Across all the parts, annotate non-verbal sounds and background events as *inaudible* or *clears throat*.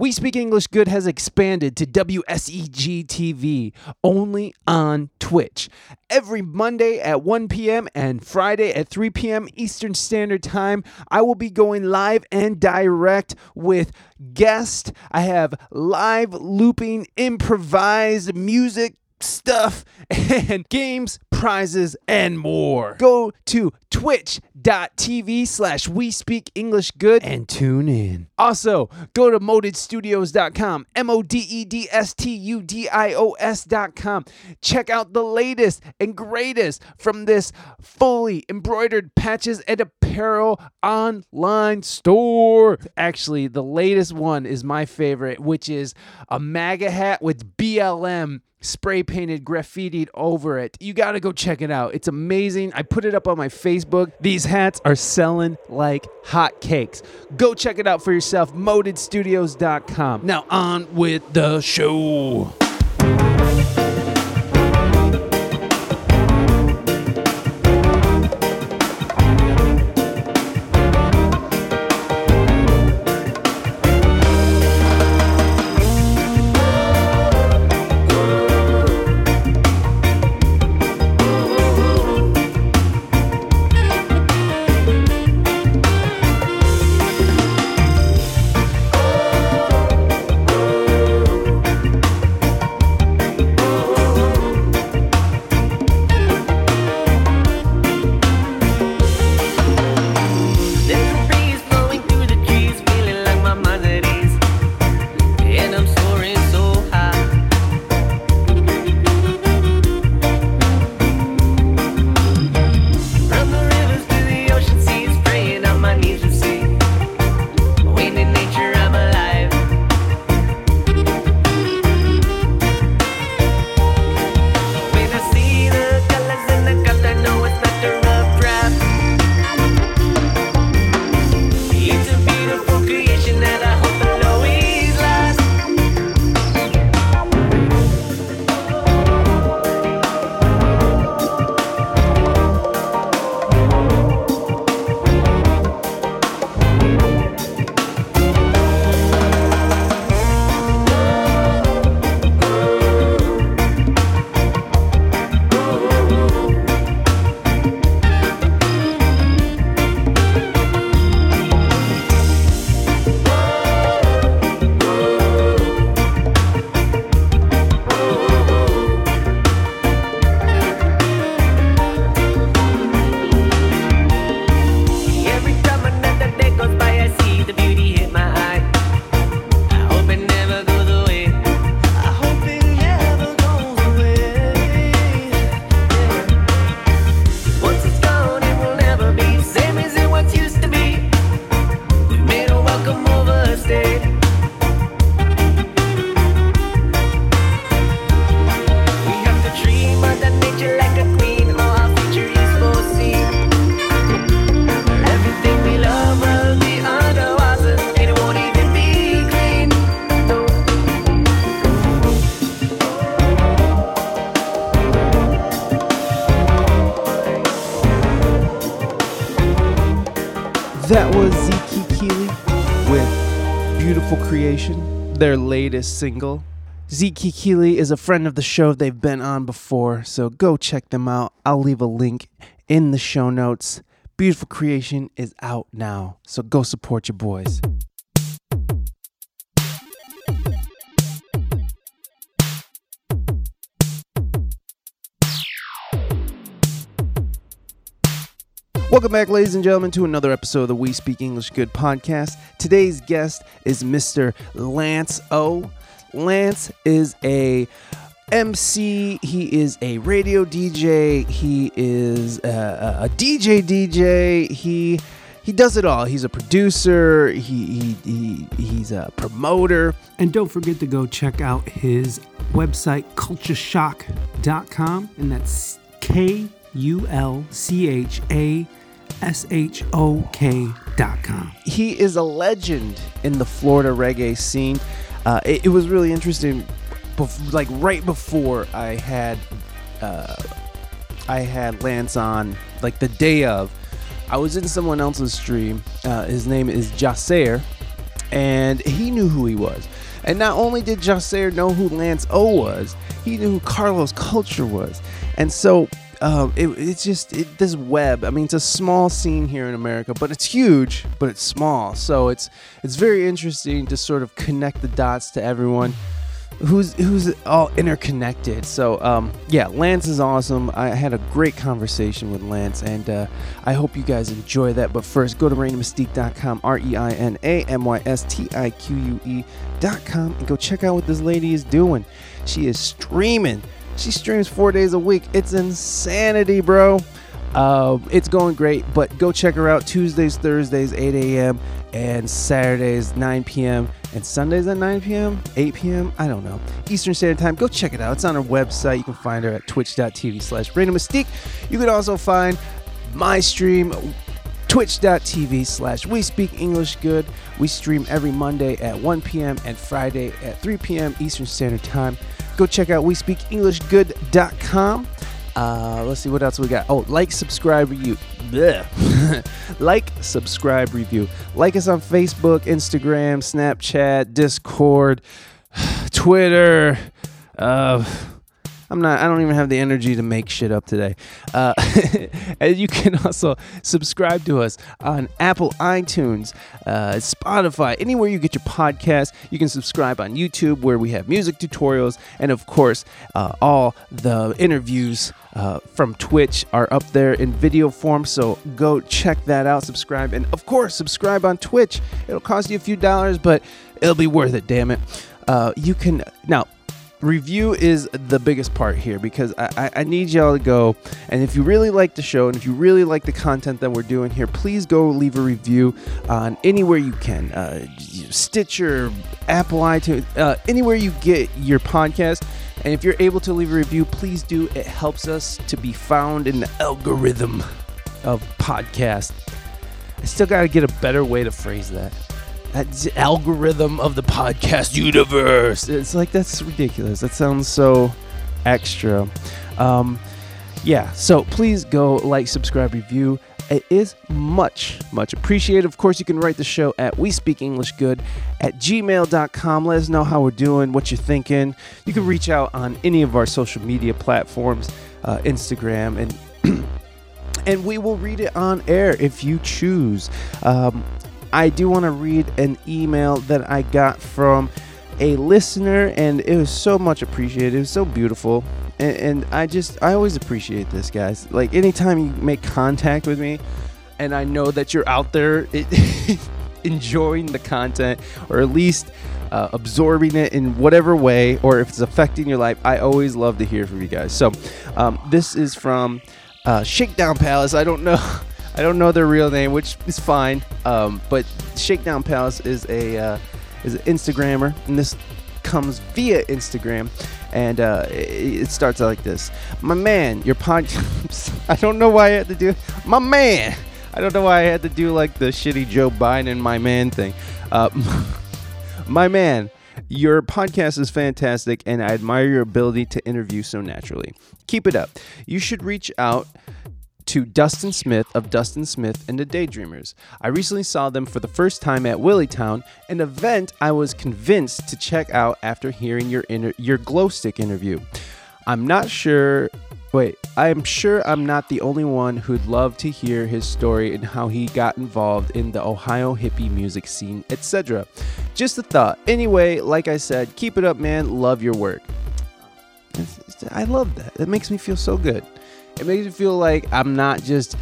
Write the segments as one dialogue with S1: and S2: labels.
S1: We Speak English Good has expanded to WSEG TV only on Twitch. Every Monday at 1 p.m. and Friday at 3 p.m. Eastern Standard Time, I will be going live and direct with guests. I have live looping, improvised music stuff and *laughs* games, prizes, and more. Go to twitch.tv slash we speak English good and tune in. Also, go to modedstudios.com, M O D E D S T U D I O S.com. Check out the latest and greatest from this fully embroidered patches and apparel online store. Actually, the latest one is my favorite, which is a MAGA hat with BLM spray painted graffitied over it. You got to go check it out. It's amazing. I put it up on my Facebook. These hats are selling like hotcakes. Go check it out for yourself. Modedstudios.com. Now on with the show. Their latest single. Zeke Keeley is a friend of the show. They've been on before, so go check them out. I'll leave a link in the show notes. Beautiful Creation is out now, so go support your boys. Welcome back, ladies and gentlemen, to another episode of the We Speak English Good podcast. Today's guest is Mr. Lance O. Lance is a MC. He is a radio DJ. He is uh, a, a, a DJ DJ. He he does it all. He's a producer. He, he he he's a promoter. And don't forget to go check out his website kulchashok.com and that's K U L C H A S H O K dot com. He is a legend in the Florida reggae scene. Uh, it, it was really interesting, bef- like right before I had uh, I had Lance on, like the day of. I was in someone else's stream. Uh, his name is Jaser, and he knew who he was. And not only did Josh know who Lance O was, he knew who Carlos Culture was. And so um, it, it's just it, this web. I mean, it's a small scene here in America, but it's huge, but it's small. So it's it's very interesting to sort of connect the dots to everyone who's who's all interconnected. So um, yeah, Lance is awesome. I had a great conversation with Lance, and uh, I hope you guys enjoy that. But first, go to ReinaMystique.com, R E I N A M Y S T I Q U E.com, and go check out what this lady is doing. She is streaming. She streams four days a week. It's insanity, bro. Uh, it's going great, but go check her out Tuesdays, Thursdays, 8 a.m., and Saturdays, 9 p.m., and Sundays at 9 p.m., 8 p.m., I don't know. Eastern Standard Time. Go check it out. It's on her website. You can find her at twitch.tv slash Reina Mystique. You can also find my stream twitch.tv slash we speak english good we stream every monday at 1 p.m and friday at 3 p.m eastern standard time go check out we speak english good.com uh, let's see what else we got. Oh, like, subscribe, review. *laughs* Like, subscribe, review. Like us on Facebook, Instagram, Snapchat, Discord, *sighs* Twitter. Uh, I'm not. I don't even have the energy to make shit up today. Uh, *laughs* and you can also subscribe to us on Apple iTunes, uh, Spotify, anywhere you get your podcast. You can subscribe on YouTube, where we have music tutorials, and of course, uh, all the interviews uh, from Twitch are up there in video form. So go check that out. Subscribe, and of course, subscribe on Twitch. It'll cost you a few dollars, but it'll be worth it. Damn it. Uh, you can now review is the biggest part here because I, I, need y'all to go. And if you really like the show and if you really like the content that we're doing here please go leave a review on anywhere you can uh, stitcher apple itunes uh, anywhere you get your podcast. And if you're able to leave a review please do. It helps us to be found in the algorithm of podcast i still got to get a better way to phrase that algorithm of the podcast universe. It's like that's ridiculous. That sounds so extra. Um, yeah, so please go like, subscribe, review. It is much, much appreciated. Of course, you can write the show at we speak English good at gmail.com. Let us know how we're doing, what you're thinking. You can reach out on any of our social media platforms, uh, Instagram, and *clears throat* and we will read it on air if you choose. Um, I do want to read an email that I got from a listener, and it was so much appreciated. It was so beautiful, and, and I just I always appreciate this, guys. Like anytime you make contact with me, and I know that you're out there *laughs* enjoying the content, or at least uh, absorbing it in whatever way, or if it's affecting your life, I always love to hear from you guys. So um, this is from uh, Shakedown Palace. I don't know. *laughs* I don't know their real name, which is fine. Um, but Shakedown Palace is a uh, is an Instagrammer, and this comes via Instagram, and uh, it, it starts out like this: My man, your podcast. *laughs* I don't know why I had to do my man. I don't know why I had to do like the shitty Joe Biden my man thing. Uh, *laughs* my man. Your podcast is fantastic, and I admire your ability to interview so naturally. Keep it up. You should reach out to Dustin Smith of Dustin Smith and the Daydreamers. I recently saw them for the first time at Willitown, an event I was convinced to check out after hearing your inter- your glow stick interview. I'm not sure. Wait, I'm sure I'm not the only one who'd love to hear his story and how he got involved in the Ohio hippie music scene, etc. Just a thought. Anyway, like I said, keep it up, man. Love your work. I love that. That makes me feel so good. It makes me feel like I'm not just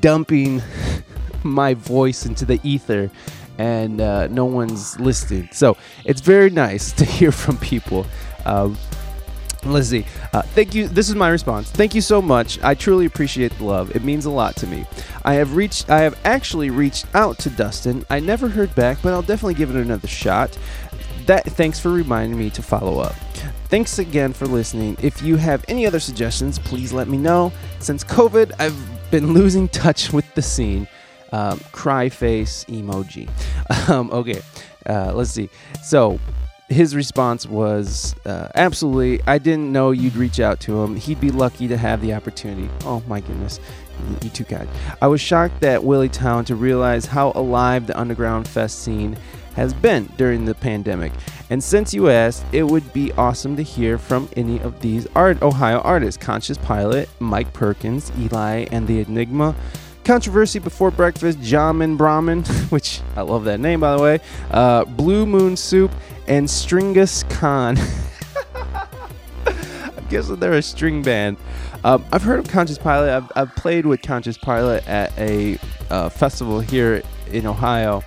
S1: dumping *laughs* my voice into the ether and uh, no one's listening. So it's very nice *laughs* to hear from people. Um, let's see. Uh, thank you. This is my response. Thank you so much. I truly appreciate the love. It means a lot to me. I have reached. I have actually reached out to Dustin. I never heard back, but I'll definitely give it another shot. That. Thanks for reminding me to follow up. Thanks again for listening. If you have any other suggestions, please let me know. Since COVID, I've been losing touch with the scene. Um, cry face emoji. *laughs* Um, okay, uh, let's see. So his response was uh, absolutely. I didn't know you'd reach out to him. He'd be lucky to have the opportunity. Oh my goodness. You too kind. I was shocked at Willitown to realize how alive the underground fest scene has been during the pandemic. And since you asked, it would be awesome to hear from any of these art Ohio artists Conscious Pilot, Mike Perkins, Eli, and the Enigma. Controversy Before Breakfast, Jamin Brahmin, *laughs* which I love that name by the way, uh, Blue Moon Soup, and Stringus Khan. *laughs* I guess they're a string band. Um, I've heard of Conscious Pilot. I've, I've played with Conscious Pilot at a uh, festival here in Ohio.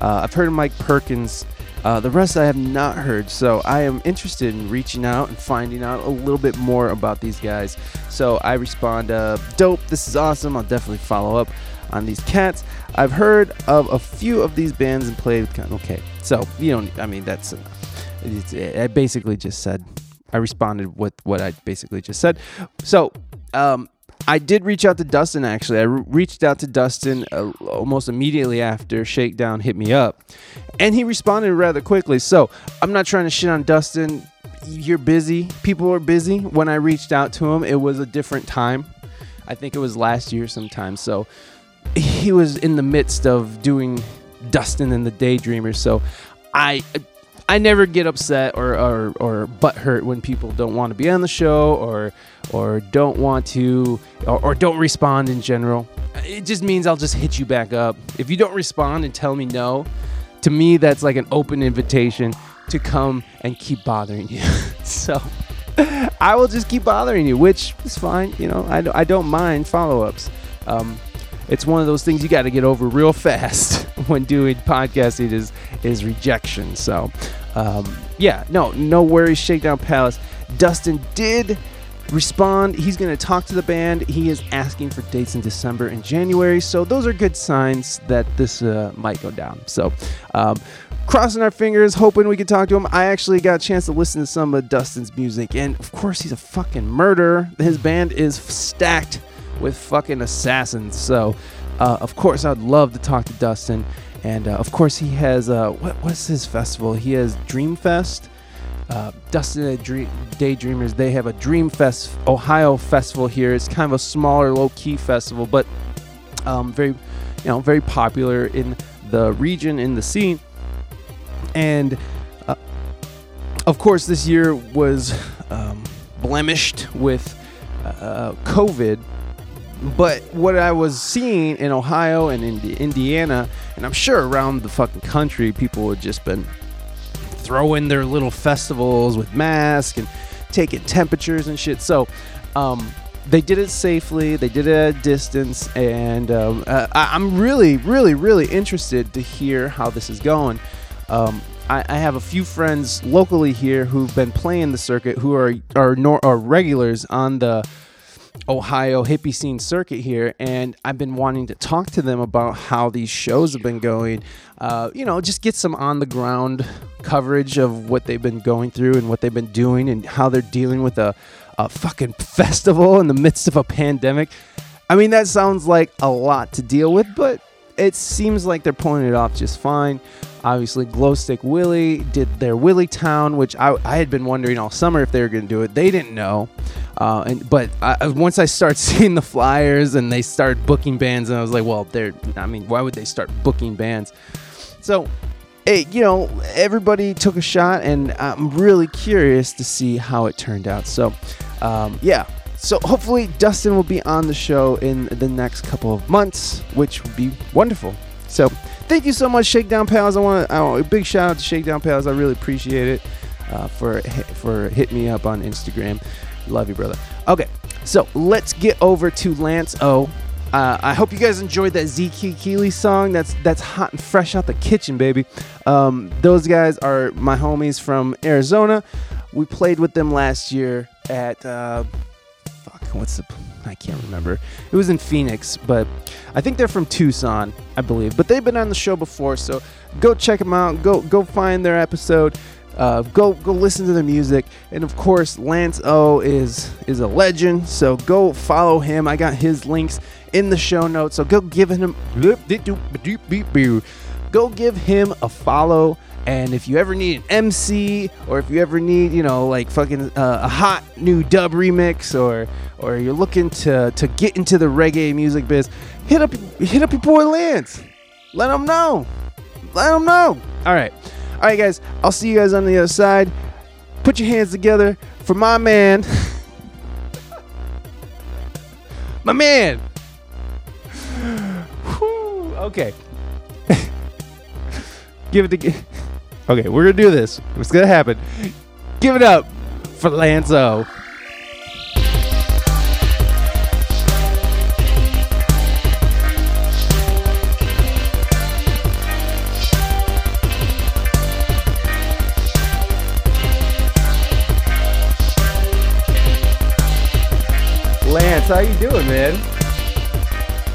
S1: Uh, I've heard of Mike Perkins. Uh, the rest I have not heard, so I am interested in reaching out and finding out a little bit more about these guys. So I respond, uh, "Dope, this is awesome. I'll definitely follow up on these cats." I've heard of a few of these bands and played with. Okay, so you don't. I mean, that's enough. It's, I basically just said. I responded with what I basically just said. So um, I did reach out to Dustin actually. I re- reached out to Dustin uh, almost immediately after Shakedown hit me up, and he responded rather quickly. So I'm not trying to shit on Dustin. You're busy. People are busy. When I reached out to him, it was a different time. I think it was last year sometime. So he was in the midst of doing Dustin and the Daydreamers. So I I never get upset or or, or butt hurt when people don't want to be on the show or or don't want to or, or don't respond in general. It just means I'll just hit you back up. If you don't respond and tell me no, to me that's like an open invitation to come and keep bothering you. *laughs* so I will just keep bothering you, which is fine. You know, I, don't- I don't mind follow ups. Um, it's one of those things you got to get over real fast *laughs* when doing podcasting is is rejection. So, um, yeah, no, no worries. Shakedown Palace. Dustin did respond. He's going to talk to the band. He is asking for dates in December and January. So those are good signs that this uh, might go down. So. Um, Crossing our fingers, hoping we can talk to him. I actually got a chance to listen to some of Dustin's music, and of course, he's a fucking murderer. His band is stacked with fucking assassins. So, uh, of course, I'd love to talk to Dustin. And uh, of course, he has uh, what, what's his festival? He has Dreamfest. Uh, Dustin and Dream, Daydreamers. They have a Dreamfest Ohio festival here. It's kind of a smaller, low key festival, but um, very, you know, very popular in the region, in the scene. And uh, of course, this year was um, blemished with uh, COVID. But what I was seeing in Ohio and in Indiana, and I'm sure around the fucking country, people had just been throwing their little festivals with masks and taking temperatures and shit. So, um, they did it safely. They did it at a distance, and um, uh, I- I'm really, really, really interested to hear how this is going. Um, I, I have a few friends locally here who've been playing the circuit, who are are, nor- are regulars on the Ohio hippie scene circuit here, and I've been wanting to talk to them about how these shows have been going. Uh, you know, just get some on the ground coverage of what they've been going through and what they've been doing and how they're dealing with a, a fucking *laughs* festival in the midst of a pandemic. I mean, that sounds like a lot to deal with, but it seems like they're pulling it off just fine. Obviously, Glowstick Willie did their Willie Town, which I, I had been wondering all summer if they were going to do it. They didn't know, uh, and but I, once I start *laughs* seeing the flyers and they start booking bands, and I was like, well, they're. I mean, why would they start booking bands? So, hey, you know, everybody took a shot, and I'm really curious to see how it turned out. So, um, yeah. So hopefully Dustin will be on the show in the next couple of months, which would be wonderful. So thank you so much, Shakedown Pals. I want a big shout out to Shakedown Pals. I really appreciate it uh, for for hitting me up on Instagram. Love you, brother. Okay, so let's get over to Lance O. Uh, I hope you guys enjoyed that Zeke Keeley song. That's that's hot and fresh out the kitchen, baby. Um, those guys are my homies from Arizona. We played with them last year at uh, fuck, what's the I can't remember. It was in Phoenix, but I think they're from Tucson, I believe. But they've been on the show before, so go check them out. Go go find their episode. Uh, go go listen to their music, and of course Lance O is is a legend. So go follow him. I got his links in the show notes. So go give him go give him a follow. And if you ever need an MC, or if you ever need, you know, like fucking uh, a hot new dub remix, or or you're looking to to get into the reggae music biz, hit up hit up your boy Lance. Let him know. Let him know. All right. All right, guys. I'll see you guys on the other side. Put your hands together for my man. *laughs* my man. *sighs* Okay. Give it to. *laughs* Okay, we're gonna do this. It's gonna happen. Give it up for Lance O. Lance, how you doing, man?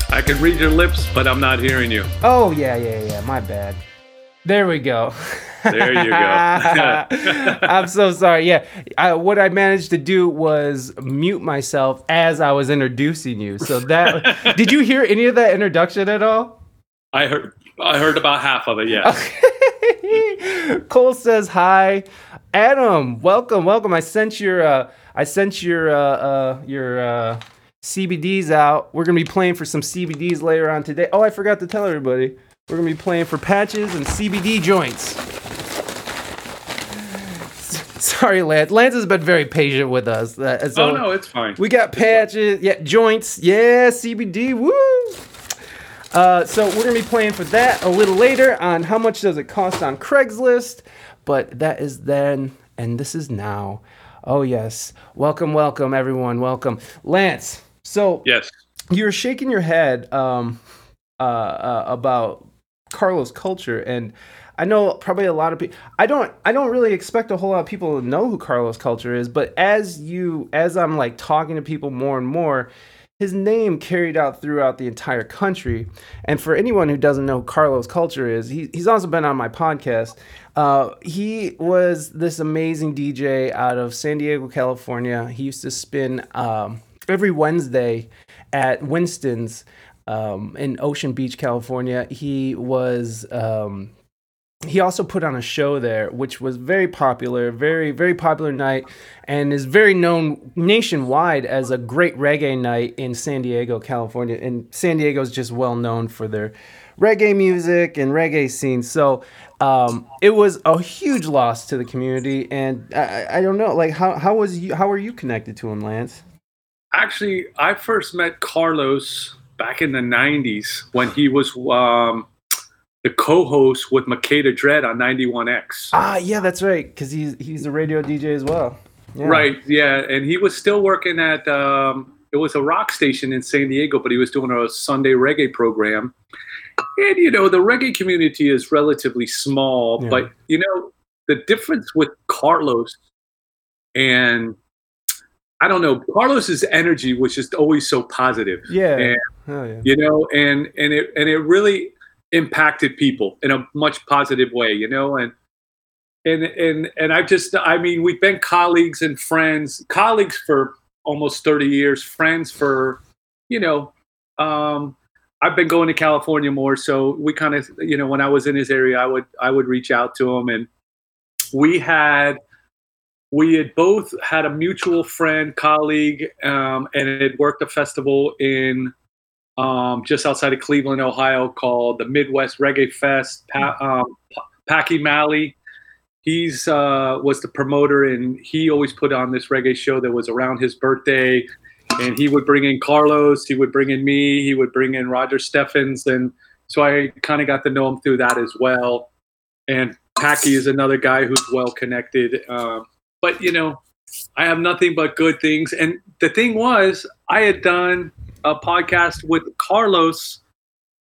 S2: I can read your lips, but I'm not hearing you.
S1: Oh yeah, yeah, yeah. My bad. There we go.
S2: There you go. *laughs*
S1: I'm so sorry. Yeah, I, what I managed to do was mute myself as I was introducing you. So that *laughs* did you hear any of that introduction at all?
S2: I heard I heard about half of it, yeah. *laughs*
S1: Cole says hi. Adam, welcome, welcome. I sent your uh, I sent your uh, uh, your uh, CBDs out. We're gonna be playing for some CBDs later on today. Oh, I forgot to tell everybody. We're gonna be playing for patches and CBD joints. *laughs* Sorry, Lance. Lance has been very patient with us. Uh, so
S2: oh no, it's fine.
S1: we got patches, yeah, joints, yeah, CBD, woo. Uh, so we're gonna be playing for that a little later on how much does it cost on Craigslist, but that is then and this is now. Oh yes, welcome, welcome everyone, welcome, Lance. So
S2: yes.
S1: you were shaking your head um, uh, uh, about Carlos culture, and I know probably a lot of people. I don't. I don't really expect a whole lot of people to know who Carlos culture is, but as you, as I'm like talking to people more and more. His name carried out throughout the entire country, and for anyone who doesn't know who Carlos Culture is, he, he's also been on my podcast. Uh, he was this amazing DJ out of San Diego, California. He used to spin um, every Wednesday at Winston's um, in Ocean Beach, California. He was. Um, he also put on a show there, which was very popular, very very popular night, and is very known nationwide as a great reggae night in San Diego, California. And San Diego is just well known for their reggae music and reggae scene. So um, it was a huge loss to the community, and I, I- don't know, like how how was you how were you connected to him, Lance?
S2: Actually, I first met Carlos back in the 90s when he was um, the co-host with Makeda Dread on 91X.
S1: Ah, yeah, that's right, because he's he's a radio DJ as well. Yeah.
S2: Right, yeah, and he was still working at um, it was a rock station in San Diego, but he was doing a Sunday reggae program. And you know, the reggae community is relatively small,
S1: Yeah.
S2: but you know, the difference with Carlos and I don't know, Carlos's energy was just always so positive.
S1: Yeah.
S2: And,
S1: yeah.
S2: you know, and and it and it really impacted people in a much positive way, you know, and and and and I've just I mean we've been colleagues and friends, colleagues for almost 30 years, friends for you know, um I've been going to California more, so we kind of you know when I was in his area, I would I would reach out to him, and we had we had both had a mutual friend colleague, um, and had worked a festival in um, just outside of Cleveland, Ohio, called the Midwest Reggae Fest. Pa- um, Packy Malley, he's uh, was the promoter, and he always put on this reggae show that was around his birthday. And he would bring in Carlos, he would bring in me, he would bring in Roger Steffens, and so I kind of got to know him through that as well. And Packy is another guy who's well connected. Um, but you know, I have nothing but good things. And the thing was, I had done a podcast with Carlos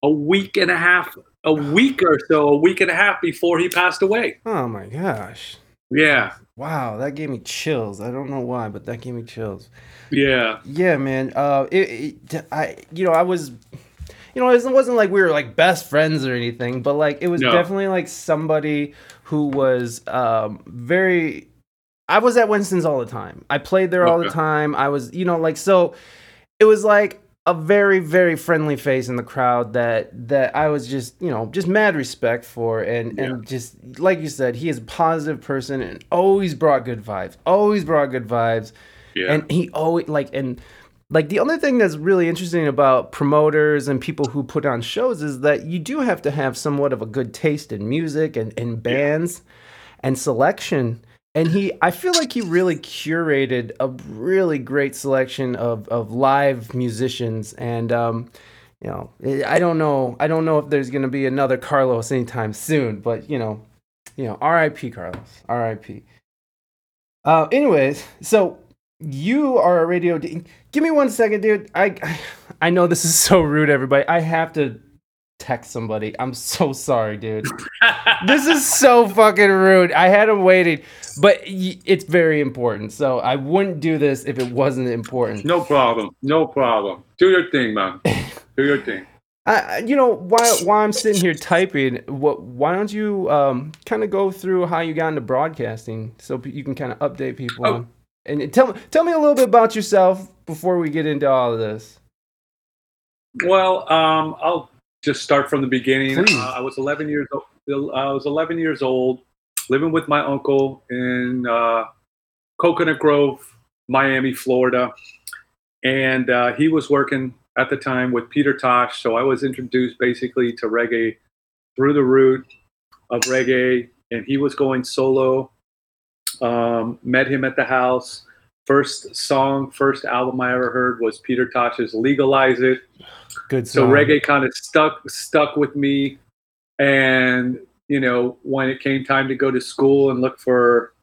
S2: a week and a half, a week or so, a week and a half before he passed away.
S1: Oh my gosh.
S2: Yeah,
S1: Wow, that gave me chills. I don't know why, but that gave me chills.
S2: yeah,
S1: Yeah, man. Uh, it, it I, you know, I was, you know, it wasn't like we were like best friends or anything, but like it was
S2: No.
S1: definitely like somebody who was um very. I was at Winston's all the time. I played there all the time. I was, you know, like so. It was like a very very friendly face in the crowd that that I was just you know just mad respect for and and just like you said he is a positive person and always brought good vibes always brought good vibes
S2: yeah.
S1: and he always like and like the other thing that's really interesting about promoters and people who put on shows is that you do have to have somewhat of a good taste in music and in bands and selection. And he, I feel like he really curated a really great selection of, of live musicians. And, um, you know, I don't know, I don't know if there's going to be another Carlos anytime soon, but you know, you know, R.I.P. Carlos, R.I.P. Uh, anyways, so you are a radio. D- Give me one second, dude. I, I know this is so rude, everybody. I have to text somebody. I'm so *laughs* sorry, dude. *laughs* this is so fucking rude. I had him waiting, but it's very important. So I wouldn't do this if it wasn't important.
S2: No problem. No problem. Do your thing, man. *laughs* Do your thing.
S1: I, you know, while while I'm sitting here typing, what? Why don't you um, kind of go through how you got into broadcasting, so you can kind of update people,
S2: Oh.
S1: and tell tell me a little bit about yourself before we get into all of this.
S2: Well, um, I'll just start from the beginning. Uh, I was 11 years old. I was 11 years old, living with my uncle in uh, Coconut Grove, Miami, Florida, and uh, he was working at the time with Peter Tosh. So I was introduced basically to reggae through the route of reggae, and he was going solo. Um, met him at the house. First song, first album I ever heard was Peter Tosh's "Legalize It."
S1: Good
S2: so reggae kind of stuck stuck with me. And you know when it came time to go to school and look for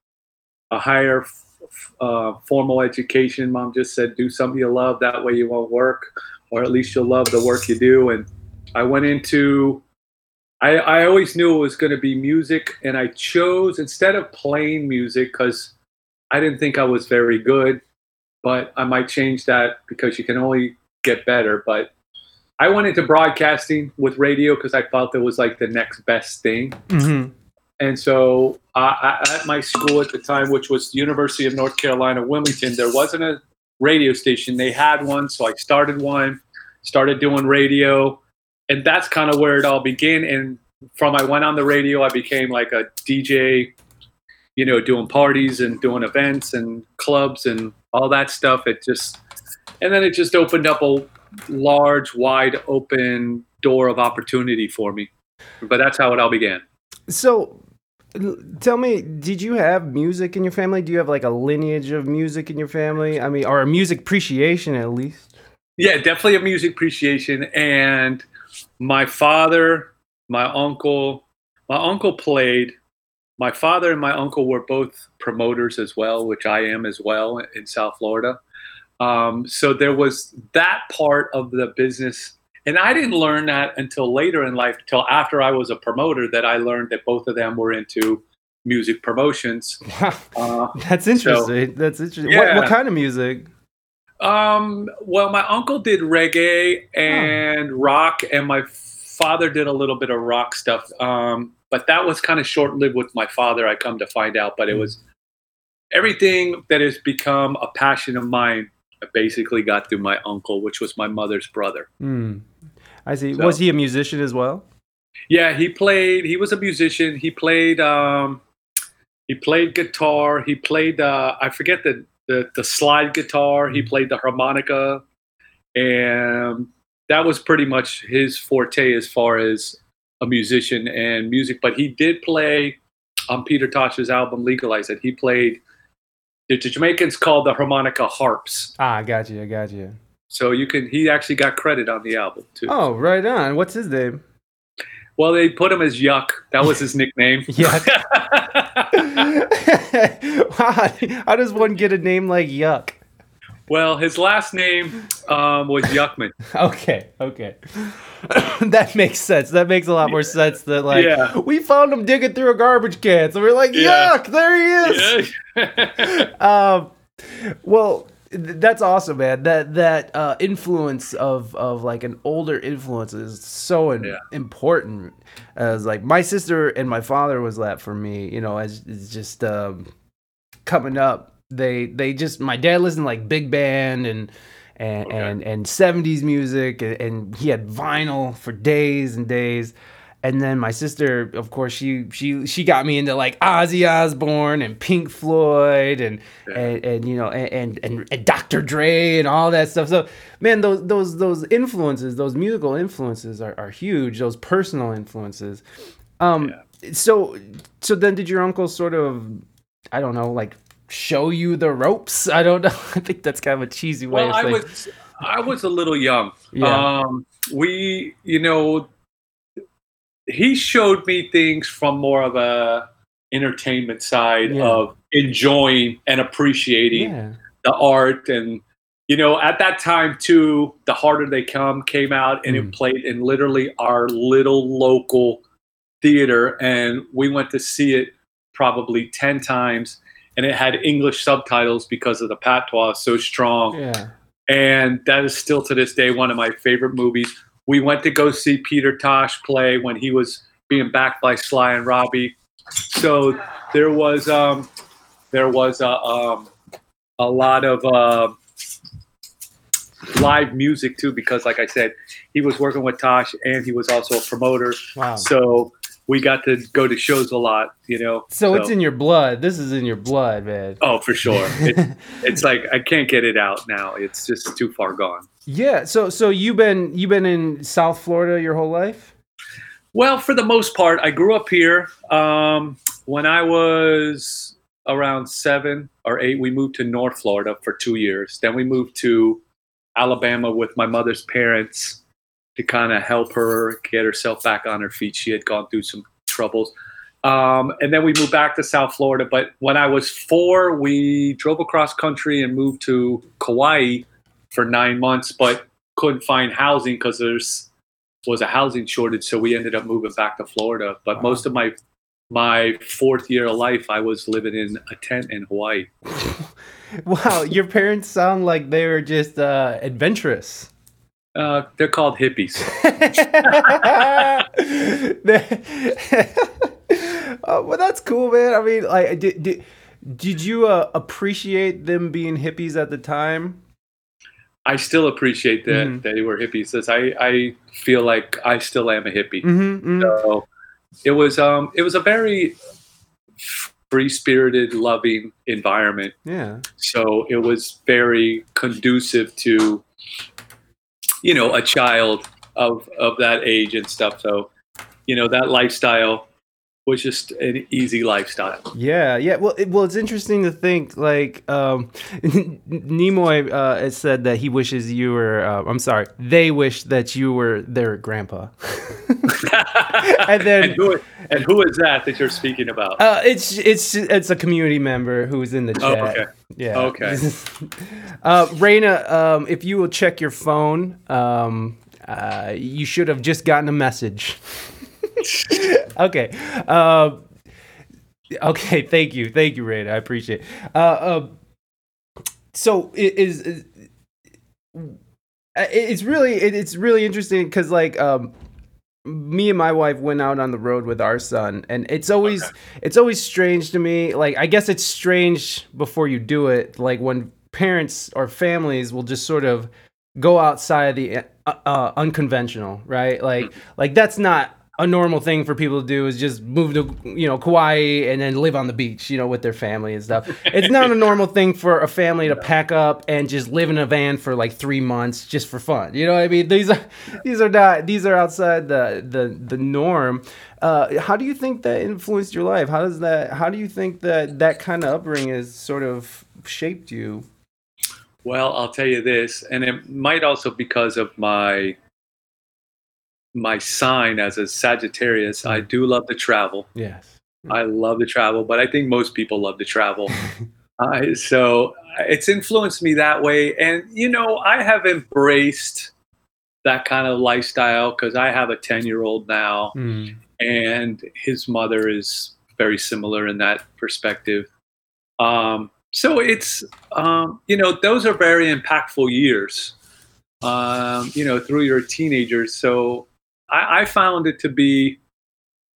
S2: a higher f- f- uh, formal education mom just said do something you love. That way you won't work or at least you'll love the work you do. And i went into i, I always knew it was going to be music and i chose instead of playing music because i didn't think i was very good but i might change that because you can only get better but I went into broadcasting with radio because I felt it was like the next best thing.
S1: hmm
S2: And so uh, I, at my school at the time, which was the University of North Carolina, Wilmington, there wasn't a radio station. They had one, so I started one, started doing radio, and that's kind of where it all began. And from I went on the radio, I became like a DJ, you know, doing parties and doing events and clubs and all that stuff. It just, and then it just opened up a large, wide open door of opportunity for me. But that's how it all began.
S1: So, tell me, did you have music in your family? Do you have like a lineage of music in your family? I mean, or a music appreciation at least?
S2: Yeah, definitely a music appreciation. And my father, my uncle, my uncle played. My father and my uncle were both promoters as well, which I am as well in South Florida. Um, so there was that part of the business. And I didn't learn that until later in life, until after I was a promoter, that I learned that both of them were into music promotions. *laughs* Uh,
S1: that's interesting. that's interesting. What, what kind of music?
S2: Um, well, my uncle did reggae and rock, and my father did a little bit of rock stuff. Um, but that was kind of short lived with my father, I come to find out. But it was everything that has become a passion of mine. I basically got through my uncle, which was my mother's brother.
S1: Hmm. I see.
S2: So-
S1: Was he a musician as well?
S2: Yeah, he played. He was a musician. He played. Um, he played guitar. He played. Uh, I forget the, the the slide guitar. He played the harmonica, and that was pretty much his forte as far as a musician and music. But he did play on Peter Tosh's album "Legalize It." He played. The Jamaicans called the harmonica harps.
S1: Ah, I got you. I got you.
S2: So you can. He actually got credit on the album too.
S1: Oh, right on. What's his name?
S2: Well, they put him as Yuck. That was his nickname. *laughs*
S1: Yuck. *laughs* *laughs* wow, how does one get a name like Yuck?
S2: Well, his last name um, was Yuckman. *laughs*
S1: Okay, okay. *coughs* that makes sense. That makes a lot more sense than like
S2: Yeah.
S1: we found him digging through a garbage can. So we're like,
S2: Yeah.
S1: yuck, there he is.
S2: Yeah. *laughs*
S1: Um well that's awesome, man. That that uh, influence of of like an older influence is so in,
S2: Yeah.
S1: important. As like my sister and my father was that for me. You know, as it's just um, coming up. They they just my dad listened to like big band and and
S2: Okay.
S1: and and seventies music and, and he had vinyl for days and days. and then my sister, of course, she she she got me into like Ozzy Osbourne and Pink Floyd and
S2: Yeah.
S1: and, and you know and, and and Dr. Dre and all that stuff. So man, those those those influences, those musical influences are, are huge. Those personal influences. Um, so so then did your uncle sort of I don't know like show you the ropes? I don't know. *laughs* I think that's kind of a cheesy way
S2: Well, I was I was a little young.
S1: Yeah.
S2: Um, we, you know, he showed me things from more of a entertainment side
S1: Yeah.
S2: of enjoying and appreciating
S1: yeah.
S2: the art and you know at that time too the harder they come came out and
S1: Mm.
S2: it played in literally our little local theater and we went to see it probably 10 times and it had english subtitles because of the patois so strong
S1: Yeah.
S2: and that is still to this day one of my favorite movies we went to go see peter tosh play when he was being backed by sly and robbie so there was um there was a um a lot of uh, live music too because like i said he was working with tosh and he was also a promoter
S1: Wow.
S2: so we got to go to shows a lot you know
S1: So it's in your blood. This is in your blood, man.
S2: oh for sure *laughs* it, it's like i can't get it out now it's just too far gone
S1: Yeah. So so you've been you've been in South Florida your whole life?
S2: Well, for the most part, I grew up here. Um, when I was around seven or eight, we moved to North Florida for two years. Then we moved to Alabama with my mother's parents to kind of help her get herself back on her feet. She had gone through some troubles. Um, and then we moved back to South Florida. But when I was four, we drove across country and moved to Kauai for nine months, but couldn't find housing because there's was a housing shortage, so we ended up moving back to Florida. But
S1: Wow.
S2: most of my my fourth year of life, I was living in a tent in Hawaii. *laughs*
S1: Wow, your parents sound like they were just uh, adventurous.
S2: Uh, they're called hippies.
S1: oh, *laughs* *laughs* well, that's cool, man. I mean, like, did did, did you uh, appreciate them being hippies at the time?
S2: I still appreciate that
S1: Mhm.
S2: they were hippies. As I, I feel like I still am a hippie.
S1: Mm-hmm,
S2: So it was um it was a very free spirited, loving environment.
S1: Yeah.
S2: So it was very conducive to you know a child of of that age and stuff. So you know that lifestyle was just an easy lifestyle.
S1: Yeah, yeah. Well, it, well, it's interesting to think like um, *laughs* Nimoy uh, said that he wishes you were. Uh, I'm sorry, they wish that you were their grandpa. *laughs* and then
S2: and who and who is that that you're speaking about?
S1: uh, it's it's it's a community member who's in the
S2: Oh,
S1: chat.
S2: okay.
S1: Yeah.
S2: Okay. *laughs*
S1: uh, Reina, um, if you will check your phone, um, uh, you should have just gotten a message. *laughs* okay. Uh, okay. Thank you. Thank you, Reina. I appreciate. It. Uh, uh, so it is. is it's really it's really interesting because like um me and my wife went out on the road with our son and it's always it's always strange to me like i guess it's strange before you do it like when parents or families will just sort of go outside of the uh, uh, unconventional right like like that's not a normal thing for people to do is just move to you know Kauai and then live on the beach you know with their family and stuff. It's not a normal thing for a family to pack up and just live in a van for like three months just for fun. You know what i mean? These are these are not these are outside the the the norm. Uh, how do you think that influenced your life? How does that how do you think that that kind of upbringing has sort of shaped you?
S2: Well, I'll tell you this, and it might also because of my my sign as a Sagittarius. I do love to travel.
S1: yes
S2: I love to travel, but I think most people love to travel. *laughs* uh, so it's influenced me that way, and you know, I have embraced that kind of lifestyle because I have a ten year old now,
S1: Mm.
S2: and his mother is very similar in that perspective. Um, so it's um, you know those are very impactful years. Um, you know through your teenagers. So I, I found it to be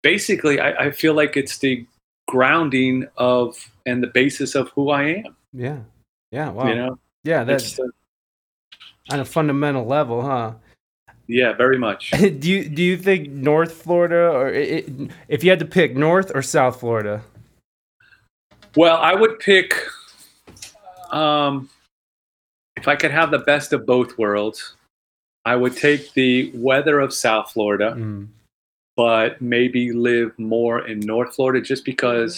S2: basically I, I feel like it's the grounding of and the basis of who I am.
S1: yeah yeah wow
S2: You know,
S1: yeah that's
S2: It's, uh,
S1: on a fundamental level, huh?
S2: Yeah, very much. *laughs*
S1: do you do you think North Florida or i i if you had to pick North or South Florida?
S2: Well, I would pick um, if I could have the best of both worlds. I would take the weather of South Florida,
S1: Mm.
S2: but maybe live more in North Florida just because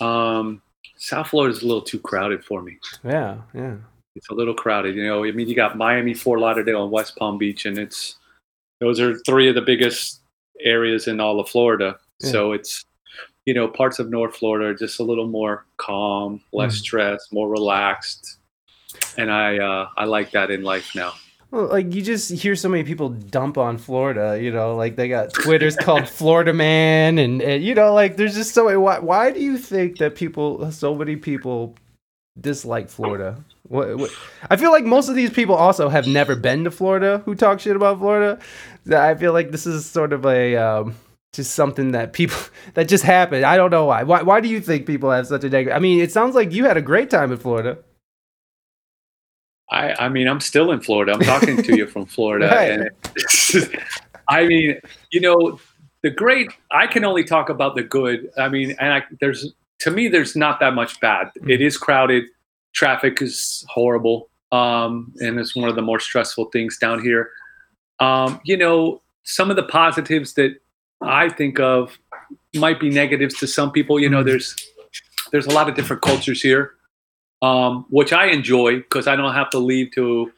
S2: um, South Florida is a little too crowded for me.
S1: Yeah, yeah.
S2: It's a little crowded. You know, I mean, you got Miami, Fort Lauderdale, and West Palm Beach, and it's those are three of the biggest areas in all of Florida.
S1: Yeah.
S2: So it's you know parts of North Florida are just a little more calm, less
S1: Mm.
S2: stress, more relaxed, and I uh, I like that in life now.
S1: Well, like you just hear so many people dump on Florida, you know, like they got Twitter's *laughs* called Florida Man, and, and you know, like there's just so many. Why, why do you think that people, so many people, dislike Florida? What, what, I feel like most of these people also have never been to Florida who talk shit about Florida. I feel like this is sort of a um, just something that people *laughs* that just happened. I don't know why. Why, why do you think people have such a negative? I mean, it sounds like you had a great time in Florida.
S2: I, I mean, I'm still in Florida. I'm talking to you from *laughs* Florida.
S1: Right.
S2: And *laughs* I mean, you know, the great, I can only talk about the good. I mean, and I, there's, to me, there's not that much bad. It is crowded. Traffic is horrible. Um, and it's one of the more stressful things down here. Um, you know, some of the positives that I think of might be negatives to some people. You know, there's, there's a lot of different cultures here um, which I enjoy because I don't have to leave to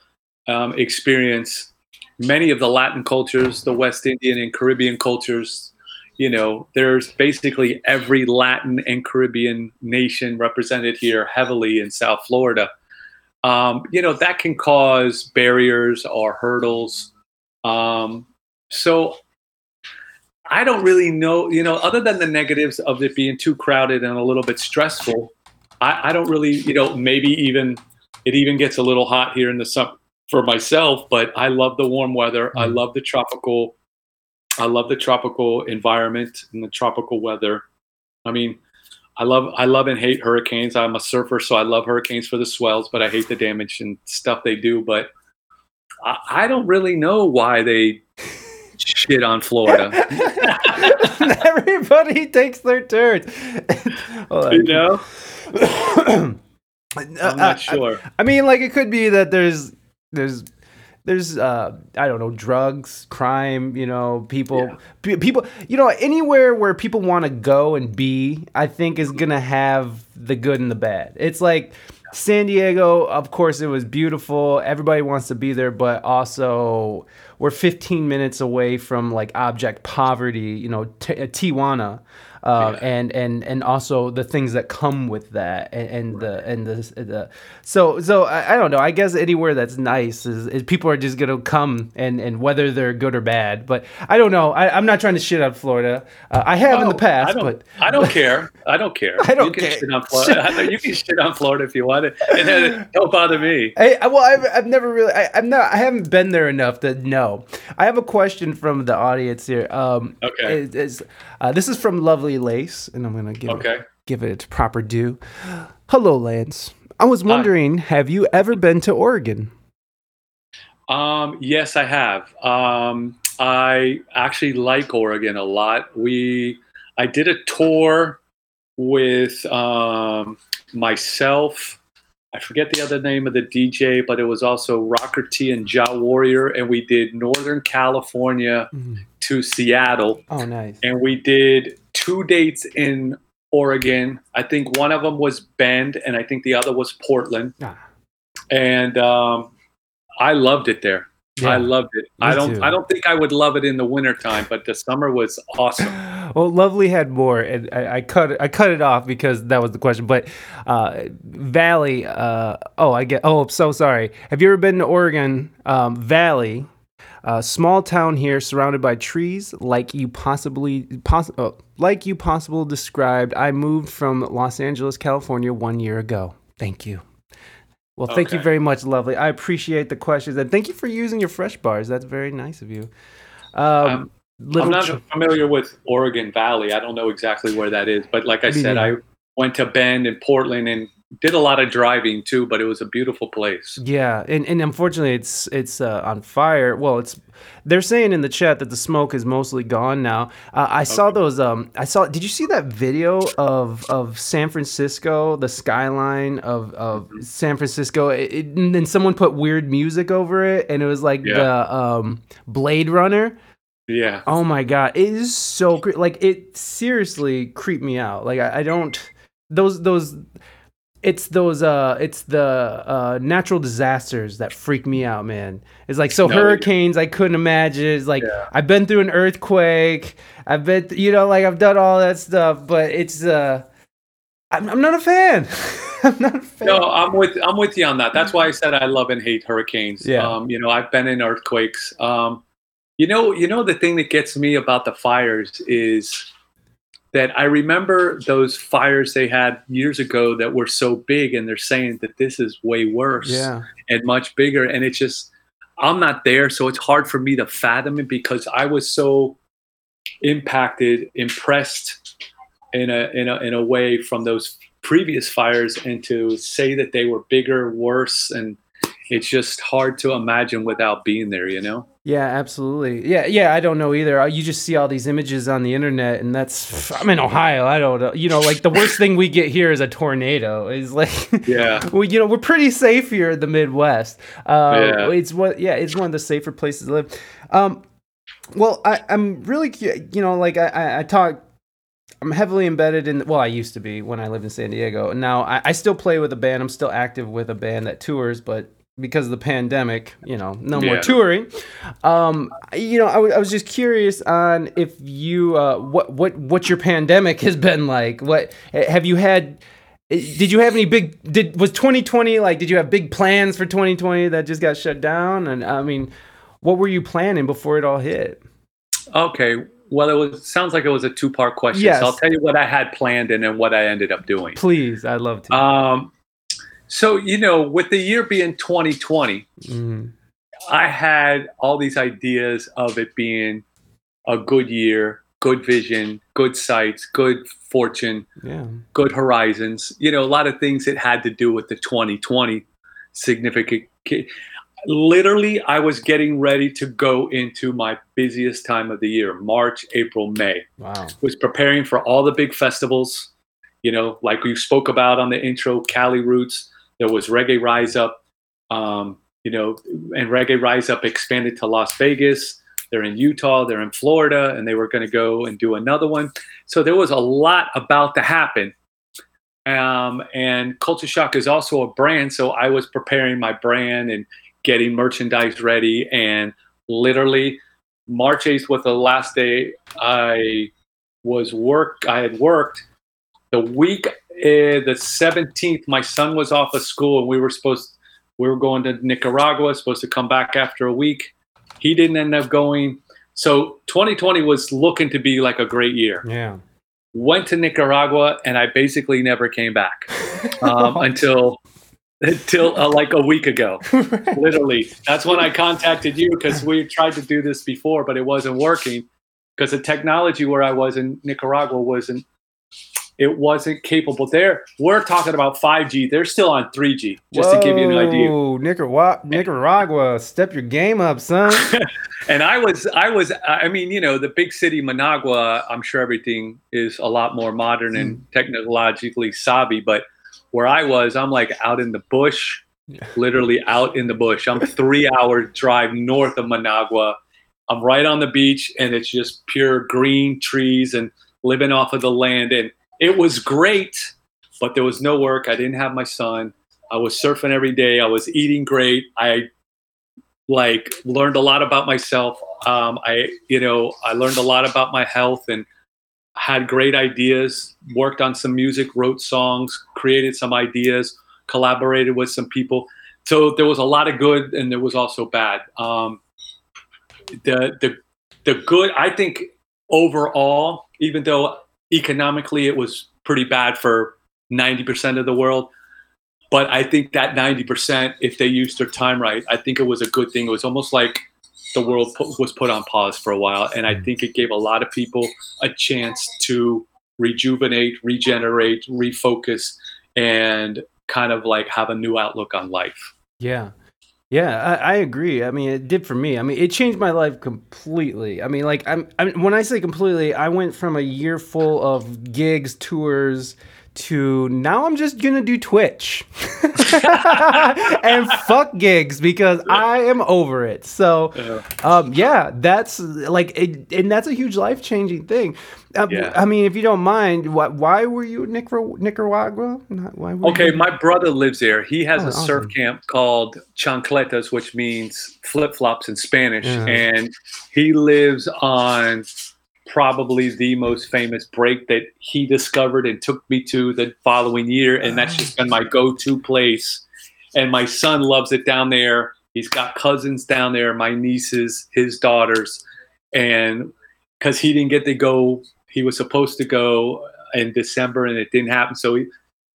S2: um, experience many of the Latin cultures, the West Indian and Caribbean cultures. You know, there's basically every Latin and Caribbean nation represented here heavily in South Florida. Um, you know, that can cause barriers or hurdles. Um, so I don't really know, you know, other than the negatives of it being too crowded and a little bit stressful, I, I don't really, you know, maybe even it even gets a little hot here in the summer for myself, but I love the warm weather. I
S1: Mhm.
S2: love the tropical, I love the tropical environment and the tropical weather. I mean, I love, I love and hate hurricanes. I'm a surfer, so I love hurricanes for the swells, but I hate the damage and stuff they do. But I, I don't really know why they shit on Florida. *laughs*
S1: Everybody takes their turns. *laughs*
S2: You know, *coughs* I'm not sure.
S1: I mean, like it could be that there's there's there's uh I don't know drugs, crime, you know, people
S2: Yeah.
S1: pe- people you know anywhere where people want to go and be, I think is going to have the good and the bad. It's like San Diego, of course it was beautiful. Everybody wants to be there, but also we're 15 minutes away from like object poverty, you know, T- uh, Tijuana. Uh,
S2: Yeah.
S1: and and and also the things that come with that and, and the and the, the so so I, I don't know i guess anywhere that's nice is, is people are just gonna come and and whether they're good or bad but i don't know I, i'm not trying to shit on florida uh, i have in the past
S2: I
S1: but
S2: I don't care. I don't care. *laughs*
S1: I don't
S2: you can
S1: care.
S2: Shit on Florida. *laughs* *laughs* you can shit on Florida if you want it, and then don't bother me.
S1: I, well, I've, I've never really, I, I'm not, I haven't been there enough to know. I have a question from the audience here. Um,
S2: Okay.
S1: it's, uh, this is from Lovely Lace, and I'm gonna give it,
S2: Okay.
S1: give it its proper due. *gasps* Hello, Lance. I was wondering, have you ever been to Oregon?
S2: Um, yes, I have. Um, I actually like Oregon a lot. We, I did a tour with um, myself. I forget the other name of the DJ, but it was also Rocker T and Ja Warrior, and we did Northern California to Seattle.
S1: Oh, nice.
S2: and we did two dates in Oregon. I think one of them was Bend, and I think the other was Portland.
S1: Ah.
S2: And um, I loved it there.
S1: Yeah.
S2: I loved it. I don't.
S1: too.
S2: I don't think I would love it in the wintertime, but the summer was awesome. *sighs*
S1: Well, Lovely had more, and I, I cut it. I cut it off because that was the question. But uh, Valley. Uh, oh, I get. Oh, I'm so sorry. Have you ever been to Oregon um, Valley? Uh, small town here, surrounded by trees, like you possibly poss- oh, like you possible described. I moved from Los Angeles, California, one year ago. Thank you. Well, thank you very much, Lovely. I appreciate the questions, and thank you for using your fresh bars. That's very nice of you. Um,
S2: Um, I'm not
S1: Ch-
S2: familiar with Oregon Valley. I don't know exactly where that is, but like I
S1: Me
S2: said, I went to Bend and Portland, and did a lot of driving too, but it was a beautiful place.
S1: Yeah, and, and unfortunately, it's it's uh, on fire. Well, it's they're saying in the chat that the smoke is mostly gone now. Uh, I saw those. Um, I saw. Did you see that video of of San Francisco, the skyline of of San Francisco? It, it- and then someone put weird music over it, and it was like
S2: Yeah.
S1: the um, Blade Runner.
S2: Yeah.
S1: Oh my god, it is so cre- like it seriously creeped me out. Like I, I don't those those it's those uh it's the uh natural disasters that freak me out, man. It's like so
S2: No,
S1: hurricanes I couldn't imagine. It's like
S2: Yeah.
S1: I've been through an earthquake. I've been th- you know like I've done all that stuff, but it's uh I'm, I'm not a fan. *laughs* I'm not a fan.
S2: No, I'm with I'm with you on that. That's why I said I love and hate hurricanes.
S1: Yeah.
S2: Um, you know, I've been in earthquakes. Um, you know, you know the thing that gets me about the fires is that I remember those fires they had years ago that were so big, and they're saying that this is way worse
S1: yeah.
S2: and much bigger, and it's just I'm not there, so it's hard for me to fathom it because I was so impacted, impressed in a in a in a way from those previous fires, and to say that they were bigger, worse, and it's just hard to imagine without being there. You know?
S1: Yeah, absolutely. Yeah, yeah. I don't know either. You just see all these images on the internet, and that's. I'm in Ohio. I don't know. You know, like the worst thing we get here is a tornado. Is like. *laughs*
S2: Yeah.
S1: well, you know, we're pretty safe here in the Midwest. Uh,
S2: Yeah.
S1: It's what. Yeah, it's one of the safer places to live. Um, well, I, I'm really, you know, like I, I, I talk. I'm heavily embedded in. Well, I used to be when I lived in San Diego. Now I, I still play with a band. I'm still active with a band that tours, but because of the pandemic, you know, no more
S2: Yeah.
S1: touring. Um, you know, I, w- I was just curious on if you, uh, what, what, what your pandemic has been like. What have you had? Did you have any big? Did was 2020 like? Did you have big plans for 2020 that just got shut down? And I mean, what were you planning before it all hit?
S2: Okay. Well, it was sounds like it was a two part question.
S1: Yes.
S2: So I'll tell you what I had planned and then what I ended up doing.
S1: Please, I'd love to.
S2: Um, so you know, with the year being 2020,
S1: Mhm.
S2: I had all these ideas of it being a good year, good vision, good sights, good fortune,
S1: Yeah.
S2: good horizons. You know, a lot of things that had to do with the 2020 significant. Literally, I was getting ready to go into my busiest time of the year March, April, May.
S1: Wow.
S2: Was preparing for all the big festivals, you know, like we spoke about on the intro Cali Roots. There was Reggae Rise Up, um, you know, and Reggae Rise Up expanded to Las Vegas. They're in Utah, they're in Florida, and they were going to go and do another one. So there was a lot about to happen. Um, and Kulcha Shok is also a brand, so I was preparing my brand and getting merchandise ready. And literally, March 8th was the last day I was work. I had worked the week uh, the 17th. My son was off of school, and we were supposed we were going to Nicaragua. Supposed to come back after a week. He didn't end up going. So 2020 was looking to be like a great year.
S1: Yeah.
S2: Went to Nicaragua, and I basically never came back *laughs* um, until until uh, like a week ago. *laughs* Literally, that's when I contacted you because we tried to do this before, but it wasn't working because the technology where I was in Nicaragua wasn't it wasn't capable. There, we're talking about 5G. They're still on 3G. Just to give you an idea.
S1: Whoa, Nicaragua, Nicaragua, step your game up, son. *laughs*
S2: and I was, I was, I mean, you know, the big city Managua. I'm sure everything is a lot more modern and hmm. technologically savvy. But where I was, I'm like out in the bush,
S1: Yeah.
S2: literally out in the bush. I'm *laughs* three hour drive north of Managua. I'm right on the beach, and it's just pure green trees and living off of the land. And it was great, but there was no work. I didn't have my son. I was surfing every day. I was eating great. I like learned a lot about myself. Um, I, you know, I learned a lot about my health and had great ideas. Worked on some music, wrote songs, created some ideas, collaborated with some people. So there was a lot of good, and there was also bad. Um, the the the good, I think, overall, even though economically it was pretty bad for ninety percent of the world, but I think that 90%, if they used their time right, I think it was a good thing. It was almost like the world put, was put on pause for a while. And I hmm. think it gave a lot of people a chance to rejuvenate, regenerate, refocus, and kind of like have a new outlook on life.
S1: Yeah. Yeah, I, I agree. I mean, it did for me. I mean, it changed my life completely. I mean, like, I'm, I'm when I say completely, I went from a year full of gigs, tours, to now I'm just gonna do Twitch *laughs* and fuck gigs because I am over it. So, um, yeah, that's like, it, and that's a huge life changing thing. Uh,
S2: Yeah.
S1: I mean, if you don't mind, why, why were you in Nicar- Nicaragua? Not, why were
S2: Okay,
S1: you-
S2: my brother lives there. He has
S1: Oh,
S2: a surf camp called Chancletas, which means flip flops in Spanish.
S1: Yeah.
S2: And he lives on probably the most famous break that he discovered and took me to the following year. And that's just been my go to place. And my son loves it down there. He's got cousins down there, my nieces, his daughters. And because he didn't get to go, he was supposed to go in December and it didn't happen. So he,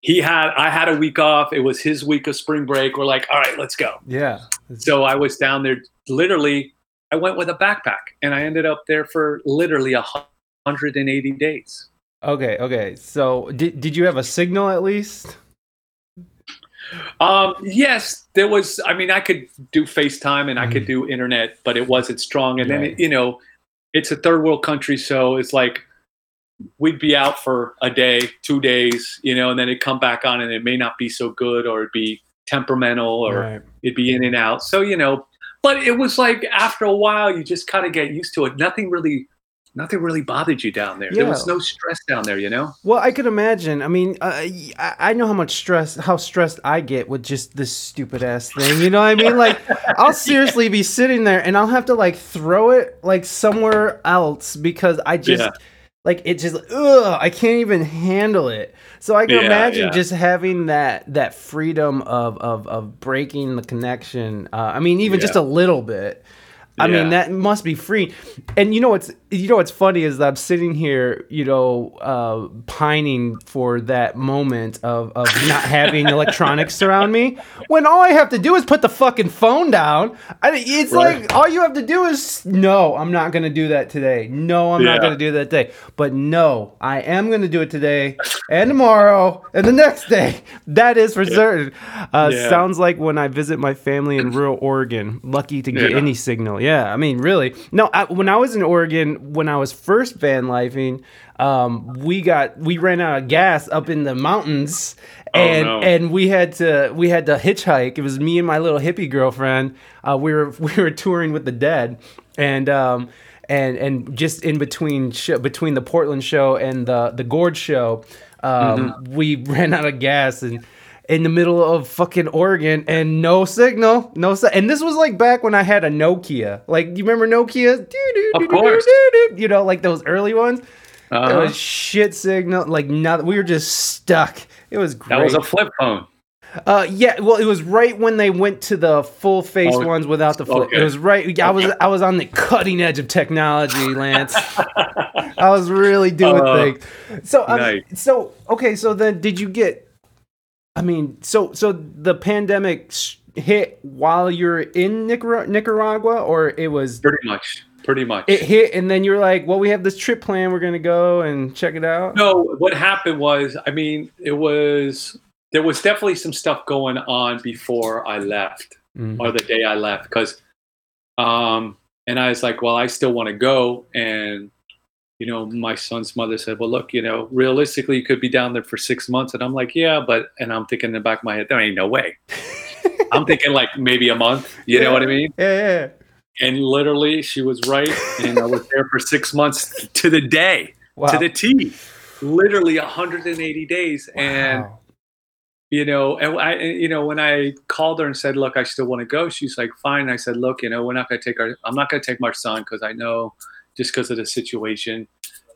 S2: he had I had a week off. It was his week of spring break. We're like, all right, let's go.
S1: yeah.
S2: So I was down there literally. I went with a backpack and I ended up there for literally 180 days.
S1: Okay, okay. So did did you have a signal at least?
S2: Um, yes, there was. I mean, I could do FaceTime and I could do internet, but it wasn't strong. And then
S1: Right.
S2: it, you know, it's a third world country, so it's like we'd be out for a day, two days, you know, and then it'd come back on, and it may not be so good, or it'd be temperamental, or
S1: Right.
S2: it'd be in and out. So you know, but it was like after a while, you just kind of get used to it. Nothing really, nothing really bothered you down there. There was no stress down there, you know.
S1: Well, I could imagine. I mean, uh, I, I know how much stress, how stressed I get with just this stupid ass thing. You know what I mean? Like, *laughs* I'll seriously be sitting there and I'll have to like throw it like somewhere else because I just
S2: Yeah.
S1: Like it just ugh, I can't even handle it. So I can
S2: Yeah,
S1: imagine
S2: yeah.
S1: just having that that freedom of of of breaking the connection. Uh, I mean, even just a little bit. I mean, that must be free. And you know what's you know what's funny is that I'm sitting here, you know, uh, pining for that moment of of not having *laughs* electronics around me. When all I have to do is put the fucking phone down. I, it's
S2: Right.
S1: like all you have to do is no, I'm not gonna do that today. No, I'm not gonna do that today. But no, I am gonna do it today and tomorrow and the next day. That is for certain. Uh,
S2: Yeah.
S1: Sounds like when I visit my family in *clears throat* rural Oregon. Lucky to get
S2: Yeah.
S1: any signal. Yeah, I mean, really. No, I, when I was in Oregon, when I was first van lifing, um, we got we ran out of gas up in the mountains, and
S2: no.
S1: and we had to we had to hitchhike. It was me and my little hippie girlfriend. Uh, we were *laughs* we were touring with the Dead, and um, and and just in between show, between the Portland show and the the Gorge show, um, we *laughs* ran out of gas and in the middle of fucking Oregon and no signal, no si- And this was like back when I had a Nokia. Like, you remember Nokia?
S2: Of course.
S1: You know, like those early ones. It
S2: Uh-huh.
S1: was shit signal. Like, nothing. We were just stuck. It was great.
S2: That was a flip phone.
S1: Uh, yeah. Well, it was right when they went to the full face
S2: Oh,
S1: ones without the flip.
S2: okay.
S1: It was right. I was I was on the cutting edge of technology, Lance. I was really doing
S2: Uh,
S1: things. So, um,
S2: nice.
S1: so okay. So then, did you get? I mean, so so the pandemic hit while you're in Nicar- Nicaragua, or it was
S2: Pretty much. Pretty much.
S1: it hit, and then you're like, well, we have this trip plan. We're gonna go and check it out.
S2: No, what happened was, I mean, it was there was definitely some stuff going on before I left
S1: Mm.
S2: or the day I left because, um, and I was like, well, I still want to go, and you know, my son's mother said, well, look, you know, realistically, you could be down there for six months, and I'm like, yeah, but, and I'm thinking in the back of my head, there ain't no way. *laughs* I'm thinking like maybe a month, you know what I mean?
S1: Yeah, yeah.
S2: And literally, she was right, and I was there for six months to the day
S1: Wow.
S2: to the T. Literally 180 days. And, you know, and I, you know, when I called her and said, look, I still want to go, she's like, fine. I said, look, you know, we're not going to take our, I'm not going to take my son because I know just because of the situation.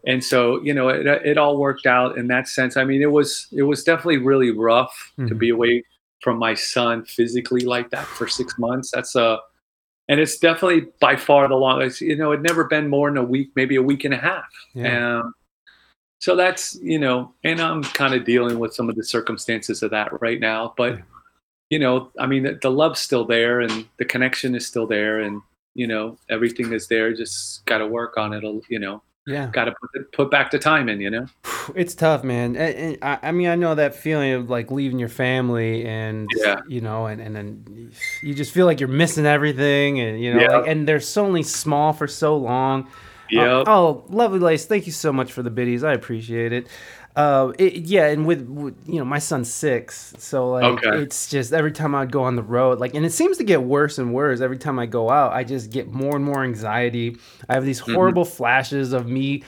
S2: And so, you know, it, it all worked out in that sense. I mean, it was, it was definitely really rough to
S1: Mhm.
S2: be away from my son physically like that for six months. That's a, and it's definitely by far the longest, you know, it never been more than a week, maybe a week and a half.
S1: Yeah.
S2: Um, so that's you know, and I'm kind of dealing with some of the circumstances of that right now. But
S1: Yeah.
S2: you know, I mean, the, the love's still there, and the connection is still there, and you know, everything is there. Just got to work on it. You know,
S1: Yeah.
S2: got to put, put back the time in. You know. *sighs*
S1: It's tough, man. And, I, I mean, I know that feeling of like leaving your family and
S2: Yeah.
S1: you know, and and then you just feel like you're missing everything, and you know,
S2: Yeah.
S1: like, and they're so only small for so long.
S2: Yeah.
S1: Uh, oh, lovely lace. Thank you so much for the biddies. I appreciate it. Uh, it, yeah, and with, with you know my son's six, so like
S2: Okay.
S1: it's just every time I'd go on the road, like, and it seems to get worse and worse every time I go out. I just get more and more anxiety. I have these horrible flashes of me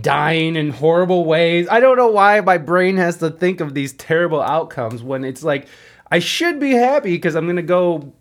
S1: dying in horrible ways. I don't know why my brain has to think of these terrible outcomes when it's like I should be happy because I'm gonna go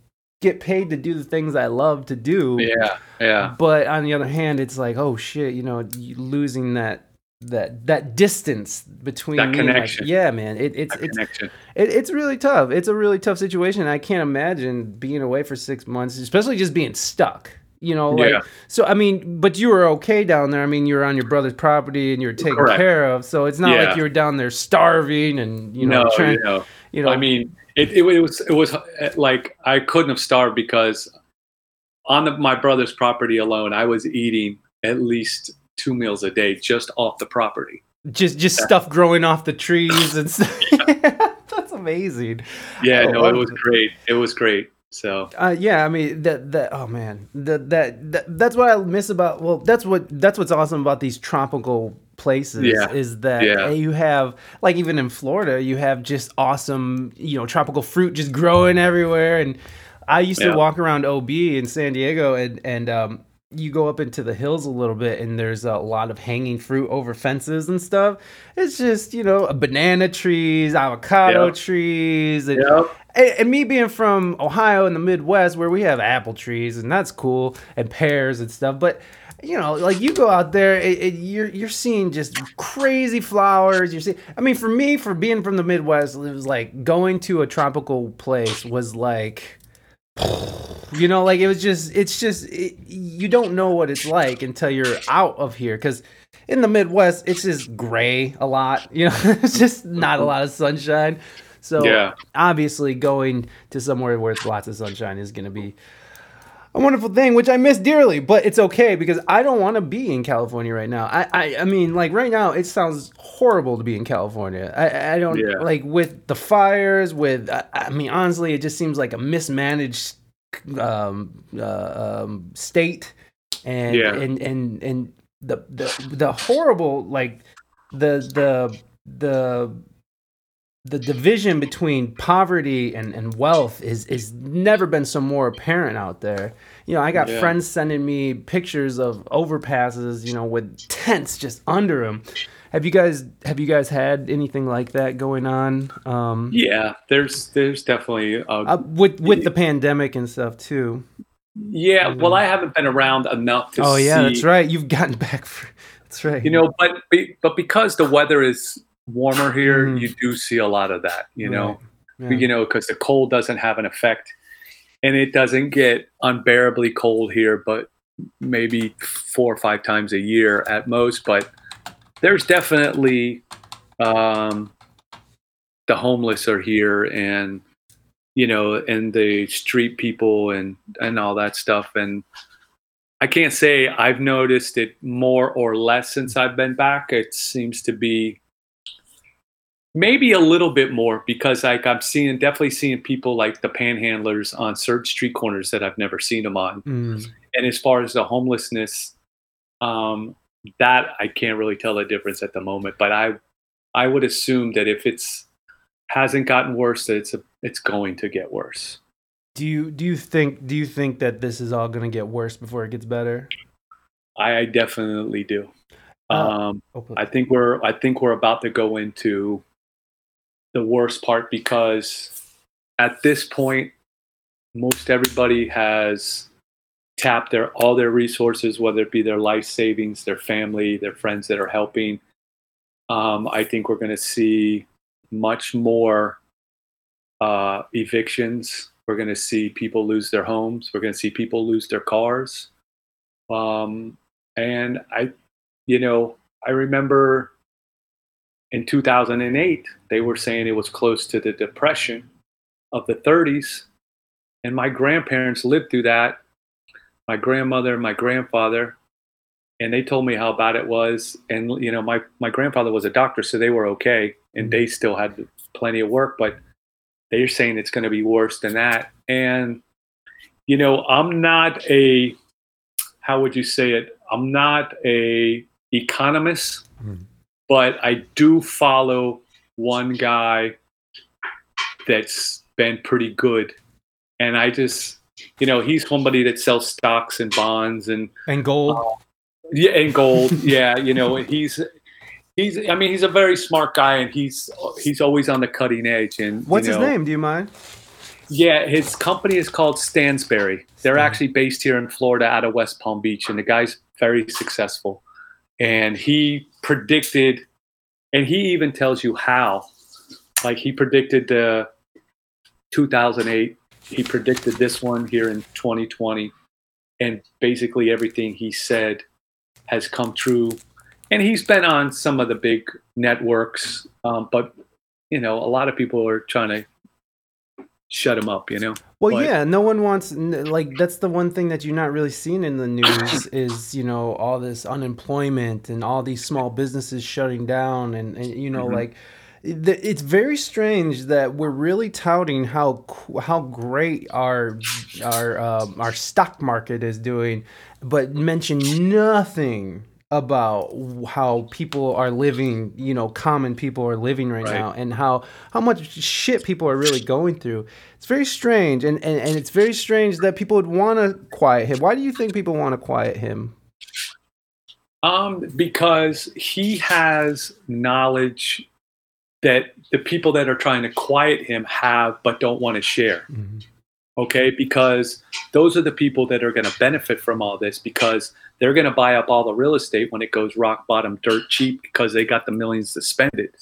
S1: get paid to do the things I love to do.
S2: Yeah. Yeah.
S1: But on the other hand, it's like, oh shit, you know, losing that that that distance between
S2: That
S1: and my- yeah, man, it, it's
S2: That
S1: it's
S2: connection.
S1: it, it's really tough. It's a really tough situation. I can't imagine being away for six months, especially just being stuck. You know, like
S2: Yeah.
S1: so. I mean, but you were okay down there. I mean, you were on your brother's property and you were taken
S2: Correct.
S1: care of. So it's not like you were down there starving and you know
S2: no,
S1: trying.
S2: you know.
S1: You know,
S2: I mean, it, it, it was it was uh, like I couldn't have starved because on the, my brother's property alone, I was eating at least two meals a day just off the property.
S1: just just stuff growing off the trees and *laughs* stuff. *laughs* That's amazing.
S2: Yeah, no, it was great. It was great. So
S1: Uh, yeah, I mean that that oh man, that, that that that's what I miss about well, that's what that's what's awesome about these tropical places
S2: Yeah,
S1: is that
S2: yeah.
S1: you have like even in Florida, you have just awesome, you know, tropical fruit just growing everywhere and I used to walk around OB in San Diego and and um you go up into the hills a little bit and there's a lot of hanging fruit over fences and stuff. It's just, you know, banana trees, avocado
S2: Yeah.
S1: trees and
S2: Yep.
S1: and, and me being from Ohio in the Midwest, where we have apple trees, and that's cool, and pears and stuff. But you know, like you go out there, it, it, you're you're seeing just crazy flowers. You're seeing. I mean, for me, for being from the Midwest, it was like going to a tropical place was like. You know, like it was just, it's just, it, you don't know what it's like until you're out of here. Cause in the Midwest, it's just gray a lot. *laughs* You know, it's just not a lot of sunshine. So
S2: Yeah.
S1: obviously going to somewhere where it's lots of sunshine is going to be a wonderful thing, which I miss dearly, but it's okay because I don't want to be in California right now. I, I, I mean, like right now, it sounds horrible to be in California. I, I don't
S2: Yeah.
S1: like with the fires. With I, I mean, honestly, it just seems like a mismanaged um, uh, um, state, and
S2: Yeah.
S1: and and and the the the horrible like the the the the division between poverty and, and wealth is is never been so more apparent out there. You know, I got
S2: Yeah.
S1: friends sending me pictures of overpasses, you know, with tents just under them. Have you guys have you guys had anything like that going on? Um,
S2: Yeah, there's there's definitely a,
S1: uh, with with the pandemic and stuff too.
S2: yeah. Well, I haven't been around enough to
S1: Oh yeah,
S2: see,
S1: that's right. You've gotten *laughs* back. For, that's right.
S2: You know, but but because the weather is warmer here,
S1: Mhm.
S2: you do see a lot of that. You know,
S1: Yeah.
S2: you know, because the cold doesn't have an effect, and it doesn't get unbearably cold here, but maybe four or five times a year at most. But there's definitely um, the homeless are here, and you know, and the street people and and all that stuff, and I can't say I've noticed it more or less since I've been back. It seems to be maybe a little bit more because like I'm seeing definitely seeing people like the panhandlers on certain street corners that I've never seen them on.
S1: Mm.
S2: And as far as the homelessness, um, that I can't really tell the difference at the moment. But I I would assume that if it's hasn't gotten worse, that it's a, it's going to get worse.
S1: Do you do you think do you think that this is all going to get worse before it gets better?
S2: I, I definitely do.
S1: Uh,
S2: Um,
S1: Oh,
S2: I think we're I think we're about to go into the worst part because at this point most everybody has tapped their all their resources, whether it be their life savings, their family, their friends that are helping. Um, I think we're going to see much more uh, evictions. We're going to see people lose their homes. We're going to see people lose their cars. Um, and I, you know, I remember in 2008, they were saying it was close to the depression of the 30s. And my grandparents lived through that, my grandmother, my grandfather. and they told me how bad it was. And you know, my my grandfather was a doctor, so they were okay, and they still had plenty of work. But they're saying it's going to be worse than that. And you know, I'm not a how would you say it? I'm not a economist,
S1: Mhm.
S2: But I do follow one guy that's been pretty good. And I just, you know, he's somebody that sells stocks and bonds and
S1: And gold.
S2: Uh, yeah, and gold. *laughs* yeah, you know, and he's he's I mean, he's a very smart guy and he's he's always on the cutting edge and
S1: What's
S2: you
S1: his name? Do you mind?
S2: yeah, his company is called Stansberry. They're actually based here in Florida out of West Palm Beach, and the guy's very successful. And he predicted, and he even tells you how. Like he predicted the 2008, he predicted this one here in 2020, and basically everything he said has come true. And he's been on some of the big networks, um, but you know, a lot of people are trying to shut him up. You know.
S1: Well,
S2: But-
S1: yeah, no one wants like that's the one thing that you're not really seeing in the news *coughs* is you know all this unemployment and all these small businesses shutting down and, and you know
S2: Mhm.
S1: like it's very strange that we're really touting how how great our our um, our stock market is doing, but mention nothing about how people are living, you know, common people are living right,
S2: Right.
S1: now and how how much shit people are really going through. It's very strange and and, and it's very strange that people would want to quiet him. Why do you think people want to quiet him?
S2: Um, because he has knowledge that the people that are trying to quiet him have but don't want to share. Okay, because those are the people that are going to benefit from all this because they're going to buy up all the real estate when it goes rock bottom dirt cheap because they got the millions to spend it.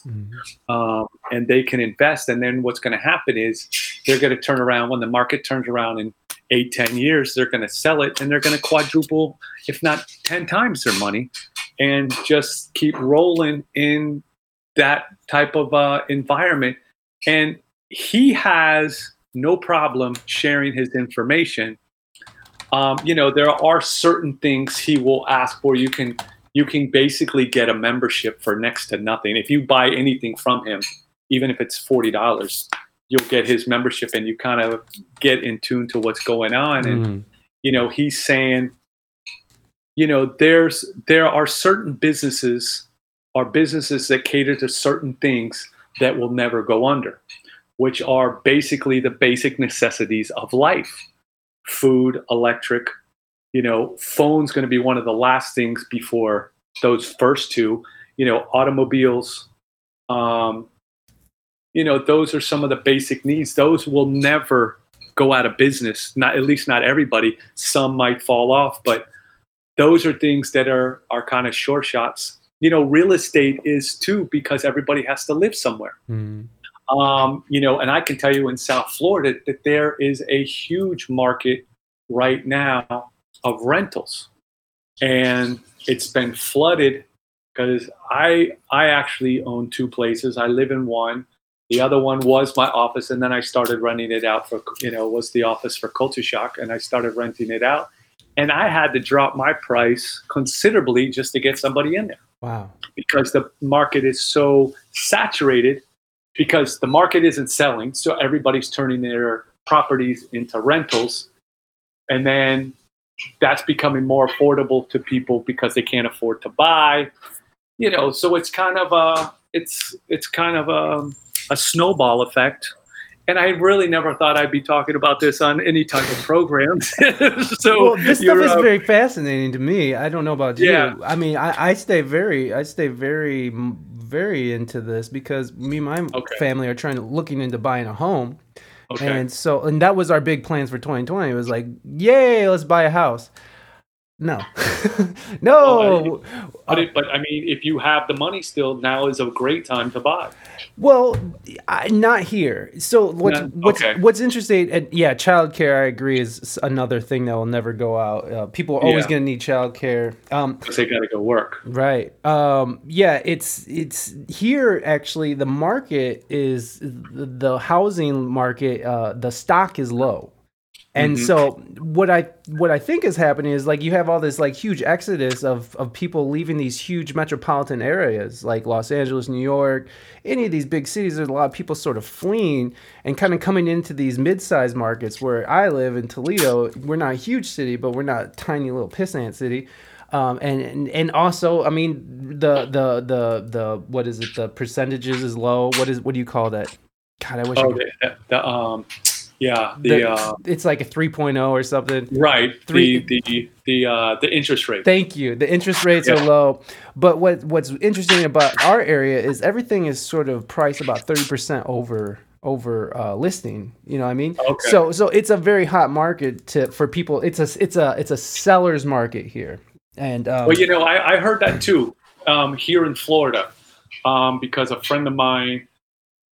S2: Um, and they can invest. And then what's going to happen is they're going to turn around when the market turns around in eight, 10 years, they're going to sell it and they're going to quadruple, if not 10 times their money, and just keep rolling in that type of uh, environment. And he has no problem sharing his information. Um, you know, there are certain things he will ask for. You can you can basically get a membership for next to nothing. If you buy anything from him, even if it's forty dollars, you'll get his membership and you kind of get in tune to what's going on. And
S1: Mhm.
S2: you know, he's saying, you know, there's there are certain businesses are businesses that cater to certain things that will never go under, which are basically the basic necessities of life. Food, electric, you know, phone's going to be one of the last things before those first two, you know, automobiles, um, you know, those are some of the basic needs. Those will never go out of business. Not at least not everybody. Some might fall off, but those are things that are are kind of short shots. You know, real estate is too because everybody has to live somewhere.
S1: Mhm.
S2: Um, you know, and I can tell you in South Florida that there is a huge market right now of rentals, and it's been flooded because I I actually own two places. I live in one. The other one was my office, and then I started renting it out for you know was the office for Kulcha Shok, and I started renting it out, and I had to drop my price considerably just to get somebody in there
S1: Wow.
S2: because the market is so saturated because the market isn't selling so everybody's turning their properties into rentals. And then that's becoming more affordable to people because they can't afford to buy you know so it's kind of a it's it's kind of a, a snowball effect and I really never thought I'd be talking about this on any type of program. *laughs* so
S1: well, this stuff is
S2: uh,
S1: very fascinating to me. I don't know about you.
S2: Yeah.
S1: I mean, I, I stay very, I stay very, very into this because me and my
S2: Okay.
S1: family are trying to looking into buying a home,
S2: okay.
S1: and so and that was our big plans for 2020. It was like, yay, let's buy a house. No, *laughs* no.
S2: But, it, but I mean, if you have the money still, now is a great time to buy.
S1: Well, I, not here. So what's what's
S2: Okay.
S1: what's interesting? And yeah, childcare. I agree is another thing that will never go out. Uh, people are always
S2: Yeah.
S1: going to need childcare. Um,
S2: Because they got to go work.
S1: Right. Um, yeah, it's it's here actually the market is the housing market uh, the stock is low. And
S2: Mhm.
S1: so what I what I think is happening is like you have all this like huge exodus of of people leaving these huge metropolitan areas like Los Angeles, New York, any of these big cities. There's a lot of people sort of fleeing and kind of coming into these mid-sized markets where I live in Toledo. We're not a huge city, but we're not a tiny little pissant city. Um, and, and and also, I mean, the the the the what is it? The percentages is low. What is what do you call that? God, I wish. I
S2: Oh,
S1: could,
S2: the, the um, yeah, the,
S1: the-
S2: uh,
S1: it's like a 3.0 or something.
S2: right,
S1: Three-
S2: the the the uh, the interest rate.
S1: Thank you. The interest rates are low, but what what's interesting about our area is everything is sort of priced about 30% over over uh, listing. You know what I mean?
S2: Okay.
S1: So so it's a very hot market to for people. It's a it's a it's a seller's market here. And um,
S2: Well, you know, I, I heard that too um, here in Florida um, because a friend of mine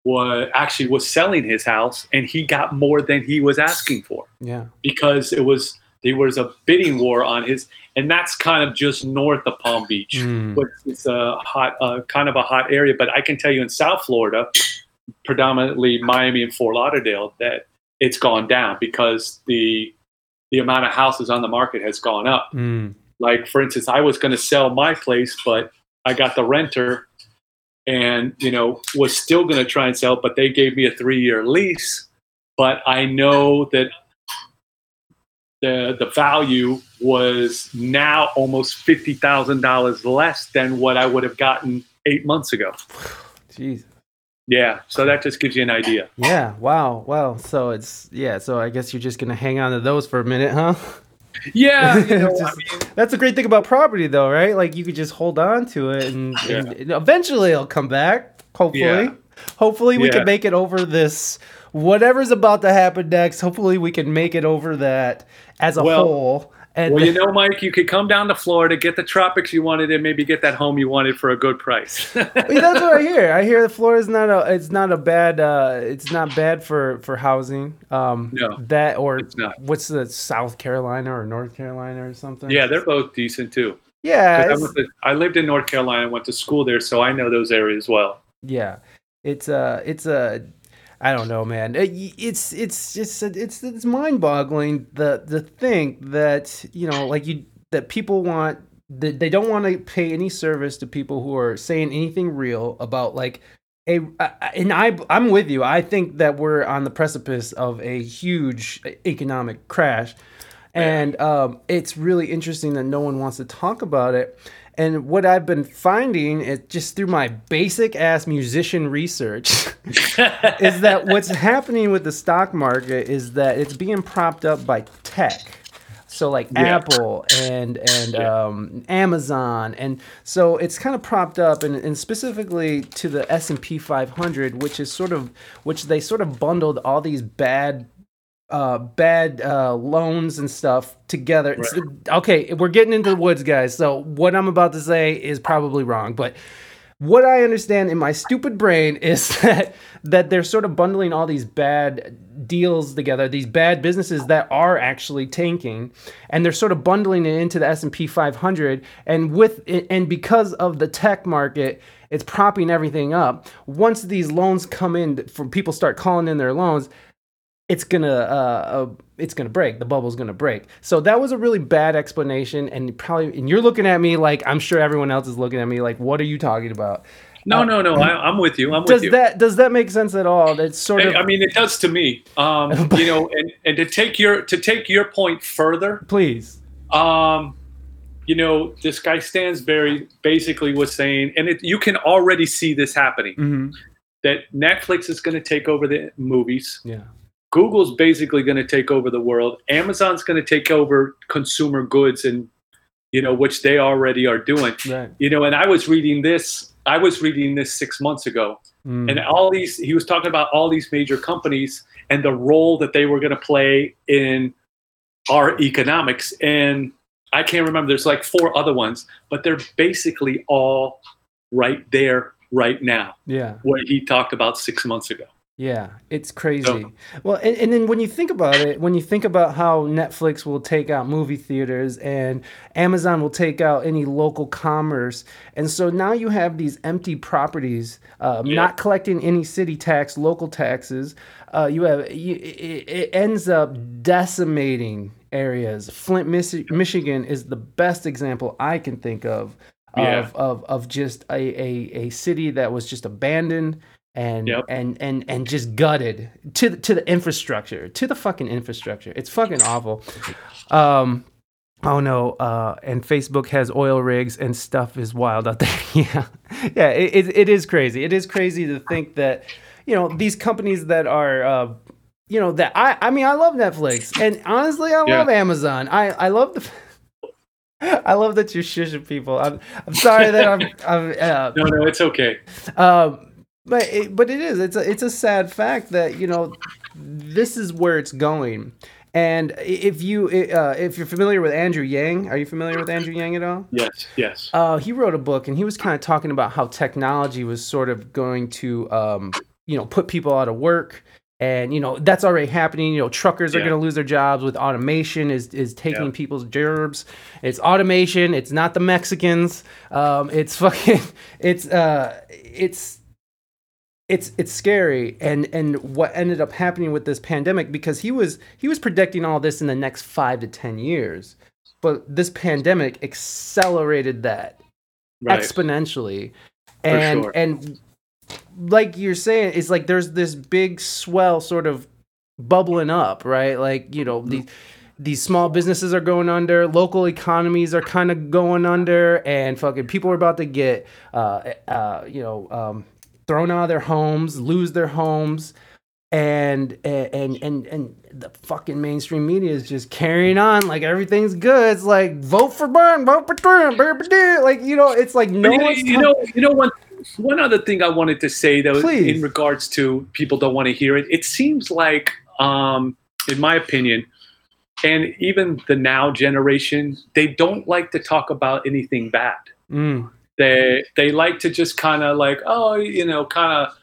S2: was actually was selling his house and he got more than he was asking for
S1: yeah.
S2: because it was there was a bidding war on his and that's kind of just north of Palm Beach.
S1: Mm.
S2: It's a hot, uh, kind of a hot area. But I can tell you in South Florida, predominantly Miami and Fort Lauderdale, that it's gone down because the the amount of houses on the market has gone up
S1: Mm.
S2: like for instance i was going to sell my place but i got the renter and you know was still going to try and sell but they gave me a three year lease but i know that the the value was now almost $50000 less than what i would have gotten eight months ago
S1: Jeez.
S2: yeah so that just gives you an idea
S1: Yeah. Wow. Wow. So it's yeah. So I guess you're just gonna hang on to those for a minute, huh?
S2: Yeah *laughs* you know, I mean,
S1: That's the great thing about property, though, right? Like you could just hold on to it, and, and eventually it'll come back. Hopefully,
S2: Yeah.
S1: hopefully we
S2: Yeah.
S1: can make it over this. Whatever's about to happen next, hopefully we can make it over that as a
S2: Well-
S1: whole. And
S2: well you know mike you could come down to florida get the tropics you wanted and maybe get that home you wanted for a good price *laughs*
S1: that's what I hear. I hear that Florida's not a. It's not a bad. Uh, it's not bad for for housing. Um,
S2: No,
S1: that or
S2: it's not.
S1: what's the South Carolina or North Carolina or something?
S2: Yeah, they're both decent too.
S1: yeah.
S2: I, to, I lived in North Carolina, went to school there, so I know those areas well.
S1: Yeah, it's a, it's a, I don't know, man. It, it's it's just it's it's mind-boggling the the think that you know, like you that people want that they don't want to pay any service to people who are saying anything real about like a and I I'm with you. I think that we're on the precipice of a huge economic crash. And um, it's really interesting that no one wants to talk about it. And what I've been finding is just through my basic ass musician research *laughs* is that what's happening with the stock market is that it's being propped up by tech. So like
S2: Yeah.
S1: Apple and and
S2: Yeah.
S1: um, Amazon, and so it's kind of propped up, and, and specifically to the S and P 500, which is sort of which they sort of bundled all these bad uh, bad uh, loans and stuff together. It's- okay, we're getting into the woods, guys. So what I'm about to say is probably wrong, but what I understand in my stupid brain *laughs* is that that they're sort of bundling all these bad deals together, these bad businesses that are actually tanking, and they're sort of bundling it into the S&P 500 and with and because of the tech market it's propping everything up. Once these loans come in from people start calling in their loans, it's gonna uh, uh it's gonna break the bubble's gonna break so that was a really bad explanation and probably and you're looking at me like i'm sure everyone else is looking at me like what are you talking about
S2: No, no, no. I, I'm with you. I'm
S1: does
S2: with you.
S1: that does that make sense at all that's sort of
S2: I, I mean, it does to me. Um, *laughs* you know, and, and to take your to take your point further,
S1: please
S2: um, you know, this guy Stansberry basically was saying, and it, you can already see this happening
S1: mm-hmm.
S2: that Netflix is going to take over the movies.
S1: yeah
S2: Google's basically going to take over the world. Amazon's going to take over consumer goods, and you know, which they already are doing.
S1: right
S2: You know, and I was reading this. I was reading this six months ago,
S1: Mm.
S2: and all these. He was talking about all these major companies and the role that they were going to play in our economics. And I can't remember. There's like four other ones, but they're basically all right there, right now.
S1: yeah
S2: What he talked about six months ago.
S1: Yeah, it's crazy. well, and, and then when you think about it, when you think about how Netflix will take out movie theaters and Amazon will take out any local commerce, and so now you have these empty properties, um,
S2: Yeah.
S1: not collecting any city tax, local taxes. Uh, you have you, it, it ends up decimating areas. Flint, Mich- Michigan, is the best example I can think of of
S2: Yeah.
S1: of, of just a, a, a city that was just abandoned and
S2: Yep.
S1: and and and just gutted to the, to the infrastructure to the fucking infrastructure it's fucking awful um oh no uh and facebook has oil rigs and stuff is wild out there *laughs* yeah yeah it, it, it is crazy it is crazy to think that you know these companies that are uh you know that i i mean i love netflix and honestly i
S2: Yeah.
S1: love amazon i i love the *laughs* I love that you're shushing people. I'm, I'm sorry that I'm, I'm uh,
S2: No, no, it's okay.
S1: um, but it, but it is. It's a it's a sad fact that you know this is where it's going. And if you uh, if you're familiar with Andrew Yang, are you familiar with Andrew Yang at all?
S2: Yes, yes.
S1: Uh, he wrote a book and he was kind of talking about how technology was sort of going to um, you know put people out of work. And you know that's already happening. You know, truckers are going to lose their jobs with automation is is taking
S2: Yeah.
S1: people's jobs. It's automation. It's not the Mexicans. Um, it's *laughs* fucking. It's uh. It's it's it's scary and and what ended up happening with this pandemic because he was he was predicting all this in the next five to ten years but this pandemic accelerated that
S2: Right.
S1: exponentially and
S2: sure.
S1: and like you're saying it's like there's this big swell sort of bubbling up right like you know these these small businesses are going under local economies are kind of going under and fucking people are about to get uh uh you know um thrown out of their homes lose their homes and and and and the fucking mainstream media is just carrying on like everything's good. It's like vote for Biden, vote for Trump, like you know, it's like no
S2: you,
S1: one's
S2: you know, you know one one other thing I wanted to say though,
S1: Please.
S2: in regards to people don't want to hear it. It seems like, um, in my opinion, and even the now generation, they don't like to talk about anything bad.
S1: Mm,
S2: They they like to just kind of like, oh, you know, kind of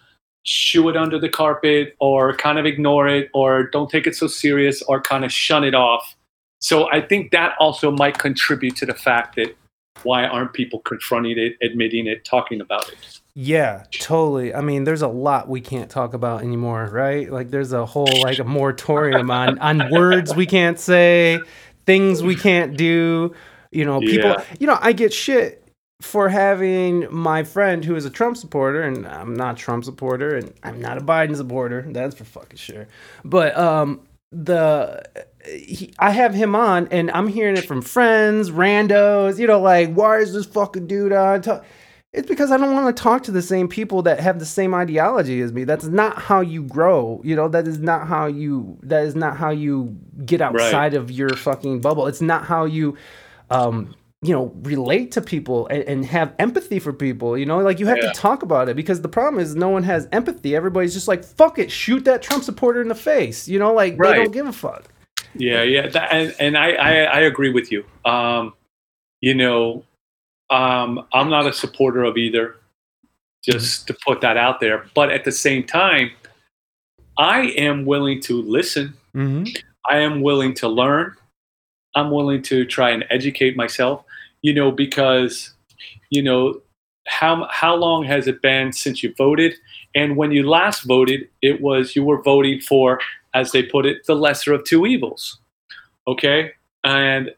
S2: shoo it under the carpet or kind of ignore it or don't take it so serious or kind of shun it off. So I think that also might contribute to the fact that why aren't people confronting it, admitting it, talking about it?
S1: yeah, totally. I mean, there's a lot we can't talk about anymore, right? Like there's a whole like a moratorium on *laughs* on words we can't say, things we can't do. You know, people.
S2: Yeah.
S1: You know, I get shit for having my friend who is a Trump supporter, and I'm not a Trump supporter, and I'm not a Biden supporter. That's for fucking sure. But um, the he, I have him on, and I'm hearing it from friends, randos. You know, like why is this fucking dude on? It's because I don't want to talk to the same people that have the same ideology as me. That's not how you grow. You know, that is not how you. That is not how you get outside of your fucking bubble. It's not how you. Um, you know relate to people and, and have empathy for people you know like you have
S2: Yeah.
S1: to talk about it because the problem is no one has empathy everybody's just like fuck it shoot that trump supporter in the face you know like they don't give a fuck
S2: Yeah, yeah, that, and, and I, I I agree with you. Um, you know, um, I'm not a supporter of either. Just to put that out there, but at the same time, I am willing to listen.
S1: mm-hmm.
S2: I am willing to learn. I'm willing to try and educate myself. You know, because you know how how long has it been since you voted? And when you last voted, it was you were voting for, as they put it, the lesser of two evils. Okay, and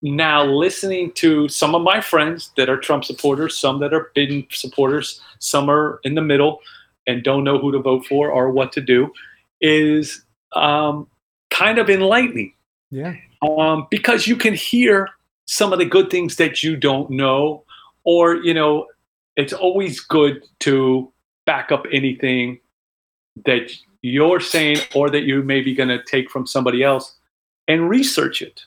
S2: now listening to some of my friends that are Trump supporters, some that are Biden supporters, some are in the middle and don't know who to vote for or what to do, is um, kind of enlightening
S1: yeah
S2: um, because you can hear some of the good things that you don't know, or you know, it's always good to back up anything that you're saying or that you may be going to take from somebody else and research it.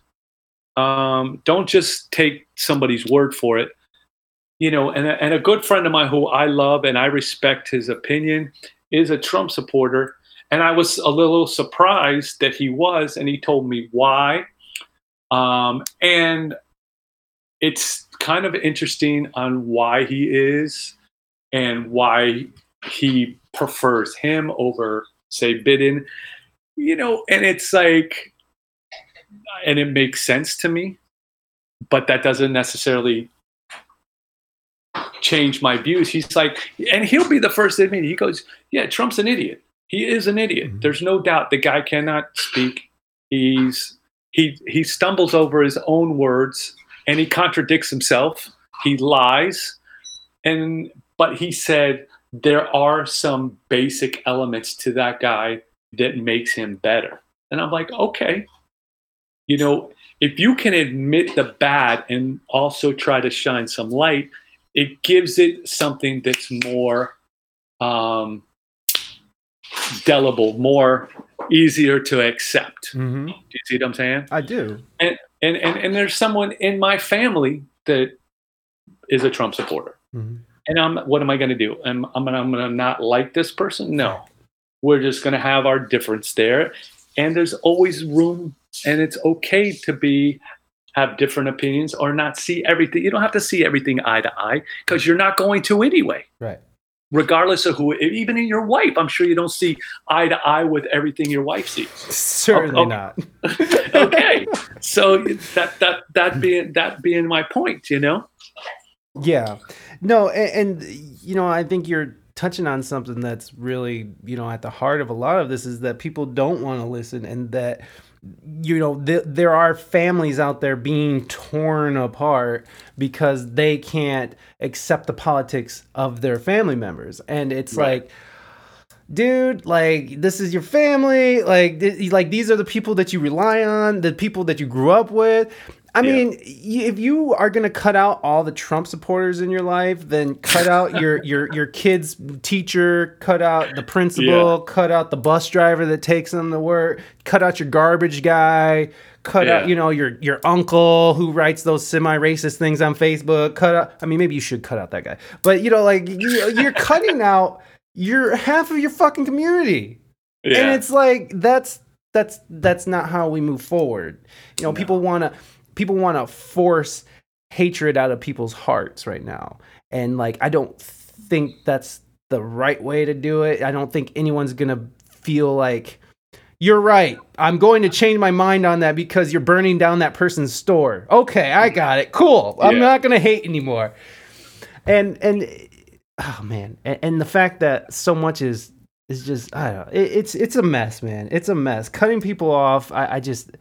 S2: Um, don't just take somebody's word for it. You know, and a, and a good friend of mine who I love and I respect his opinion is a Trump supporter. And I was a little surprised that he was, and he told me why. Um, and it's kind of interesting on why he is and why he prefers him over say Biden, you know, and it's like, and it makes sense to me, but that doesn't necessarily change my views. He's like, and he'll be the first to admit. He goes, "Yeah, Trump's an idiot. He is an idiot.
S1: Mhm.
S2: There's no doubt. The guy cannot speak. He's he he stumbles over his own words and he contradicts himself. He lies, and but he said there are some basic elements to that guy that makes him better. And I'm like, okay, you know, if you can admit the bad and also try to shine some light, it gives it something that's more um, delible, more easier to accept.
S1: hmm
S2: Do you see what I'm saying?
S1: I do.
S2: And and and there's someone in my family that is a Trump supporter.
S1: Mhm.
S2: And I'm what am I going to do? Am I'm gonna, I'm going to not like this person? No. We're just going to have our difference there. And there's always room and it's okay to be have different opinions or not see everything. You don't have to see everything eye to eye because you're not going to anyway.
S1: Right.
S2: Regardless of who, even in your wife, I'm sure you don't see eye to eye with everything your wife sees
S1: Certainly
S2: okay.
S1: not. *laughs*
S2: okay so that that that being that being my point you know
S1: Yeah. No, and, and you know, I think you're touching on something that's really, you know, at the heart of a lot of this is that people don't want to listen and that you know, th- there are families out there being torn apart because they can't accept the politics of their family members. And it's
S2: Right.
S1: like dude like this is your family like th- like these are the people that you rely on the people that you grew up with i
S2: Yeah.
S1: mean if you are going to cut out all the trump supporters in your life then cut out your *laughs* your your kid's teacher cut out the principal cut out the bus driver that takes them to work cut out your garbage guy cut out you know your your uncle who writes those semi-racist things on facebook cut out i mean maybe you should cut out that guy. But you know like you, you're cutting *laughs* out you're half of your fucking community. And it's like that's that's that's not how we move forward. You know people want to people want to force hatred out of people's hearts right now. And like i don't think that's the right way to do it. I don't think anyone's gonna feel like you're right. I'm going to change my mind on that because you're burning down that person's store. Okay i got it. Cool. I'm
S2: Yeah.
S1: not gonna hate anymore. And and oh man. And, and the fact that so much is is just i don't know. It, it's it's a mess man. It's a mess. Cutting people off i, I just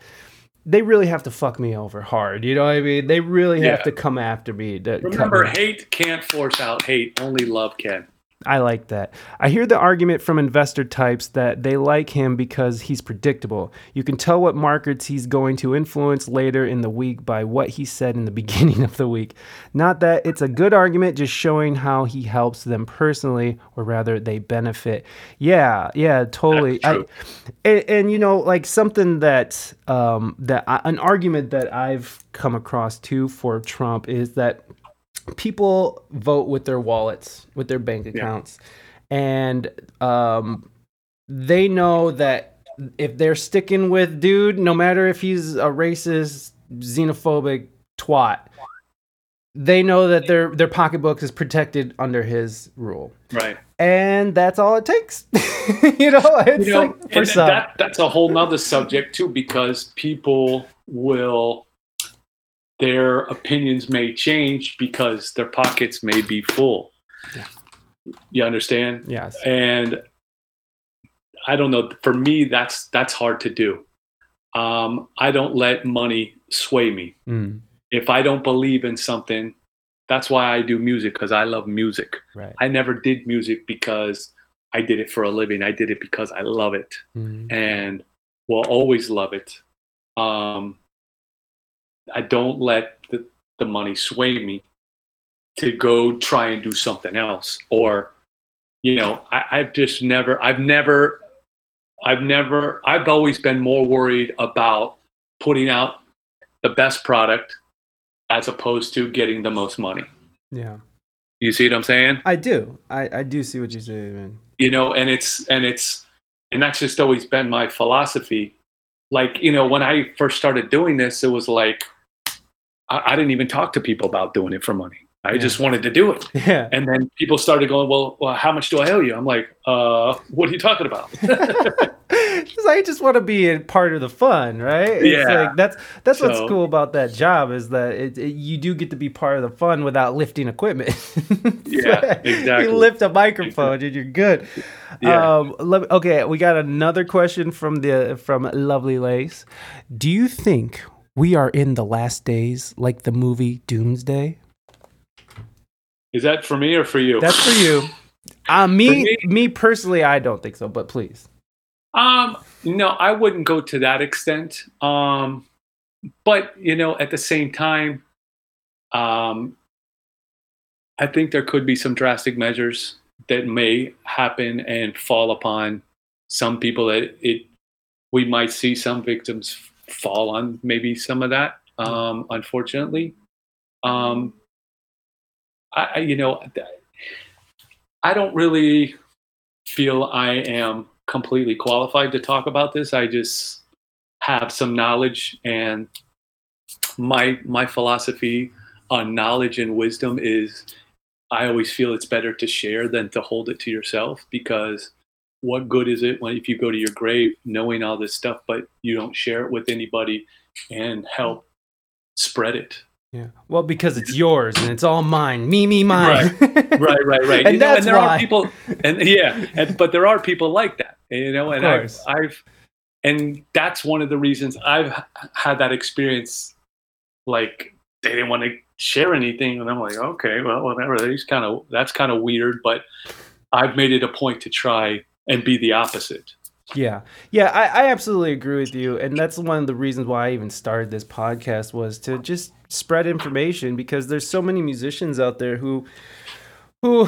S1: they really have to fuck me over hard you know what i mean? They really have
S2: Yeah.
S1: to come after me
S2: remember hate can't force out hate only love can
S1: I like that. I hear the argument from investor types that they like him because he's predictable. You can tell what markets he's going to influence later in the week by what he said in the *laughs* beginning of the week. Not that it's a good argument, just showing how he helps them personally, or rather, they benefit. Yeah, yeah, totally. I, and, and you know, like something that um, that I, an argument that I've come across too for Trump is that people vote with their wallets, with their bank accounts, and um, they know that if they're sticking with dude, no matter if he's a racist, xenophobic twat, they know that their their pocketbook is protected under his rule,
S2: right
S1: and that's all it takes. *laughs* you know, it's
S2: you know
S1: like for some.
S2: that that's a whole nother subject too because people will their opinions may change because their pockets may be full.
S1: Yeah.
S2: you understand?
S1: Yes.
S2: and i don't know for me that's that's hard to do. Um, i don't let money sway me.
S1: Mm,
S2: if i don't believe in something that's why i do music because i love music.
S1: Right.
S2: i never did music because i did it for a living. I did it because i love it
S1: Mm,
S2: and will always love it. Um, i don't let the, the money sway me to go try and do something else or you know I, i've just never i've never i've never i've always been more worried about putting out the best product as opposed to getting the most money
S1: yeah.
S2: you see what i'm saying
S1: I do. I, I do see what you say, man.
S2: you know and it's and it's and that's just always been my philosophy like you know when i first started doing this it was like i, I didn't even talk to people about doing it for money I
S1: Yeah.
S2: just wanted to do it. *laughs*
S1: Yeah.
S2: And then people started going, well, well, how much do I owe you? I'm like, uh, what are you talking about? *laughs*
S1: Because I just want to be a part of the fun, right? It's
S2: Yeah.
S1: like that's that's what's cool about that job is that it, it- you do get to be part of the fun without lifting equipment. *laughs*
S2: Yeah, exactly.
S1: You lift a microphone and you're good.
S2: Yeah.
S1: Um, let, okay, we got another question from the from Lovely Lace. Do you think we are in the last days, like the movie Doomsday?
S2: Is that for me or for you?
S1: That's for you. Uh, me,
S2: me-
S1: me personally, I don't think so. But please.
S2: Um, no, I wouldn't go to that extent. Um, but you know, at the same time, um, I think there could be some drastic measures that may happen and fall upon some people that it we might see some victims fall on maybe some of that um unfortunately. Um I, I you know i don't really feel i am completely qualified to talk about this. I just have some knowledge and my my philosophy on knowledge and wisdom is I always feel it's better to share than to hold it to yourself because what good is it when if you go to your grave knowing all this stuff but you don't share it with anybody and help spread it
S1: Yeah. Well, because it's yours and it's all mine. Me, me, mine.
S2: right *laughs* right right right.
S1: And
S2: You know,
S1: that's
S2: there
S1: why.
S2: are people and yeah and, but there are people like that you know and I've. I've and that's one of the reasons i've had that experience like they didn't want to share anything and i'm like okay well whatever that's kind of that's kind of weird but i've made it a point to try and be the opposite.
S1: Yeah, yeah, I, I absolutely agree with you, and that's one of the reasons why I even started this podcast was to just spread information because there's so many musicians out there who who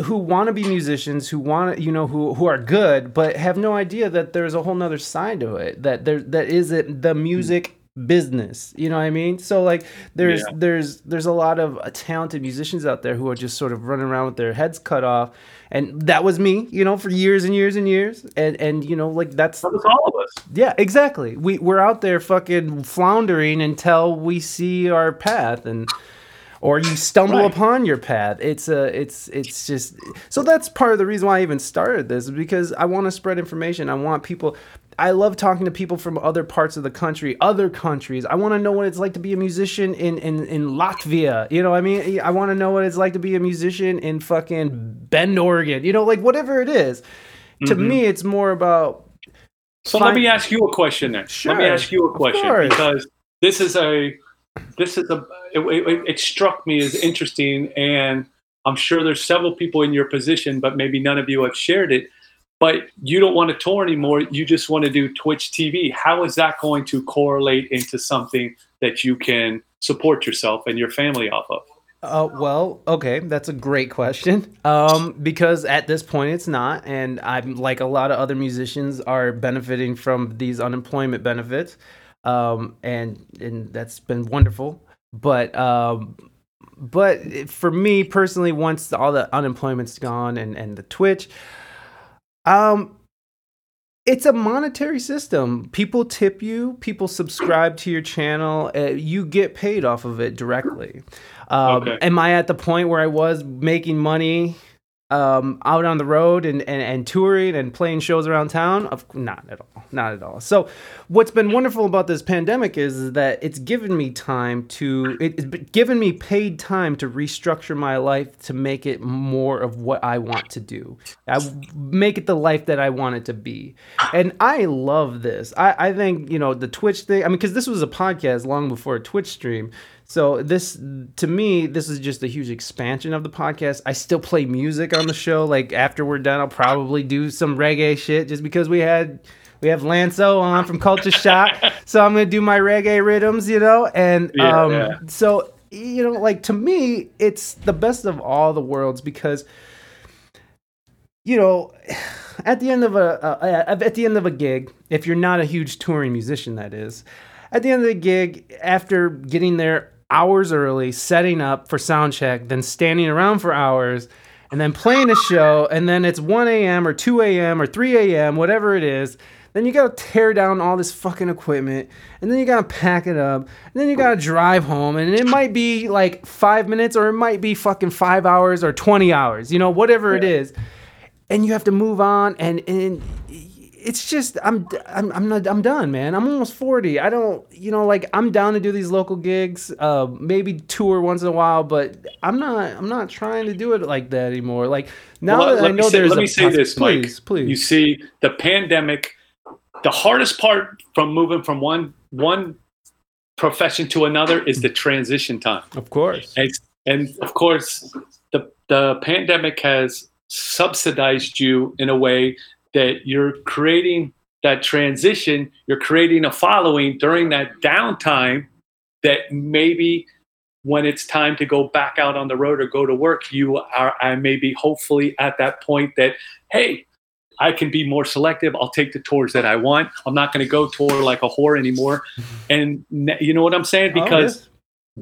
S1: who want to be musicians who want you know who who are good but have no idea that there's a whole nother side to it that there that isn't the hmm. music business you know what i mean? So like there's
S2: Yeah.
S1: there's there's a lot of uh, talented musicians out there who are just sort of running around with their heads cut off. And that was me you know for years and years and years. And and you know like that's
S2: that all of us.
S1: Yeah exactly. We we're out there fucking floundering until we see our path. And or you stumble
S2: Right.
S1: upon your path it's a it's it's just so that's part of the reason why i even started this is because i want to spread information i want people i love talking to people from other parts of the country other countries i want to know what it's like to be a musician in in, in latvia you know what i mean i want to know what it's like to be a musician in fucking bend oregon you know like whatever it is to
S2: Mhm.
S1: me it's more about
S2: So
S1: Fine.
S2: let me ask you a question then.
S1: Sure.
S2: Let me ask you a question because this is a this is a it, it, it struck me as interesting and I'm sure there's several people in your position but maybe none of you have shared it. But you don't want to tour anymore. You just want to do Twitch TV how is that going to correlate into something that you can support yourself and your family off of?
S1: Uh, well, okay, that's a great question. Um, because at this point it's not, and I'm like a lot of other musicians are benefiting from these unemployment benefits, um, and and that's been wonderful. But um, but for me personally, once all the unemployment's gone and and the Twitch, um, it's a monetary system. People tip you, people subscribe to your channel, uh, you get paid off of it directly. Um,
S2: Okay.
S1: Am I at the point where I was making money um, out on the road and, and, and touring and playing shows around town? Of not at all, not at all. So, what's been wonderful about this pandemic is that it's given me time to it's given me paid time to restructure my life to make it more of what I want to do. I make it the life that I want it to be, and I love this. I, I think you know the Twitch thing. I mean, because this was a podcast long before a Twitch stream. So this, to me, this is just a huge expansion of the podcast. I still play music on the show. Like after we're done, I'll probably do some reggae shit just because we had we have Lanzo on from Kulcha Shok. *laughs* So I'm gonna do my reggae rhythms, you know, and
S2: Yeah,
S1: um,
S2: yeah.
S1: so you know, like to me, it's the best of all the worlds because you know, *sighs* at the end of a uh, at the end of a gig, if you're not a huge touring musician, that is, at the end of the gig, after getting there hours early, setting up for sound check, then standing around for hours, and then playing a show, and then it's 1 a.m. or 2 a.m. or 3 a.m., whatever it is, Then you gotta tear down all this fucking equipment, and then you gotta pack it up, and then you gotta drive home, and it might be like five minutes, or it might be fucking five hours or twenty hours, you know, whatever it
S2: Yeah.
S1: is, and you have to move on, and and it's just I'm I'm I'm not I'm done, man. I'm almost forty. I don't, you know, like I'm down to do these local gigs, uh, maybe tour once in a while, but I'm not I'm not trying to do it like that anymore. Like now
S2: Well,
S1: that I know
S2: say,
S1: there's
S2: let
S1: a
S2: me say this,
S1: please,
S2: Mike.
S1: please,
S2: You see, the pandemic, the hardest part from moving from one one profession to another is the transition time.
S1: of course.
S2: And, and of course, the the pandemic has subsidized you in a way that you're creating that transition. You're creating a following during that downtime that maybe when it's time to go back out on the road or go to work, you are I may be hopefully at that point that hey, I can be more selective. I'll take the tours that I want. I'm not going to go tour like a whore anymore. *laughs* And you know what I'm saying?
S1: Oh,
S2: Because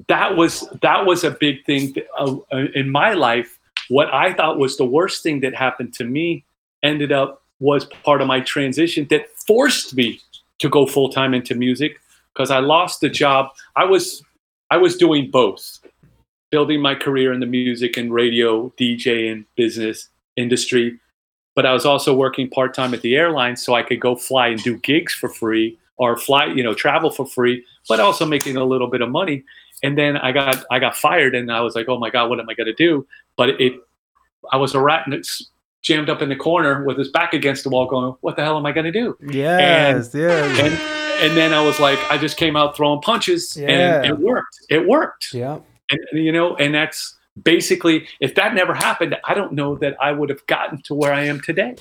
S2: that was that was a big thing that, uh, uh, in my life. What I thought was the worst thing that happened to me ended up was part of my transition that forced me to go full time into music because I lost the job. I was I was doing both, building my career in the music and radio, DJ and business industry, but I was also working part time at the airline so I could go fly and do gigs for free or fly, you know, travel for free, but also making a little bit of money. And then I got I got fired, and I was like, oh my god, what am I to do? But it, I was a rat and it's jammed up in the corner with his back against the wall, going, what the hell am I going to do?
S1: yes, yes,
S2: And and then I was like, I just came out throwing punches,
S1: Yeah.
S2: and it worked. It worked,
S1: yeah.
S2: and you know, and that's basically if that never happened, I don't know that I would have gotten to where I am today.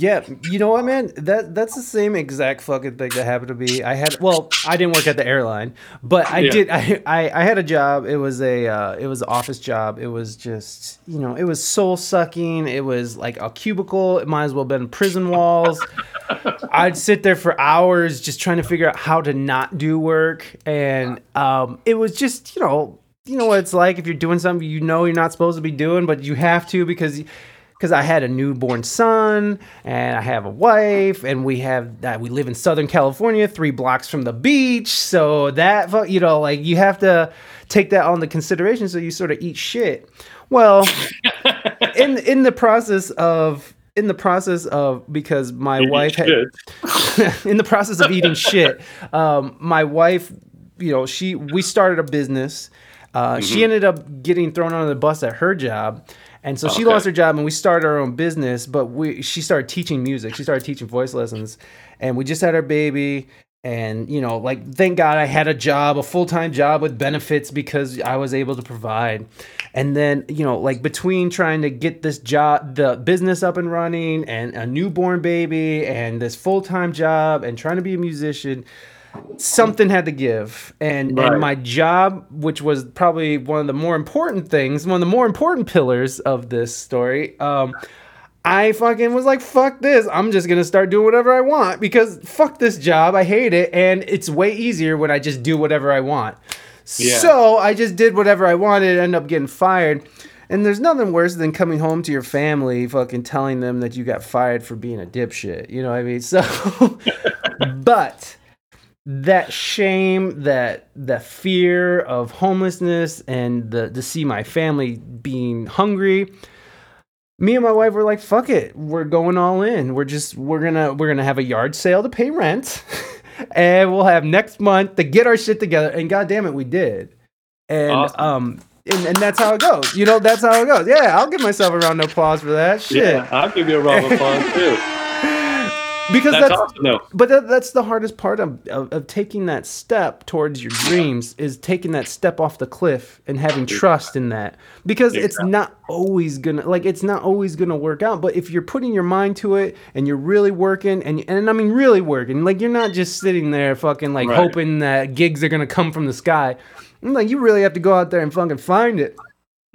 S1: Yeah, you know what, man? That that's the same exact fucking thing that happened to me. I had well, I didn't work at the airline, but I
S2: Yeah.
S1: did. I, I I had a job. It was a uh, it was an office job. It was just you know it was soul sucking. It was like a cubicle. It might as well have been prison walls. *laughs* I'd sit there for hours just trying to figure out how to not do work, and um, it was just you know you know what it's like if you're doing something you know you're not supposed to be doing, but you have to because because I had a newborn son and I have a wife and we have that we live in Southern California, three blocks from the beach. So that you know, like you have to take that on the consideration. So you sort of eat shit. Well, *laughs* in in the process of in the process of because my wife had *laughs* in the process of eating shit, um, my wife, you know, she we started a business. Uh, She ended up getting thrown under the bus at her job, and so she lost her job, and we started our own business. But we she started teaching music. She started teaching voice lessons, and we just had our baby. And you know, like thank God I had a job, a full time job with benefits because I was able to provide. And then you know, like between trying to get this job, the business up and running, and a newborn baby, and this full time job, and trying to be a musician, something had to give. And
S2: Right.
S1: and my job, which was probably one of the more important things, one of the more important pillars of this story, um, I fucking was like, fuck this. I'm just gonna start doing whatever I want because fuck this job. I hate it. And it's way easier when I just do whatever I want.
S2: Yeah.
S1: So I just did whatever I wanted and end up getting fired. And there's nothing worse than coming home to your family fucking telling them that you got fired for being a dipshit. You know what I mean? So, *laughs* but that shame, that that fear of homelessness, and the to see my family being hungry. Me and my wife were like, "Fuck it, we're going all in. We're just we're gonna we're gonna have a yard sale to pay rent, *laughs* and we'll have next month to get our shit together." And god damn it, we did. And
S2: Awesome.
S1: um, and, and that's how it goes. You know, that's how it goes. Yeah, I'll give myself a round of applause for that. Shit,
S2: Yeah, I'll give you a round of *laughs* applause too.
S1: Because
S2: That's,
S1: that's
S2: awesome, though.
S1: but that, that's the hardest part of, of, of taking that step towards your dreams is taking that step off the cliff and having trust in that. Because it's not always gonna like it's not always gonna work out but if you're putting your mind to it and you're really working and and I mean really working like you're not just sitting there fucking like
S2: Right.
S1: hoping that gigs are gonna come from the sky. I'm like you really have to go out there and fucking find it.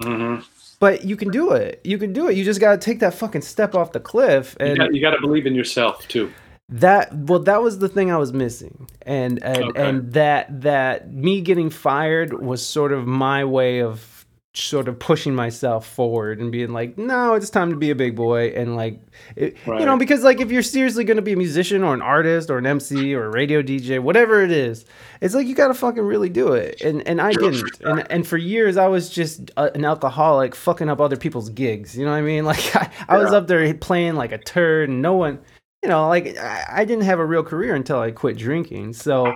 S2: Hmm
S1: but you can do it you can do it you just gotta take that fucking step off the cliff and
S2: you got to believe in yourself too.
S1: that well that was the thing i was missing and and,
S2: Okay.
S1: and that that me getting fired was sort of my way of sort of pushing myself forward and being like, no, it's time to be a big boy. And like, it, you know, because like if you're seriously going to be a musician or an artist or an MC or a radio DJ, whatever it is, it's like you got to fucking really do it. And and I didn't. And and for years I was just a, an alcoholic fucking up other people's gigs. You know what I mean? *laughs* Like I, I was
S2: Yeah.
S1: up there playing like a turd and no one, you know, like I, I didn't have a real career until I quit drinking. So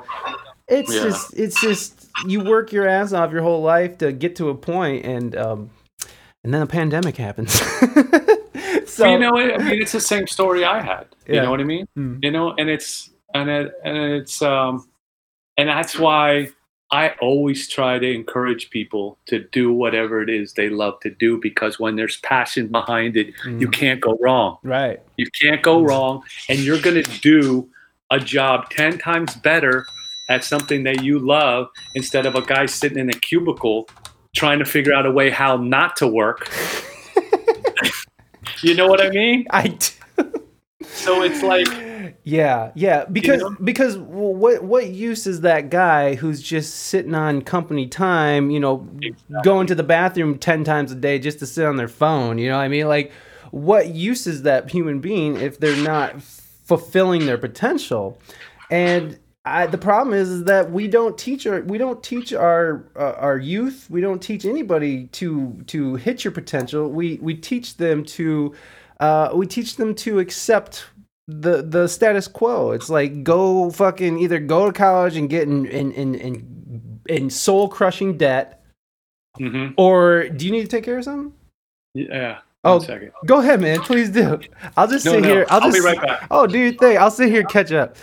S1: it's
S2: Yeah.
S1: just it's just you work your ass off your whole life to get to a point and um and then a pandemic happens. *laughs* so
S2: But you know, I mean, it's the same story I had. You
S1: Yeah.
S2: know what I mean?
S1: Mm.
S2: You know, and it's and it, and it's um, and that's why I always try to encourage people to do whatever it is they love to do because when there's passion behind it, you
S1: Mm.
S2: can't go wrong.
S1: right.
S2: You can't go wrong, and you're going to do a job ten times better at something that you love instead of a guy sitting in a cubicle trying to figure out a way how not to work. *laughs* you know what I mean?
S1: I d-
S2: So it's like,
S1: Yeah, yeah, because
S2: know?
S1: because what what use is that guy who's just sitting on company time, you know, going to the bathroom 10 times a day just to sit on their phone, you know what I mean? Like what use is that human being if they're not fulfilling their potential? And I, the problem is, is that we don't teach our we don't teach our uh, our youth we don't teach anybody to to hit your potential we we teach them to uh, we teach them to accept the the status quo it's like go fucking either go to college and get in in in in, in soul crushing debt
S2: mhm.
S1: or do you need to take care of something
S2: yeah.
S1: Oh, go ahead man please do i'll just
S2: No,
S1: sit
S2: no,
S1: here i'll,
S2: I'll
S1: just
S2: be right back.
S1: Oh, do your thing. I'll sit here and catch up.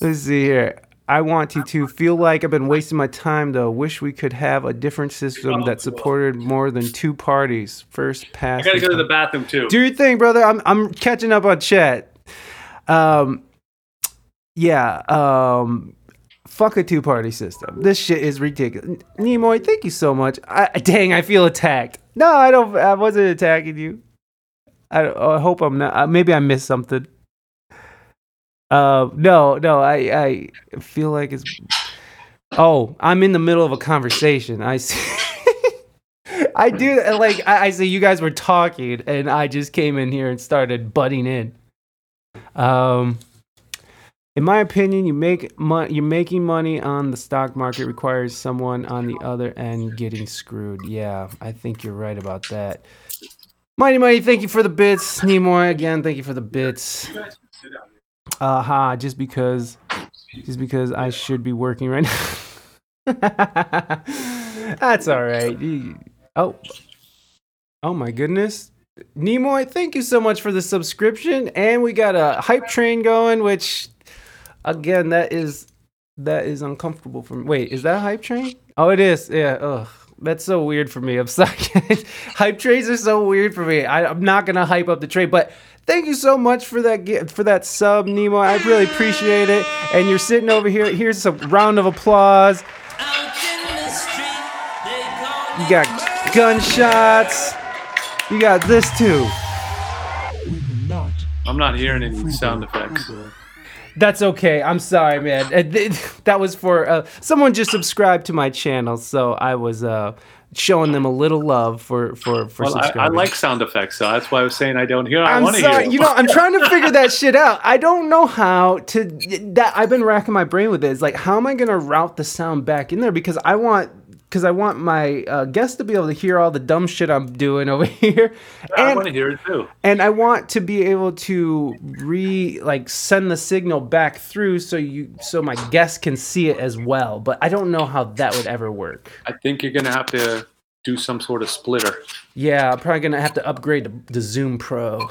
S1: Let's see here. I want you to feel like I've been wasting my time though. Wish we could have a different system that supported more than two parties. First
S2: pass.
S1: I
S2: gotta go to the bathroom too.
S1: Do your thing, brother. I'm I'm catching up on chat. Um, yeah. Um, fuck a two party system. This shit is ridiculous. Nimoy, thank you so much. I, dang, I feel attacked. No, I don't. I wasn't attacking you. I, I hope I'm not. Uh, maybe I missed something. Uh, no, no. I I feel like it's. Oh, I'm in the middle of a conversation. I see. *laughs* I do like I, I say you guys were talking and I just came in here and started butting in. Um in my opinion, you make mon- you're making money on the stock market requires someone on the other end getting screwed. Yeah, I think you're right about that. Mighty Mighty, thank you for the bits. Nimoy again, thank you for the bits. Aha, just because just because I should be working right now. *laughs* That's all right. Oh. Oh my goodness. Nimoy, thank you so much for the subscription. And we got a hype train going, which again, that is that is uncomfortable for me. Wait, is that a hype train? Oh, it is. Yeah. Ugh. That's so weird for me. I'm sorry. *laughs* hype trains are so weird for me. I, I'm not gonna hype up the train, but thank you so much for that for that sub, Nemo. I really appreciate it. And you're sitting over here. Here's a round of applause. You got gunshots. You got this too.
S2: I'm not hearing any sound effects.
S1: That's okay. I'm sorry, man. *laughs* That was for uh, someone just subscribed to my channel, so I was uh, showing them a little love for for for
S2: Well, I, I like sound effects, so that's why I was saying I don't hear. I
S1: I'm
S2: want to hear. them.
S1: You know, I'm trying to figure that *laughs* shit out. I don't know how to. That I've been racking my brain with it. It's like, how am I gonna route the sound back in there? Because I want. Because I want my uh, guests to be able to hear all the dumb shit I'm doing *laughs* over here,
S2: I
S1: and
S2: want to hear it too.
S1: and I want to be able to re like send the signal back through so you so my guests can see it as well. But I don't know how that would ever work.
S2: I think you're gonna have to do some sort of splitter.
S1: Yeah, I'm probably gonna have to upgrade to the Zoom Pro.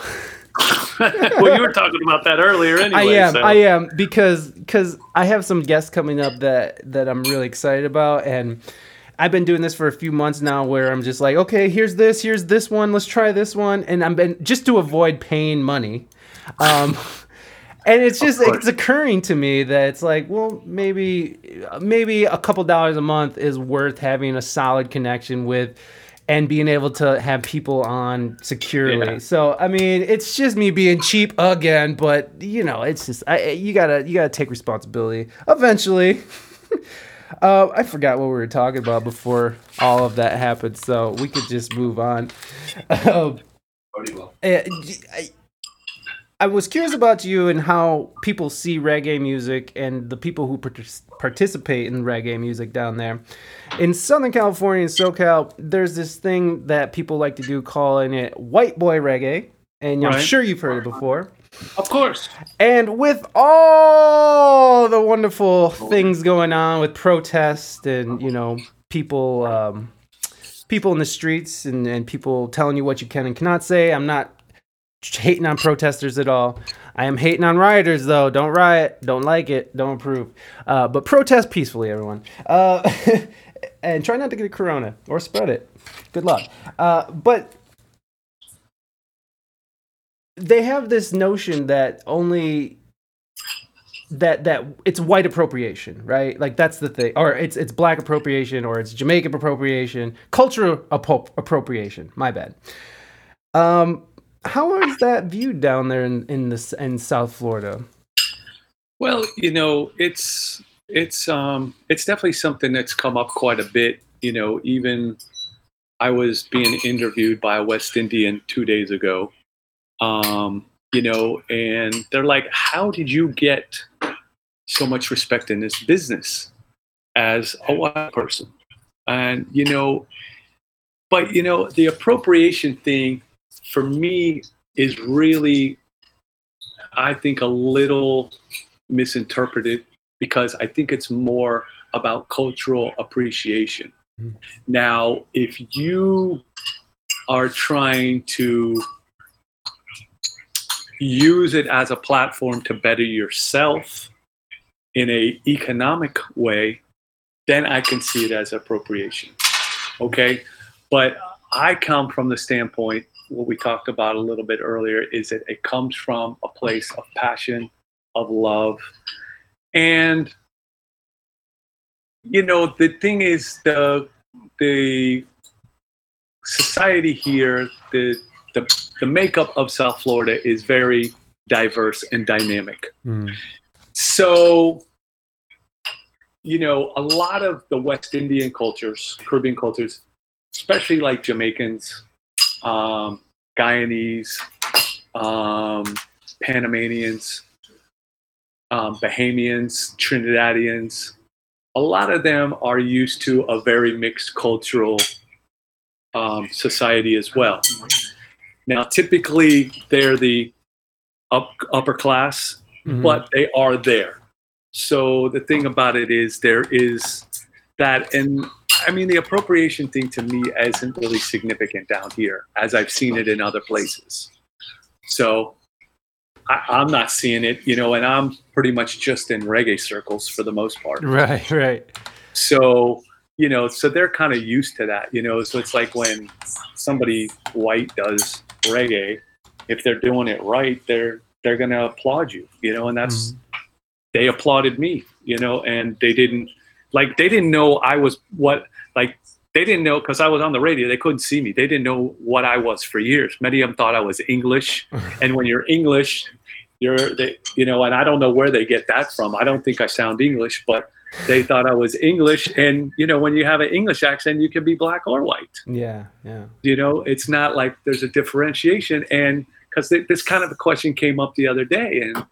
S1: *laughs*
S2: well, you were talking about that earlier, anyway.
S1: I am,
S2: so-
S1: I am because because I have some guests coming up that that I'm really excited about, and I've been doing this for a few months now, where I'm just like, okay, here's this, here's this one, let's try this one, and I'm been just to avoid paying money. Um, *laughs* and it's just it's occurring to me that it's like, well, maybe maybe a couple dollars a month is worth having a solid connection with. And being able to have people on securely,
S2: Yeah.
S1: so I mean, it's just me being cheap again, but you know, it's just I, you gotta you gotta take responsibility eventually. *laughs* Uh, I forgot what we were talking about before all of that happened, so we could just move on. *laughs* Um, eh, I, I was curious about you and how people see reggae music and the people who participate in reggae music down there. In Southern California and SoCal, there's this thing that people like to do calling it white boy reggae. And I'm sure you've heard it before.
S2: Of course.
S1: And with all the wonderful things going on with protests and you know people um, people in the streets and, and people telling you what you can and cannot say, I'm not hating on protesters at all. I am hating on rioters though. Don't riot. Don't like it. Don't approve. Uh, but protest peacefully, everyone. Uh, *laughs* and try not to get a corona or spread it. Good luck. Uh, but they have this notion that only that that it's white appropriation, right? Like that's the thing, or it's it's black appropriation, or it's Jamaican appropriation, cultural appro- appropriation. My bad. Um, how is that viewed down there in in in South Florida?
S2: Well, you know, it's it's um it's definitely something that's come up quite a bit. You know, even I was being interviewed by a West Indian two days ago. Um, you know, and they're like, "How did you get so much respect in this business as a white person?" And you know, but you know, the appropriation thing for me is really, I think, a little misinterpreted because I think it's more about cultural appreciation.
S1: Mhm.
S2: Now, if you are trying to use it as a platform to better yourself in a economic way, then I can see it as appropriation. Okay? But I come from the standpoint what we talked about a little bit earlier is that it comes from a place of passion, of love. And you know, the thing is the the society here, the the, the makeup of South Florida is very diverse and dynamic. So, you know, a lot of the West Indian cultures, Caribbean cultures, especially like Jamaicans, um, Guyanese, um, Panamanians, um, Bahamians, Trinidadians, a lot of them are used to a very mixed cultural um, society as well. Now, typically, they're the up, upper class,
S1: Mhm.
S2: but they are there. So the thing about it is there is that, and I mean the appropriation thing to me isn't really significant down here as I've seen it in other places. So I, I'm not seeing it, you know, and I'm pretty much just in reggae circles for the most part.
S1: right, right.
S2: So you know, so they're kind of used to that, you know. So it's like when somebody white does reggae, if they're doing it right, they're they're gonna applaud you, you know, and that's mm-hmm. they applauded me, you know, and they didn't like they didn't know I was what like they didn't know because I was on the radio. They couldn't see me. They didn't know what I was for years. Many of them thought I was English, *laughs* and when you're English, you're they, you know, and I don't know where they get that from. I don't think I sound English, but they thought I was English. And you know, when you have an English accent, you can be black or white
S1: Yeah, yeah.
S2: you know it's not like there's a differentiation and because this kind of a question came up the other day and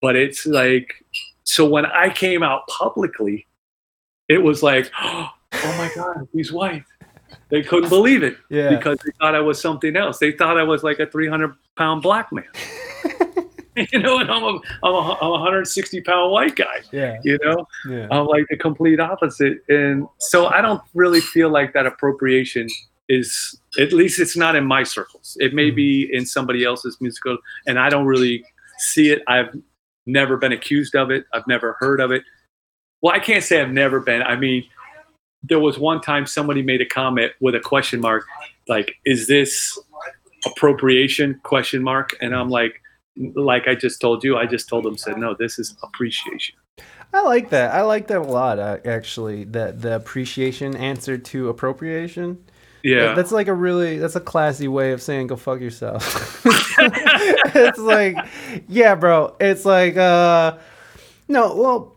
S2: but it's like so when i came out publicly it was like *gasps* oh my god he's white they couldn't believe it
S1: Yeah.
S2: because they thought i was something else they thought i was like a 300 pound black man *laughs* *laughs* you know and i'm a, I'm a, I'm a 160 pound white guy
S1: Yeah,
S2: you know
S1: yeah.
S2: I'm like the complete opposite. And so I don't really feel like that appropriation is, at least it's not in my circles. It may be mm-hmm. in somebody else's musical, and I don't really see it. I've never been accused of it, I've never heard of it. Well, I can't say I've never been. I mean, there was one time somebody made a comment with a question mark, like, is this appropriation question mark? And I'm like, like I just told you, I just told them, said, no, this is appreciation.
S1: I like that. I like that a lot, uh, actually. That the appreciation answer to appropriation.
S2: Yeah.
S1: That's like a really that's a classy way of saying go fuck yourself. *laughs* it's like, yeah, bro. It's like, uh, no, well,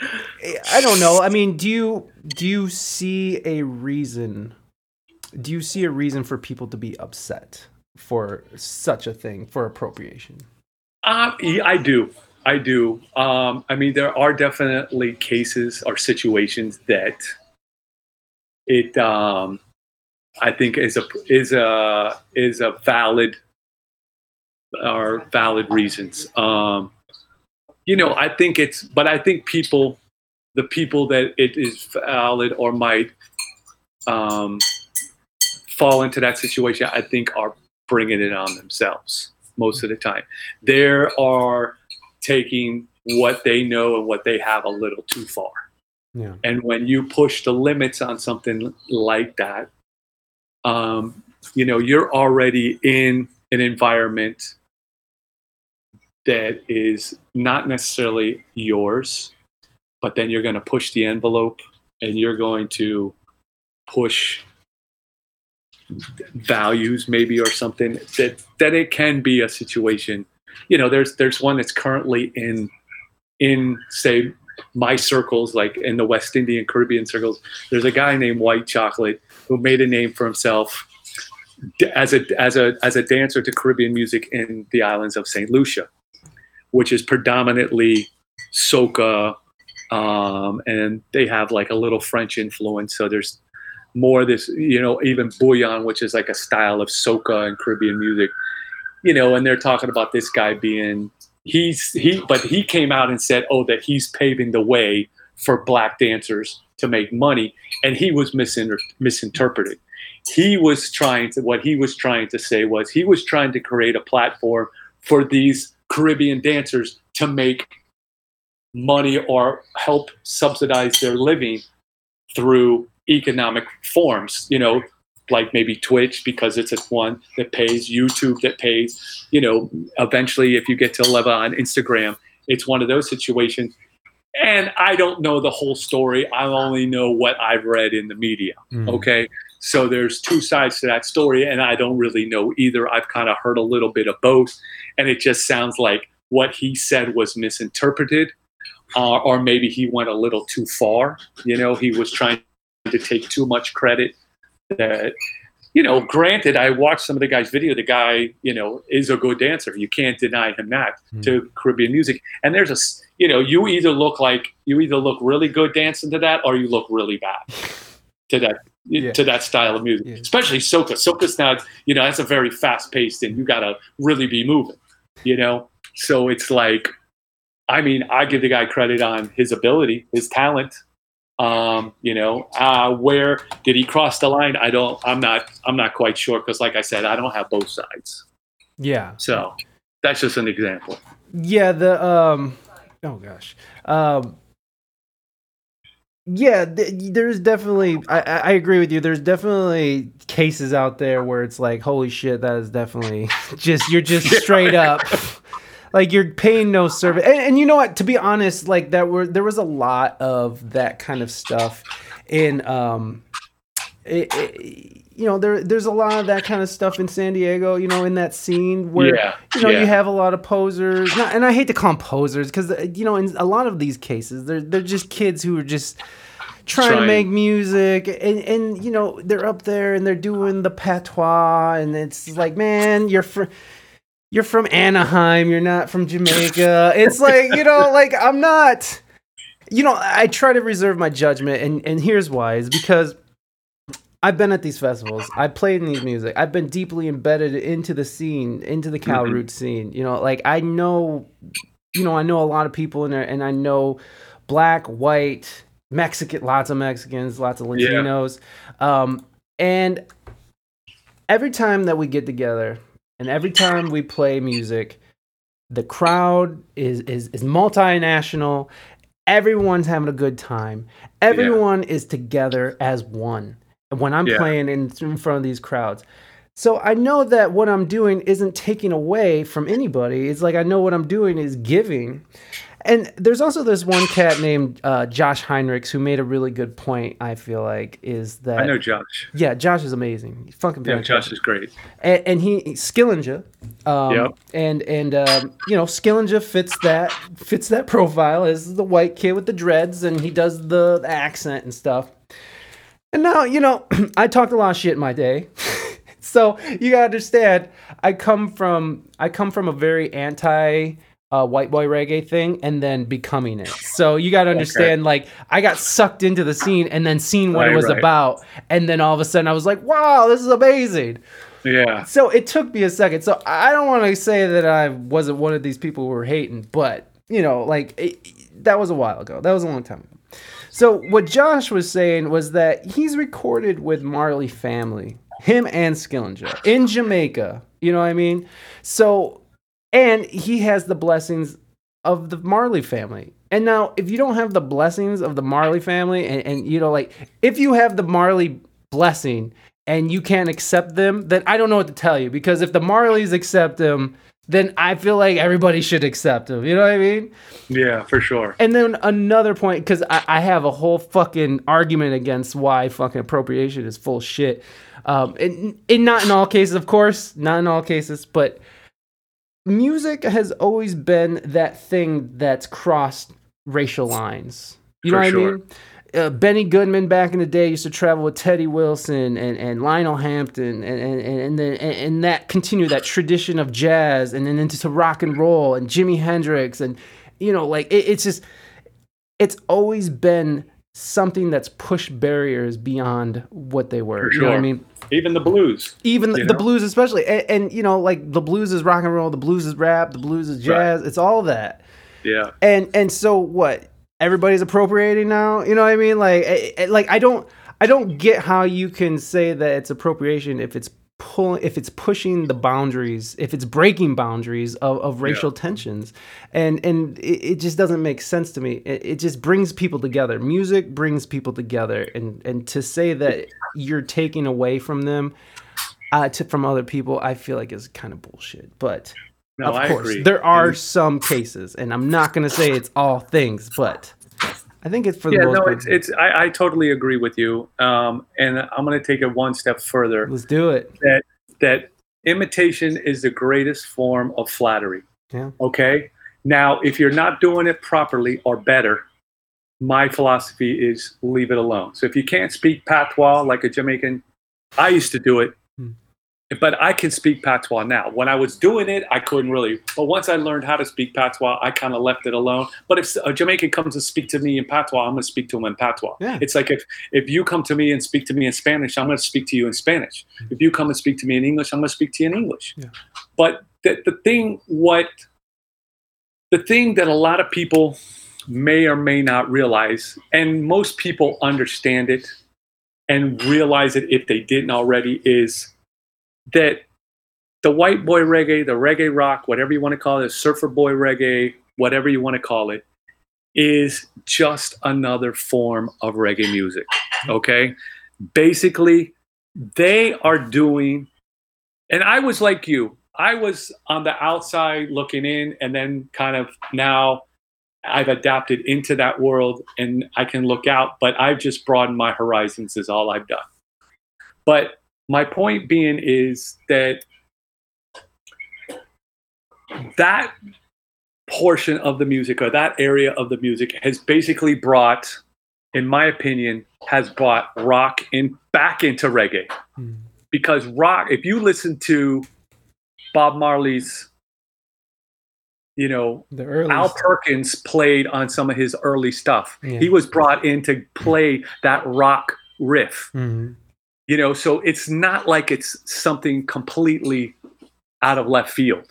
S1: I don't know. I mean, do you do you see a reason? Do you see a reason for people to be upset for such a thing for appropriation?
S2: Uh, yeah, I do. I do. Um, I mean, there are definitely cases or situations that it, um, I think, is a is a is a valid are valid reasons. Um, you know, I think it's, but I think people, the people that it is valid or might um, fall into that situation, I think are bringing it on themselves most of the time. There are taking what they know and what they have a little too far.
S1: Yeah.
S2: And when you push the limits on something like that, um, you know, you're already in an environment that is not necessarily yours, but then you're going to push the envelope and you're going to push values maybe or something that that it can be a situation. You know there's there's one that's currently in in say my circles like in the west indian caribbean circles. There's a guy named white chocolate who made a name for himself as a as a as a dancer to caribbean music in the islands of saint lucia which is predominantly soca um, and they have like a little french influence. So there's more this you know even bouyon which is like a style of soca and caribbean music you know and they're talking about this guy being he's he but he came out and said oh that he's paving the way for black dancers to make money. And he was misin- misinterpreted. He was trying to what he was trying to say was he was trying to create a platform for these caribbean dancers to make money or help subsidize their living through economic forms you know like maybe twitch because it's one that pays youtube that pays you know eventually if you get to level on instagram it's one of those situations. And i don't know the whole story. I only know what i've read in the media
S1: Mm.
S2: okay? So there's two sides to that story and i don't really know either. I've kind of heard a little bit of both and it just sounds like what he said was misinterpreted uh, or maybe he went a little too far you know? He was trying to take too much credit that you know granted i watched some of the guy's video the guy you know is a good dancer you can't deny him that
S1: Mm.
S2: to caribbean music and there's a you know you either look like you either look really good dancing to that or you look really bad *laughs* to that
S1: Yeah.
S2: to that style of music
S1: Yeah.
S2: especially soca soca's not you know that's a very fast paced and you gotta really be moving you know so it's like i mean i give the guy credit on his ability his talent um, you know, uh, where did he cross the line? I don't. I'm not. I'm not quite sure because, like I said, I don't have both sides.
S1: Yeah.
S2: So that's just an example.
S1: Yeah, the um oh gosh. Um yeah, th- there's definitely I, I I agree with you. There's definitely cases out there where it's like, holy shit, that is definitely *laughs* just you're just *laughs* straight up like you're paying no *laughs* service. And, and you know what? To be honest, like that were there was a lot of that kind of stuff in um it, it, you know there there's a lot of that kind of stuff in San Diego. You know, in that scene where
S2: Yeah,
S1: you know
S2: yeah.
S1: you have a lot of posers, not, and I hate to call them posers because you know in a lot of these cases they're they're just kids who are just trying, to make music and and you know they're up there and they're doing the patois and it's like man you're from you're from Anaheim you're not from Jamaica it's like you know like I'm not you know I try to reserve my judgment and and here's why is because I've been at these festivals. I've played in these music. I've been deeply embedded into the scene, into the Cal
S2: Mhm.
S1: Root scene. You know, like I know, you know, I know a lot of people in there, and I know black, white, Mexican, lots of Mexicans, lots of
S2: Yeah.
S1: Latinos, um, and every time that we get together, and every time we play music, the crowd is is is multinational. Everyone's having a good time. Everyone is together as one. When I'm
S2: Yeah.
S1: playing in, in front of these crowds. So I know that what I'm doing isn't taking away from anybody. It's like I know what I'm doing is giving. And there's also this one cat named uh, Josh Heinrichs who made a really good point. I feel like is that
S2: I know Josh.
S1: yeah, Josh is amazing. He's fucking
S2: Yeah. Josh is great.
S1: and, and he Skillinjah, um,
S2: Yep.
S1: and and um, you know Skillinjah fits that fits that profile as the white kid with the dreads, and he does the, the accent and stuff. And now you know *clears throat* I talked a lot of shit in my day, *laughs* so you gotta understand I come from I come from a very anti. Uh, white boy reggae thing and then becoming it. So you got to understand, like, I got sucked into the scene and then seen what it was
S2: right.
S1: about. And then all of a sudden I was like, wow, this is amazing.
S2: Yeah.
S1: So it took me a second. So I don't want to say that I wasn't one of these people who were hating, but you know, like it, that was a while ago. That was a long time ago. So what Josh was saying was that he's recorded with Marley Family, him and Skillinjah in Jamaica. You know what I mean? So, and he has the blessings of the Marley family. And now, if you don't have the blessings of the Marley family, and, and you know, like if you have the Marley blessing and you can't accept them, then I don't know what to tell you. Because if the Marleys accept them, then I feel like everybody should accept them. You know what I mean?
S2: Yeah, for sure.
S1: And then another point, because I, I have a whole fucking argument against why fucking appropriation is full shit. Um, and, and not in all cases, of course, not in all cases, but music has always been that thing that's crossed racial lines. You know
S2: For
S1: what I mean? Uh, Benny Goodman back in the day used to travel with Teddy Wilson and, and Lionel Hampton and and and then, and and that continued that tradition of jazz and then into to rock and roll and Jimi Hendrix and you know like it, it's just it's always been something that's pushed barriers beyond what they were.
S2: For
S1: You know what I mean?
S2: Even the blues.
S1: even the, the blues especially and, and you know like the blues is rock and roll the blues is rap the blues is jazz it's all that
S2: Yeah.
S1: and and so what everybody's appropriating now you know what i mean like eh, eh, like i don't i don't get how you can say that it's appropriation if it's pulling if it's pushing the boundaries if it's breaking boundaries of, of racial tensions. And and it, it just doesn't make sense to me. It, it just brings people together. Music brings people together. And and to say that you're taking away from them uh, to, from other people i feel like is kind of bullshit. But
S2: No,
S1: of
S2: I
S1: course,
S2: agree.
S1: there are
S2: And-
S1: some cases, and I'm not going to say it's all things, but I think it's for the
S2: yeah,
S1: most
S2: no, it's it's. I, I totally agree with you. Um, and I'm going to take it one step further.
S1: Let's do it.
S2: That that imitation is the greatest form of flattery.
S1: Yeah.
S2: Okay. Now, if you're not doing it properly or better, my philosophy is leave it alone. So if you can't speak patois like a Jamaican, I used to do it. But I can speak patois now. When I was doing it, I couldn't really. But once I learned how to speak patois, I kind of left it alone. But if a Jamaican comes to speak to me in patois, I'm going to speak to him in patois.
S1: Yeah.
S2: It's like if if you come to me and speak to me in Spanish, I'm going to speak to you in Spanish. Mm-hmm. If you come and speak to me in English, I'm going to speak to you in English.
S1: Yeah.
S2: But the, the thing, what the thing that a lot of people may or may not realize, and most people understand it and realize it if they didn't already, is that the white boy reggae, the reggae rock, whatever you want to call it, surfer boy reggae, whatever you want to call it, is just another form of reggae music. Okay? Basically, they are doing, and I was like you, I was on the outside looking in, and then kind of now I've adapted into that world and I can look out, but I've just broadened my horizons, is all I've done. But my point being is that that portion of the music or that area of the music has basically brought, in my opinion, has brought rock in back into reggae.
S1: Hmm.
S2: Because rock, if you listen to Bob Marley's, you know, Al Perkins played on some of his early stuff.
S1: Yeah.
S2: He was brought in to play that rock riff.
S1: Mhm.
S2: You know, so it's not like it's something completely out of left field.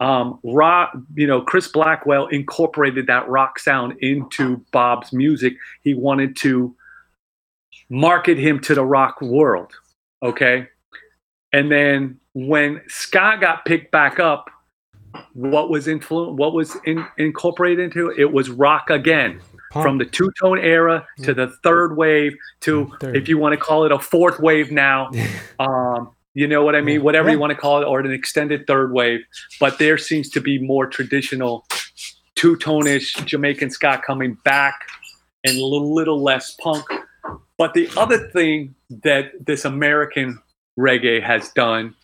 S2: Um, rock, you know, Chris Blackwell incorporated that rock sound into Bob's music. He wanted to market him to the rock world. Okay. And then when ska got picked back up, what was influ- what was in- incorporated into it? It was rock again
S1: Punk.
S2: from the two tone era to the third wave to
S1: Third.
S2: if you want to call it a fourth wave now *laughs* um, you know what i mean
S1: Yeah.
S2: whatever you want to call it or an extended third wave but there seems to be more traditional two tone-ish Jamaican ska coming back and a little, little less punk. But the other thing that this American reggae has done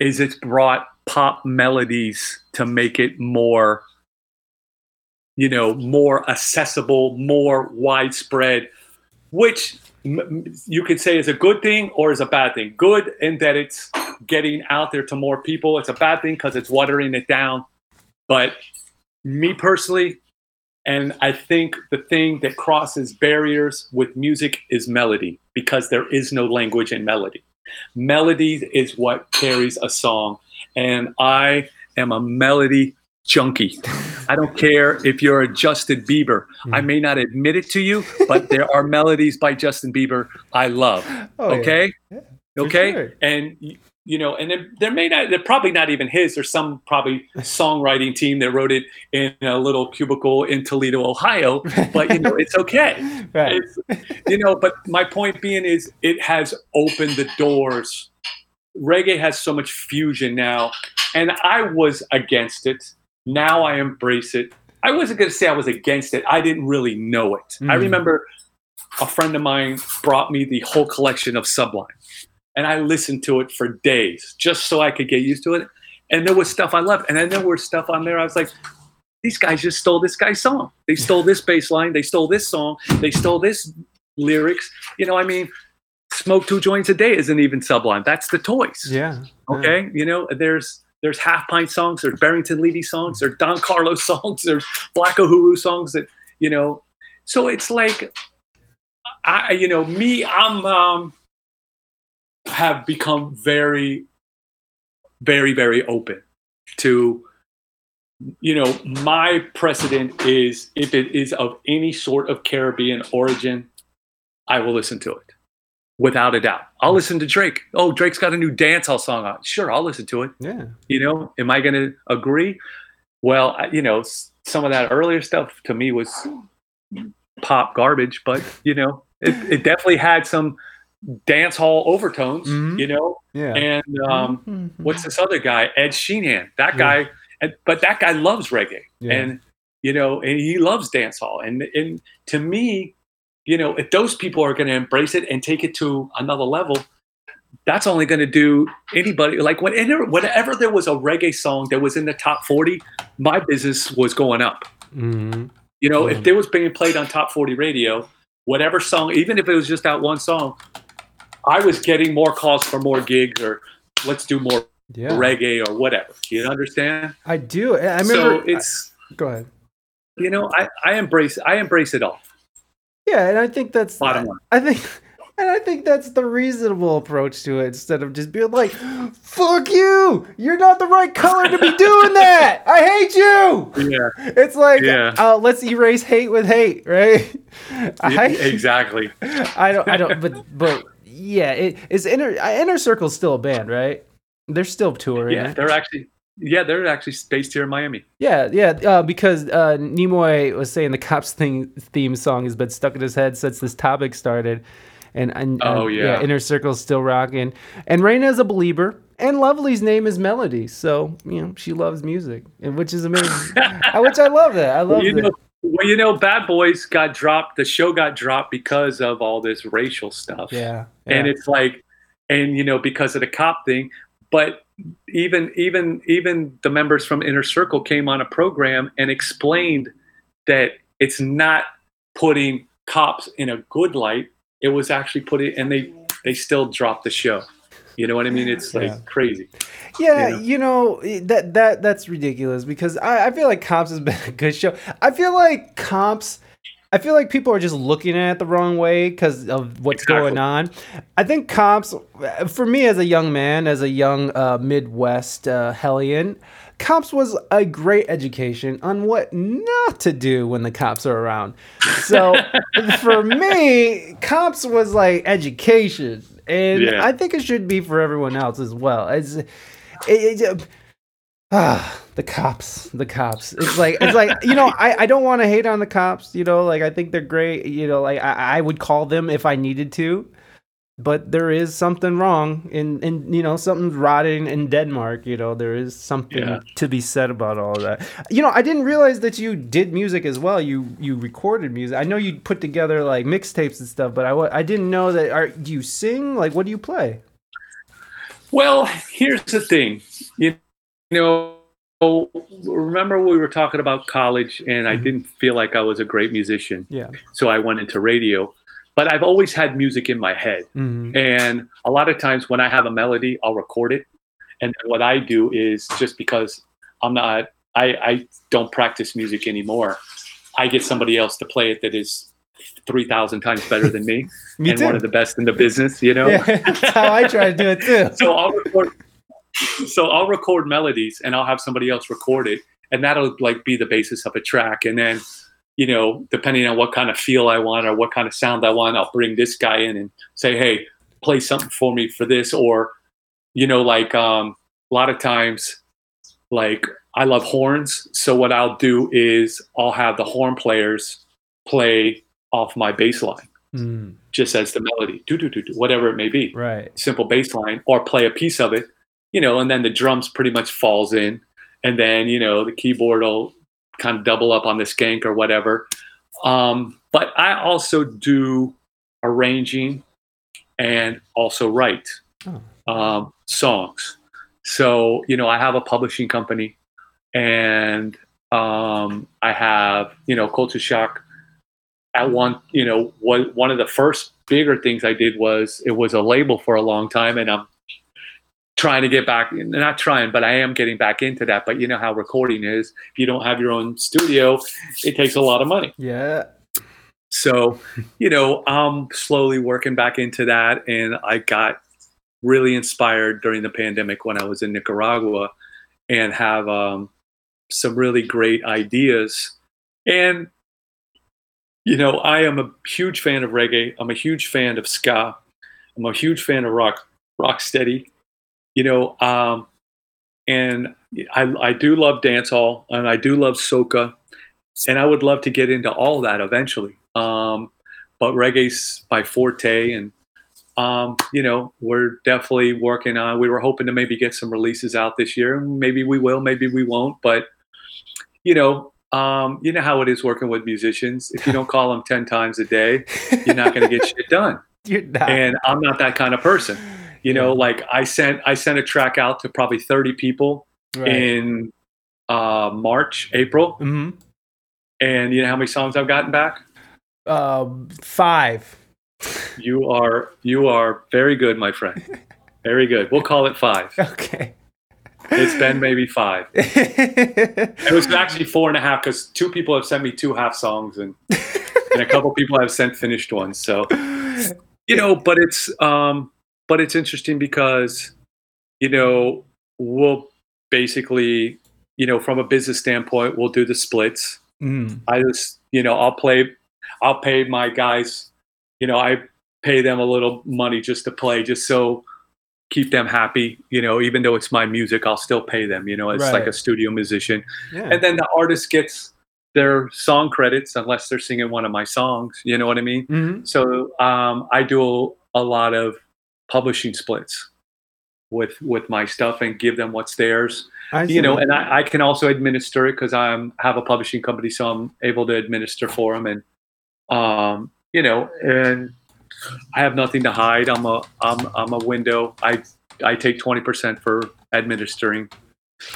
S2: is it's brought pop melodies to make it more, you know, more accessible, more widespread, which you could say is a good thing or is a bad thing. Good in that it's getting out there to more people. It's a bad thing because it's watering it down. But me personally, and I think the thing that crosses barriers with music is melody because there is no language in melody. Melody is what carries a song. And I am a melody junkie. I don't care if you're a Justin Bieber. I hmm. may not admit it to you, but there are *laughs* melodies by Justin Bieber I love.
S1: Oh,
S2: okay?
S1: Yeah, for
S2: okay?
S1: sure.
S2: And you know, and there, there may not, they're probably not even his. There's some probably *laughs* songwriting team that wrote it in a little cubicle in Toledo, Ohio. But you know, it's okay. *laughs*
S1: Right.
S2: It's, you know, but my point being is it has opened the doors. Reggae has so much fusion now, and I was against it. Now I embrace it. I wasn't going to say I was against it. I didn't really know it. I
S1: Mm.
S2: remember a friend of mine brought me the whole collection of Sublime, and I listened to it for days just so I could get used to it. And there was stuff I loved, and then there was stuff on there I was like, these guys just stole this guy's song. They stole this bass line. They stole this song. They stole this lyrics. You know, I mean, smoke two joints a day isn't even sublime. That's the Toyes.
S1: Yeah.
S2: Okay. You know, there's there's half pint songs, there's Barrington Levy songs, there's Don Carlos *laughs* songs, there's Black Uhuru songs that, you know, so it's like I you know, me, I'm um have become very, very, very open to you know, my precedent is if it is of any sort of Caribbean origin, I will listen to it without a doubt. I'll listen to Drake. Oh, Drake's got a new dancehall song out. Sure, I'll listen to it.
S1: Yeah.
S2: You know, am I going to agree? Well, you know, some of that earlier stuff to me was pop garbage, but you know, it, it definitely had some dance hall overtones.
S1: Mhm.
S2: You know,
S1: Yeah.
S2: and um,
S1: Mhm.
S2: what's this other guy, Ed Sheeran? That
S1: Yeah.
S2: guy, and, but that guy loves reggae,
S1: Yeah.
S2: and you know, and he loves dancehall. And and to me, you know, if those people are going to embrace it and take it to another level, that's only going to do anybody like whenever whenever there was a reggae song that was in the top forty, my business was going up.
S1: Mhm.
S2: You know,
S1: Yeah.
S2: if there was being played on top 40 radio, whatever song, even if it was just that one song, I was getting more calls for more gigs or let's do more
S1: Yeah.
S2: reggae or whatever. You understand?
S1: I do. I I remember.
S2: so it's
S1: go ahead.
S2: you know, I, I embrace I embrace it all.
S1: Yeah, and I think that's
S2: Bottom line.
S1: I think *laughs* and I think that's the reasonable approach to it instead of just being like, "Fuck you! You're not the right color to be doing that. *laughs* I hate you."
S2: Yeah.
S1: It's like,
S2: Yeah.
S1: uh, let's erase hate with hate, right? *laughs* I,
S2: exactly.
S1: I don't, I don't, but, but yeah, it is inner uh, inner circle's still a band, right? They're still touring.
S2: Yeah, they're actually yeah, they're actually based here in Miami.
S1: Yeah, yeah, uh, because uh, Nimoy was saying the cops thing theme song has been stuck in his head since this topic started, and, and
S2: Oh,
S1: and,
S2: yeah.
S1: Inner Circle's still rocking, and Reina's a believer, and Lovely's name is Melody, so you know she loves music, and which is amazing, *laughs* which I love that. I love
S2: you
S1: that.
S2: know, well, you know, Bad Boys got dropped. The show got dropped because of all this racial stuff.
S1: yeah,
S2: and it's like and you know because of the cop thing but even even even the members from inner circle came on a program and explained that it's not putting cops in a good light it was actually putting and they they still dropped the show you know what i mean it's like
S1: Yeah.
S2: crazy
S1: Yeah,
S2: you know?
S1: you know that that that's ridiculous because I, I feel like Cops has been *laughs* a good show. I feel like Cops, I feel like people are just looking at it the wrong way because of what's
S2: Exactly.
S1: going on. I think Cops, for me as a young man, as a young uh, Midwest uh, hellion, Cops was a great education on what not to do when the cops are around. So *laughs* for me, Cops was like education. And
S2: Yeah.
S1: I think it should be for everyone else as well. It's, it, it, ah, the cops, the cops. It's like it's like you know I, I don't want to hate on the cops. You know, like I think they're great. You know, like I, I would call them if I needed to. but there is something wrong in in you know something's rotting in Denmark. You know there is something
S2: Yeah.
S1: to be said about all that. You know I didn't realize that you did music as well. You you recorded music. I know you put together like mixtapes and stuff, but I I didn't know that. Are do you sing? Like what do you play?
S2: Well, here's the thing. You know, remember we were talking about college, and I
S1: Mhm.
S2: didn't feel like I was a great musician,
S1: Yeah.
S2: so I went into radio. But I've always had music in my head,
S1: hmm
S2: and a lot of times when I have a melody, I'll record it. And what I do is just because I'm not, I, I don't practice music anymore. I get somebody else to play it that is three thousand times better than me, *laughs*
S1: Me
S2: and
S1: too.
S2: one of the best in the business. You know.
S1: yeah, *laughs* that's how I try to do it too. *laughs*
S2: so I'll record *laughs* so I'll record melodies and I'll have somebody else record it and that'll like be the basis of a track. And then you know depending on what kind of feel I want or what kind of sound I want I'll bring this guy in and say hey play something for me for this. Or you know like um a lot of times like I love horns. So what I'll do is I'll have the horn players play off my bass line
S1: Mm,
S2: just as the melody do do do do whatever it may be.
S1: Right.
S2: simple bass line or play a piece of it, you know, and then the drums pretty much falls in. And then, you know, the keyboard will kind of double up on the skank or whatever. Um, but I also do arranging and also write
S1: Oh.
S2: um, songs. So, you know, I have a publishing company and um, I have, you know, Kulcha Shok at one, you know, what one of the first bigger things I did was it was a label for a long time, and I'm trying to get back. Not trying, but I am getting back into that. But you know how recording is. If you don't have your own studio, it takes a lot of money.
S1: Yeah.
S2: So, you know, I'm slowly working back into that, and I got really inspired during the pandemic when I was in Nicaragua, and have um, some really great ideas. And you know, I am a huge fan of reggae. I'm a huge fan of ska. I'm a huge fan of rock, rock steady. You know, um, and I, I do love dancehall, and I do love soca, and I would love to get into all that eventually. Um, but reggae's my forte, and um, you know, we're definitely working on. We were hoping to maybe get some releases out this year. Maybe we will, maybe we won't. But you know, um, you know how it is working with musicians. If you don't *laughs* call them ten times a day, you're not going to get shit done. *laughs*
S1: You're not.
S2: And I'm not that kind of person. You know, like I sent I sent a track out to probably 30 people
S1: right.
S2: in uh, March, April,
S1: hmm
S2: and you know how many songs I've gotten back?
S1: Um, five.
S2: You are you are very good, my friend. Very good. We'll call it five.
S1: Okay.
S2: It's been maybe five. It was *laughs* actually four and a half because two people have sent me two half songs and, and a couple people have sent finished ones. So you know, but it's um, but it's interesting because you know we'll basically you know from a business standpoint we'll do the splits.
S1: Mm,
S2: I just you know I'll play, I'll pay my guys, you know I pay them a little money just to play just so keep them happy. You know even though it's my music I'll still pay them. You know it's like a studio musician
S1: yeah.
S2: and then the artist gets their song credits unless they're singing one of my songs. You know what I mean?
S1: Mhm.
S2: So um, I do a lot of publishing splits with with my stuff and give them what's theirs.
S1: I
S2: You know, and I, I can also administer it because I'm have a publishing company, so I'm able to administer for them. And um, you know, and I have nothing to hide. I'm a I'm I'm a window. I I take twenty percent for administering.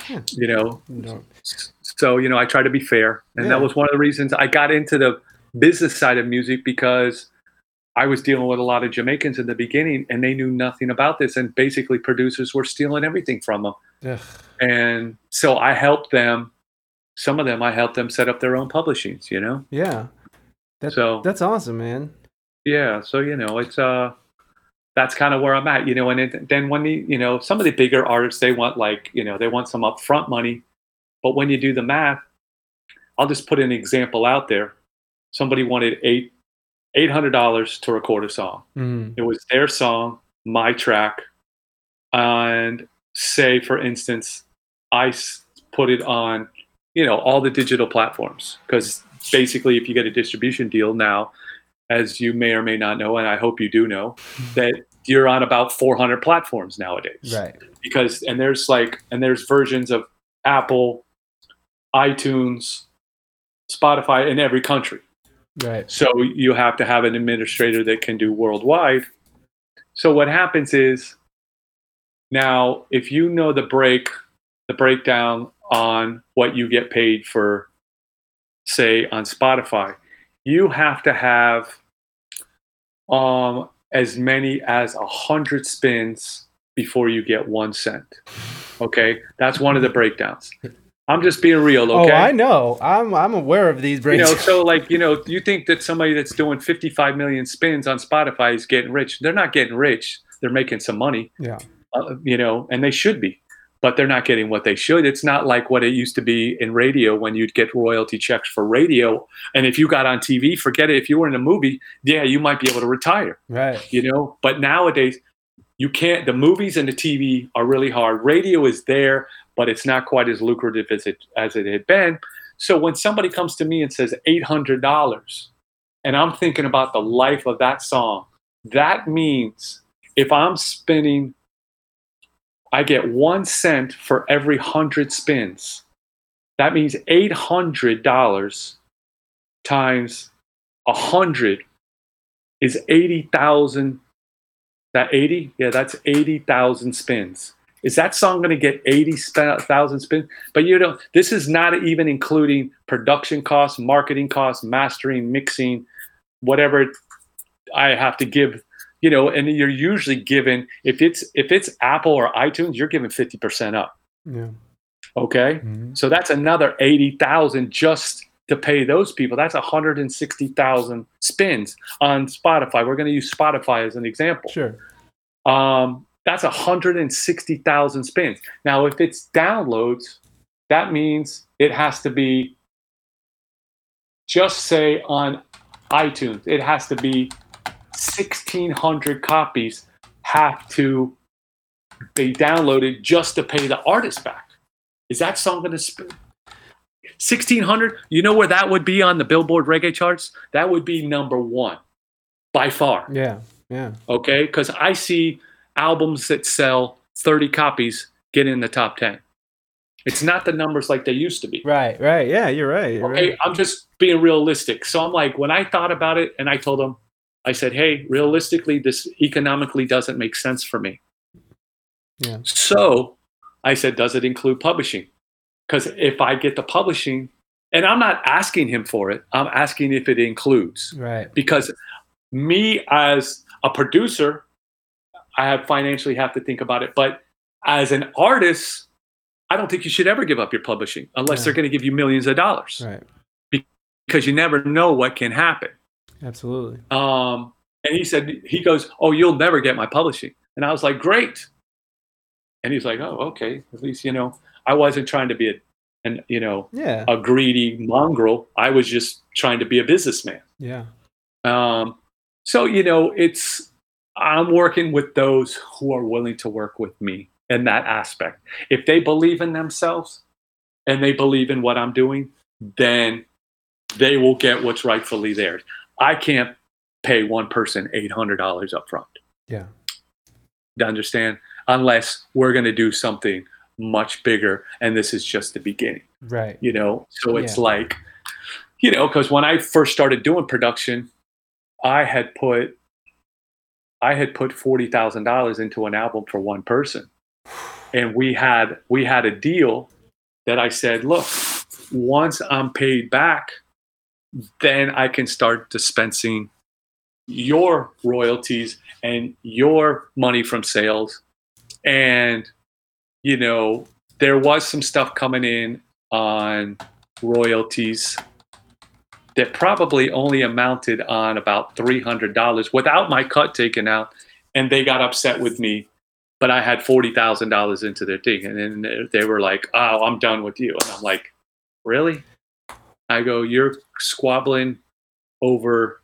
S1: Yeah.
S2: You know,
S1: No.
S2: so you know i try to be fair and
S1: Yeah.
S2: that was one of the reasons i got into the business side of music because i was dealing with a lot of jamaicans in the beginning and they knew nothing about this and basically producers were stealing everything from them
S1: Ugh.
S2: and so i helped them some of them i helped them set up their own publishings you know
S1: Yeah. That,
S2: So-
S1: that's awesome, man.
S2: yeah so you know it's uh that's kind of where i'm at you know and it, then when the you know some of the bigger artists they want like you know they want some upfront money but when you do the math i'll just put an example out there somebody wanted eight eight hundred dollars to record a song.
S1: Mm,
S2: it was their song my track and say for instance I put it on you know all the digital platforms because basically if you get a distribution deal now as you may or may not know and i hope you do know *laughs* that you're on about 400 platforms nowadays.
S1: Right.
S2: because and there's like and there's versions of apple itunes spotify in every country
S1: Right.
S2: so you have to have an administrator that can do worldwide. So what happens is now if you know the break the breakdown on what you get paid for say on spotify you have to have um as many as a hundred spins before you get one cent. Okay? That's one of the breakdowns i'm just being real okay?
S1: Oh, I know. I'm I'm aware of these
S2: you know so like you know you think that somebody that's doing 55 million spins on spotify is getting rich. They're not getting rich. They're making some money
S1: yeah.
S2: uh, you know and they should be but they're not getting what they should. It's not like what it used to be in radio when you'd get royalty checks for radio and if you got on tv forget it. If you were in a movie yeah you might be able to retire
S1: Right.
S2: you know? But nowadays you can't the movies and the tv are really hard. Radio is there but it's not quite as lucrative as it as it had been. So when somebody comes to me and says $800 and i'm thinking about the life of that song that means if i'm spinning i get one cent for every 100 spins. That means $800 times 100 is 80,000 that 80 yeah that's 80,000 spins. Is that song going to get 80,000 spins? But you know this is not even including production costs marketing costs mastering mixing whatever i have to give you know and you're usually given if it's if it's apple or itunes you're given 50% up.
S1: Yeah.
S2: okay?
S1: Mhm.
S2: so that's another 80,000 just to pay those people. That's 160,000 spins on Spotify. We're going to use Spotify as an example.
S1: Sure.
S2: Um, that's 160,000 spins. Now, if it's downloads, that means it has to be just say on iTunes, it has to be 1,600 copies have to be downloaded just to pay the artist back. Is that song going to spin? 1600 you know where that would be on the billboard reggae charts that would be number one by far
S1: Yeah. Yeah.
S2: okay because i see albums that sell 30 copies get in the top 10 it's not the numbers like they used to be
S1: Right. Right. Yeah. You're right. You're
S2: okay
S1: right.
S2: i'm just being realistic so i'm like when i thought about it and i told them i said hey realistically this economically doesn't make sense for me
S1: Yeah.
S2: so i said does it include publishing because if i get the publishing and i'm not asking him for it i'm asking if it includes
S1: Right.
S2: because me as a producer i have financially have to think about it but as an artist i don't think you should ever give up your publishing unless
S1: Yeah.
S2: they're going to give you millions of dollars
S1: Right.
S2: because you never know what can happen
S1: Absolutely.
S2: um, and he said he goes oh you'll never get my publishing and i was like great and he's like oh okay at least you know i wasn't trying to be a and you know
S1: Yeah.
S2: a greedy mongrel i was just trying to be a businessman
S1: Yeah.
S2: Um, so you know, it's I'm working with those who are willing to work with me in that aspect. If they believe in themselves and they believe in what I'm doing, then they will get what's rightfully theirs. I can't pay one person eight hundred dollars up front.
S1: Yeah.
S2: To understand, unless we're going to do something much bigger, and this is just the beginning
S1: Right.
S2: you know so it's
S1: Yeah.
S2: like you know because when i first started doing production i had put i had put $40000 into an album for one person and we had we had a deal that i said look once i'm paid back then i can start dispensing your royalties and your money from sales and you know there was some stuff coming in on royalties that probably only amounted on about $300 without my cut taken out and they got upset with me but i had $40000 into their thing and then they- they were like oh i'm done with you. And i'm like really? I go you're squabbling over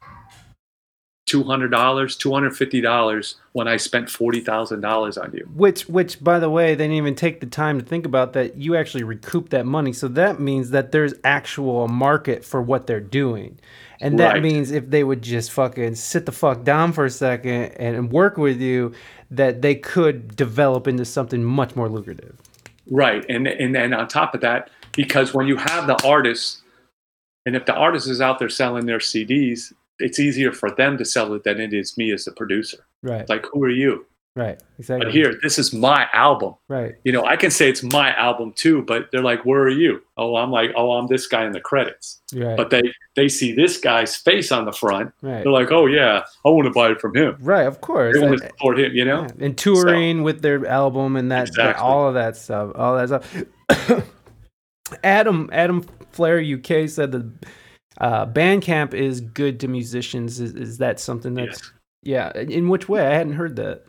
S2: $200 $250 when i spent $40000 on you
S1: Which, which, by the way, they didn't even take the time to think about that. You actually recoup that money, so that means that there's actual market for what they're doing, And that
S2: Right.
S1: means if they would just fucking sit the fuck down for a second and, and work with you, that they could develop into something much more lucrative.
S2: Right, and and then on top of that, because when you have the artists, and if the artist is out there selling their CDs, it's easier for them to sell it than it is me as the producer.
S1: Right.
S2: Like, who are you?
S1: right. Exactly.
S2: But here, this is my album.
S1: Right.
S2: You know, I can say it's my album too, but they're like, "Where are you?" Oh, I'm like, "Oh, I'm this guy in the credits."
S1: Right.
S2: But they they see this guy's face on the front.
S1: right.
S2: They're like, "Oh yeah, I want to buy it from him.
S1: Right. Of course.
S2: They want to support him." You know?
S1: Yeah, and touring with their album and that, that- all of that stuff all that stuff *coughs* adam adam flair uk said that uh bandcamp is good to musicians is, is that something that's
S2: Yes.
S1: yeah in which way i hadn't heard that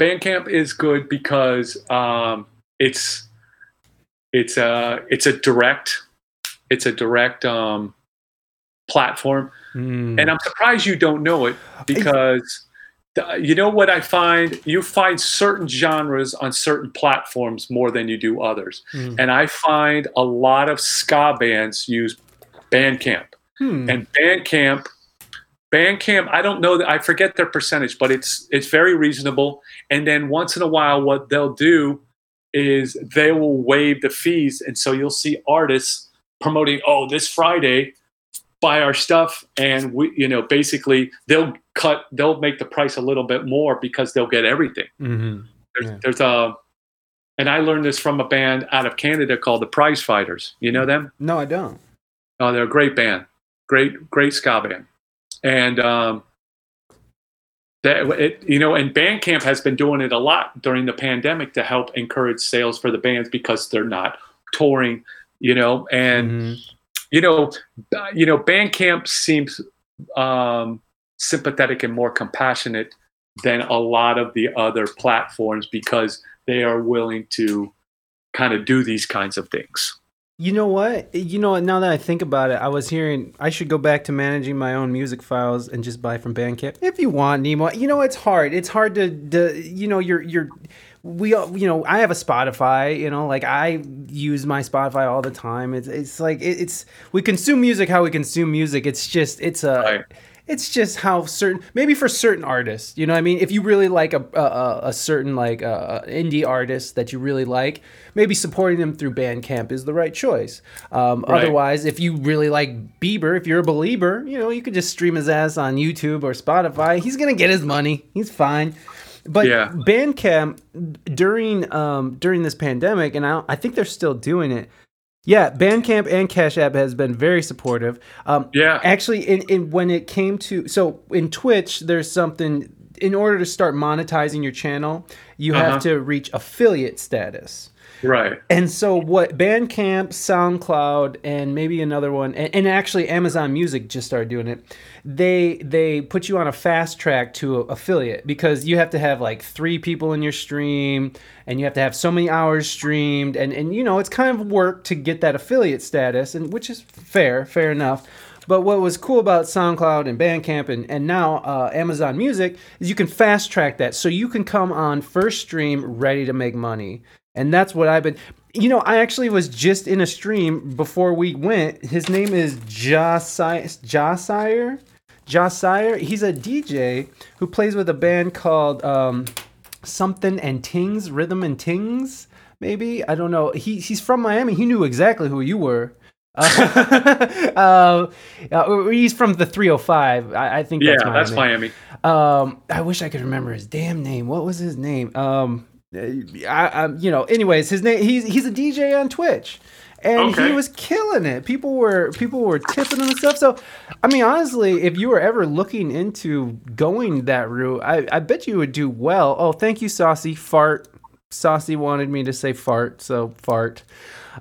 S2: Bandcamp is good because um, it's it's a it's a direct it's a direct um, platform,
S1: Hmm.
S2: and I'm surprised you don't know it because the, you know what I find you find certain genres on certain platforms more than you do others,
S1: Hmm.
S2: and I find a lot of ska bands use Bandcamp.
S1: Hmm.
S2: and Bandcamp, Bandcamp, I don't know that I forget their percentage, but it's it's very reasonable. And then once in a while, what they'll do is they will waive the fees, and so you'll see artists promoting, oh, this Friday, buy our stuff, and we, you know, basically they'll cut, they'll make the price a little bit more because they'll get everything.
S1: Mhm.
S2: There's,
S1: Yeah.
S2: there's a, and I learned this from a band out of Canada called the Prize Fighters. You know them?
S1: no i don't
S2: Oh, they're a great band, great, great ska band, and um, that it, you know, and Bandcamp has been doing it a lot during the pandemic to help encourage sales for the bands because they're not touring, you know, and
S1: Mhm.
S2: you know, uh, you know, Bandcamp seems um, sympathetic and more compassionate than a lot of the other platforms because they are willing to kind of do these kinds of things.
S1: You know what? You know what? Now that I think about it, I was hearing I should go back to managing my own music files and just buy from Bandcamp if you want, Nemo. You know, it's hard. It's hard to, to you know, you're you're we all you know I have a Spotify. You know, like I use my Spotify all the time. It's it's like it, it's we consume music how we consume music. It's just it's a.
S2: Right.
S1: It's just how certain, maybe for certain artists, you know what I mean? If you really like a, a, a- certain like uh, indie artist that you really like, maybe supporting them through Bandcamp is the right choice. Um,
S2: Right.
S1: Otherwise, if you really like Bieber, if you're a believer, you know, you could just stream his ass on YouTube or Spotify. He's going to get his money. He's fine. But
S2: Yeah.
S1: Bandcamp during um, during this pandemic, and I, I think they're still doing it. Yeah, Bandcamp and Cash App has been very supportive. Um,
S2: Yeah.
S1: actually, in, in when it came to so in Twitch, there's something in order to start monetizing your channel, you
S2: Uh-huh.
S1: have to reach affiliate status.
S2: Right.
S1: And so what Bandcamp, SoundCloud, and maybe another one, and, and actually Amazon Music just started doing it. They they put you on a fast track to affiliate because you have to have like three people in your stream, and you have to have so many hours streamed, and and you know it's kind of work to get that affiliate status, and which is fair, fair enough. But what was cool about SoundCloud and Bandcamp and, and now uh, Amazon Music is you can fast track that. So you can come on first stream ready to make money. And that's what I've been. You know, I actually was just in a stream before we went. His name is Josiah. Josiah? Josiah. He's a DJ who plays with a band called um, Something and Tings, Rhythm and Tings, maybe? I don't know. He, he's from Miami. He knew exactly who you were. uh, *laughs* uh, he's from the 305. I, I think
S2: Yeah,
S1: that's Miami.
S2: that's Miami.
S1: Um, I wish I could remember his damn name. What was his name? Um, I, I you know. Anyways, his name. He's he's a DJ on Twitch, and he was killing it. People were people were tipping him and stuff. So, I mean, honestly, if you were ever looking into going that route, I I bet you would do well. Oh, thank you, Saucy Fart. Saucy wanted me to say fart, so fart.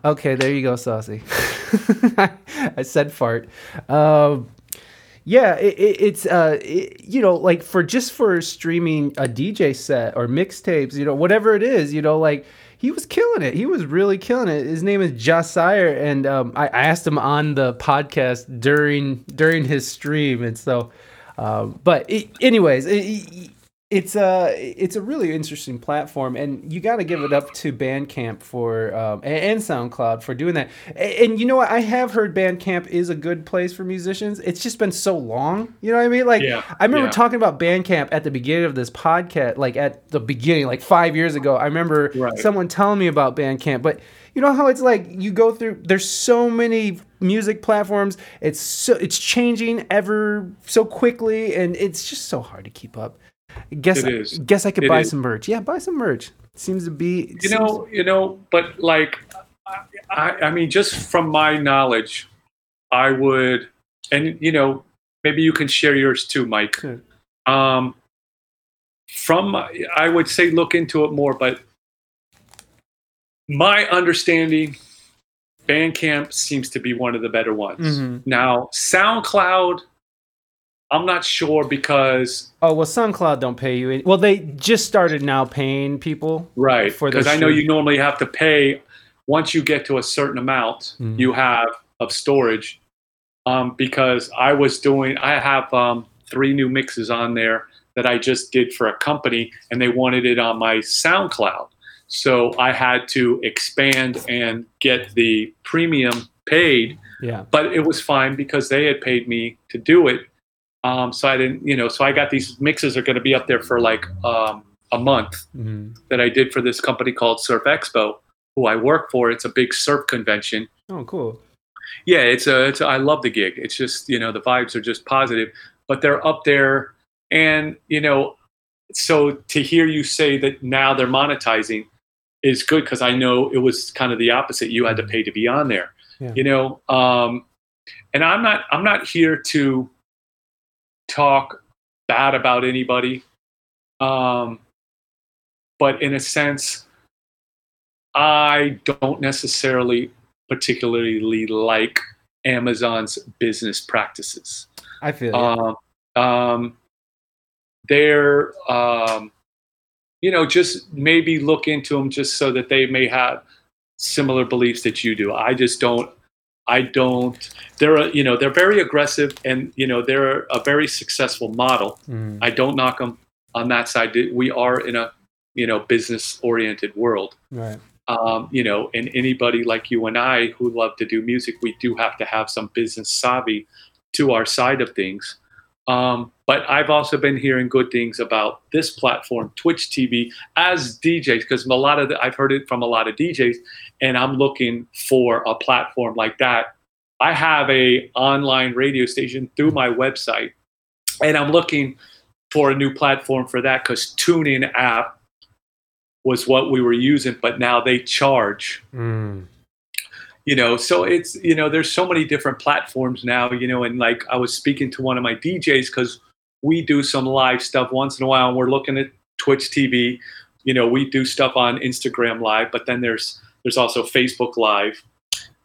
S1: Okay, there you go, Saucy. *laughs* I said fart. Um, yeah, it, it, it's uh, it, you know, like for just for streaming a DJ set or mixtapes, you know, whatever it is, you know, like he was killing it. He was really killing it. His name is Josiah, and um, I, asked him on the podcast during during his stream, and so, um, but it, anyways, it- it's a it's a really interesting platform, and you got to give it up to Bandcamp for um, and, and SoundCloud for doing that. A- And, you know what? I have heard Bandcamp is a good place for musicians. It's just been so long. You know what I mean? Like
S2: Yeah,
S1: I remember
S2: yeah.
S1: talking about Bandcamp at the beginning of this podcast, like at the beginning, like five years ago. I remember
S2: Right.
S1: someone telling me about Bandcamp, but you know how it's like you go through. There's so many music platforms. It's so it's changing ever so quickly, and it's just so hard to keep up. Guess
S2: It is.
S1: guess I could
S2: It
S1: buy
S2: is.
S1: some merch. Yeah, buy some merch. Seems to be.
S2: you know you know but like I, I mean just from my knowledge i would and you know maybe you can share yours too mike
S1: Sure.
S2: um from i would say look into it more but my understanding bandcamp seems to be one of the better ones
S1: Mhm.
S2: now soundcloud i'm not sure because
S1: Oh well, SoundCloud don't pay you. Any, well, they just started now paying people.
S2: Right,
S1: for
S2: because I know you normally have to pay once you get to a certain amount
S1: Mhm.
S2: you have of storage. Um, because I was doing, I have um, three new mixes on there that I just did for a company, and they wanted it on my SoundCloud. So I had to expand and get the premium paid,
S1: Yeah.
S2: but it was fine because they had paid me to do it. Um, so I didn't, you know, so I got these mixes are going to be up there for like um, a month
S1: hmm
S2: that I did for this company called Surf Expo, who I work for. It's a big surf convention.
S1: Oh, cool.
S2: Yeah, it's a, it's a, I love the gig. It's just you know the vibes are just positive, but they're up there, and you know, so to hear you say that now they're monetizing is good because I know it was kind of the opposite. You had to pay to be on there,
S1: Yeah.
S2: you know. Um, and I'm not I'm not here to talk bad about anybody, um, but in a sense, I don't necessarily particularly like Amazon's business practices.
S1: I feel.
S2: Um, um, they're, um, you know, just maybe look into them just so that they may have similar beliefs that you do. I just don't. I don't. They're, a, you know, they're very aggressive, and you know, they're a very successful model.
S1: Mhm.
S2: I don't knock them on that side. We are in a, you know, business-oriented world
S1: Right.
S2: um, you know, and anybody like you and I who love to do music, we do have to have some business savvy to our side of things. Um, but I've also been hearing good things about this platform, Twitch TV, as DJs, because a lot of the, I've heard it from a lot of DJs, and I'm looking for a platform like that. I have a online radio station through my website, and I'm looking for a new platform for that because TuneIn app was what we were using, but now they charge.
S1: Mm.
S2: You know, so it's you know, there's so many different platforms now. You know, and like I was speaking to one of my DJs because we do some live stuff once in a while, and we're looking at Twitch TV. You know, we do stuff on Instagram Live, but then there's there's also Facebook Live.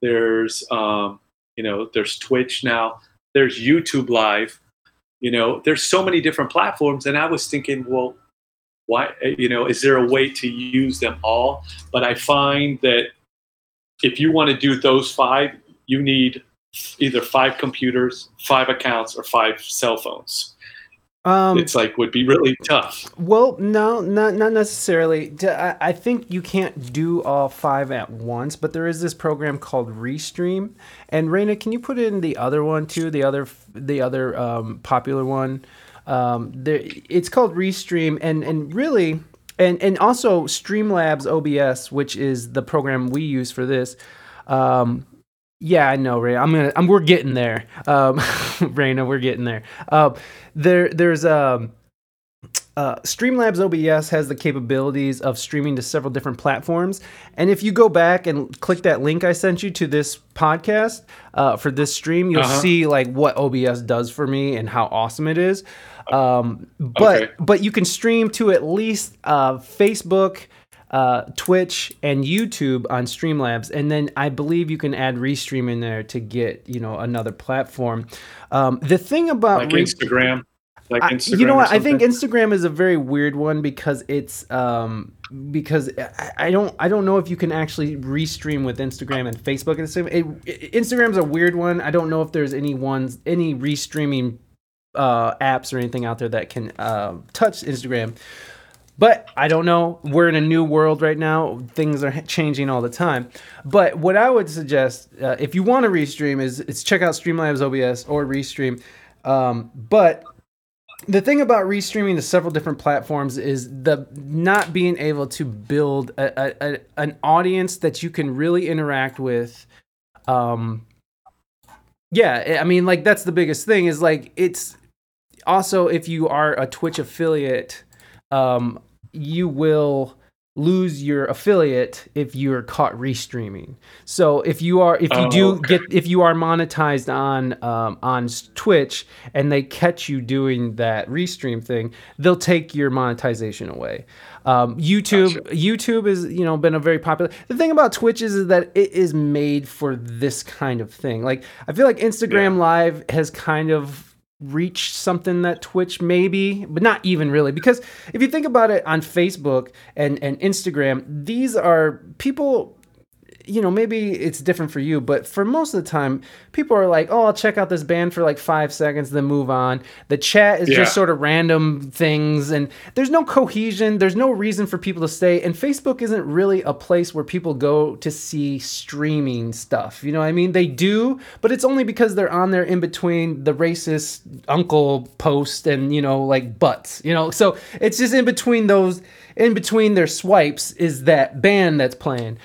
S2: There's um, you know, there's Twitch now. There's YouTube Live. You know, there's so many different platforms, and I was thinking, well, why you know is there a way to use them all but i find that if you want to do those five you need either five computers five accounts or five cell phones
S1: Um,
S2: it's like would be really tough
S1: Well, no, not not necessarily. I think you can't do all five at once, but there is this program called Restream. And Reina, can you put in the other one too? The other the other um, popular one. Um, there, it's called Restream, and and really, and and also Streamlabs OBS, which is the program we use for this. Um, yeah, I know, Ray. I'm gonna. I'm. We're getting there. Um, *laughs* Reina, we're getting there. Uh, there. There's um. Uh, Streamlabs OBS has the capabilities of streaming to several different platforms. And if you go back and click that link I sent you to this podcast uh, for this stream, you'll
S2: Uh-huh.
S1: see like what OBS does for me and how awesome it is. Um, but
S2: Okay.
S1: but you can stream to at least uh, Facebook, uh, Twitch, and YouTube on Streamlabs, and then I believe you can add Restream in there to get you know another platform. Um, the thing about
S2: like
S1: Re-
S2: instagram like
S1: I- you know what? I think? Instagram is a very weird one because it's um because I, I don't I don't know if you can actually restream with Instagram and Facebook at the same. It, it, Instagram's a weird one. I don't know if there's any ones any restreaming uh, apps or anything out there that can uh, touch Instagram. But I don't know. We're in a new world right now. Things are changing all the time. But what I would suggest, uh, if you want to restream, is is check out Streamlabs OBS or Restream. Um, but the thing about restreaming to several different platforms is the not being able to build a, a, a, an audience that you can really interact with. Um, yeah, I mean, like that's the biggest thing. Is like it's also if you are a Twitch affiliate um, you will lose your affiliate if you're caught restreaming. So if you are if you
S2: Oh,
S1: do
S2: okay.
S1: get if you are monetized on um, on Twitch and they catch you doing that restream thing, they'll take your monetization away. Um, YouTube YouTube is you know been a very popular. The thing about Twitch is, is that it is made for this kind of thing. Like I feel like Instagram Live has kind of reached something that Twitch maybe, but not even really. Because if you think about it on Facebook and, and Instagram, these are people, you know, maybe it's different for you, but for most of the time, people are like, oh, I'll check out this band for like five seconds, then move on. The chat is
S2: Yeah.
S1: just sort of random things, and there's no cohesion, there's no reason for people to stay. And Facebook isn't really a place where people go to see streaming stuff. You know what I mean? They do, but it's only because they're on there in between the racist uncle post and, you know, like butts, you know? So it's just in between those, in between their swipes is that band that's playing.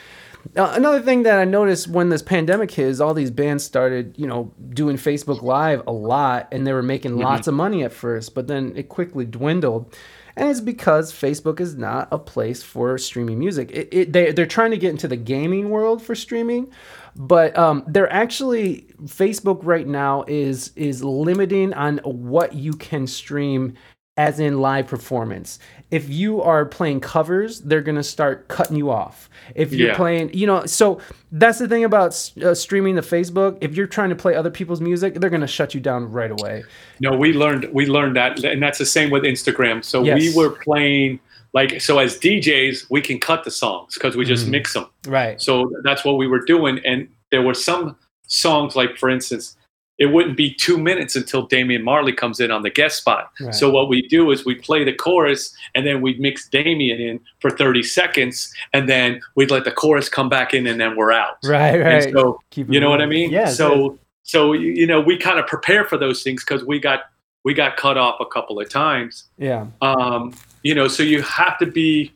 S1: Uh, another thing that I noticed when this pandemic hit is all these bands started, you know, doing Facebook Live a lot, and they were making lots of money at first, but then it quickly dwindled. And it's because Facebook is not a place for streaming music. It, it, they, they're trying to get into the gaming world for streaming, but um, they're actually Facebook right now is is limiting on what you can stream as in live performance. If you are playing covers, they're gonna start cutting you off. If you're
S2: Yeah.
S1: playing, you know, so that's the thing about uh, streaming to Facebook. If you're trying to play other people's music, they're gonna shut you down right away.
S2: No, we learned we learned that, and that's the same with Instagram. So we were playing like so as DJs, we can cut the songs because we just
S1: Mhm.
S2: mix them.
S1: Right.
S2: So that's what we were doing, and there were some songs like, for instance, it wouldn't be two minutes until Damian Marley comes in on the guest spot.
S1: Right.
S2: So what we do is we play the chorus, and then we'd mix Damian in for 30 seconds, and then we'd let the chorus come back in, and then we're out.
S1: Right. *laughs* Right.
S2: And so
S1: Keep
S2: you know what I mean?
S1: Yeah.
S2: So so you you know we kind of prepare for those things because we got we got cut off a couple of times.
S1: yeah.
S2: Um, you know, so you have to be,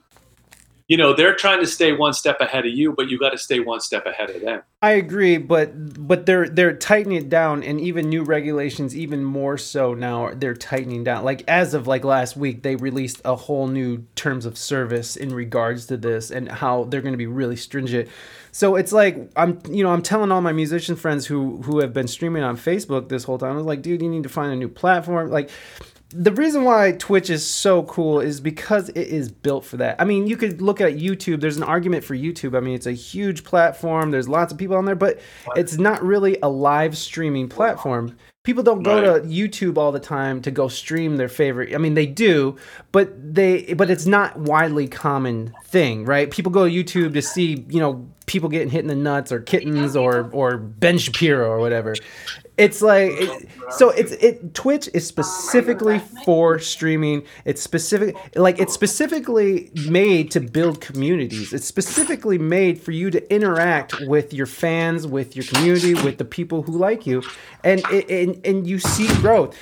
S2: you know, they're trying to stay one step ahead of you, but you got to stay one step ahead of them.
S1: I agree, but but they're they're tightening it down, and even new regulations, even more so now, they're tightening down. Like as of like last week, they released a whole new terms of service in regards to this, and how they're going to be really stringent. So it's like I'm, you know, I'm telling all my musician friends who who have been streaming on Facebook this whole time. I was like, dude, you need to find a new platform. Like the reason why Twitch is so cool is because it is built for that. I mean, you could look at YouTube. There's an argument for YouTube. I mean, it's a huge platform. There's lots of people on there, but it's not really a live streaming platform. People don't go
S2: Right.
S1: to YouTube all the time to go stream their favorite. I mean, they do, but they but it's not widely common thing, right? People go to YouTube to see, you know, people getting hit in the nuts or kittens or or Ben Shapiro or whatever. It's like it, so it's it Twitch is specifically for streaming. It's specific like it's specifically made to build communities. It's specifically made for you to interact with your fans, with your community, with the people who like you, and and and you see growth.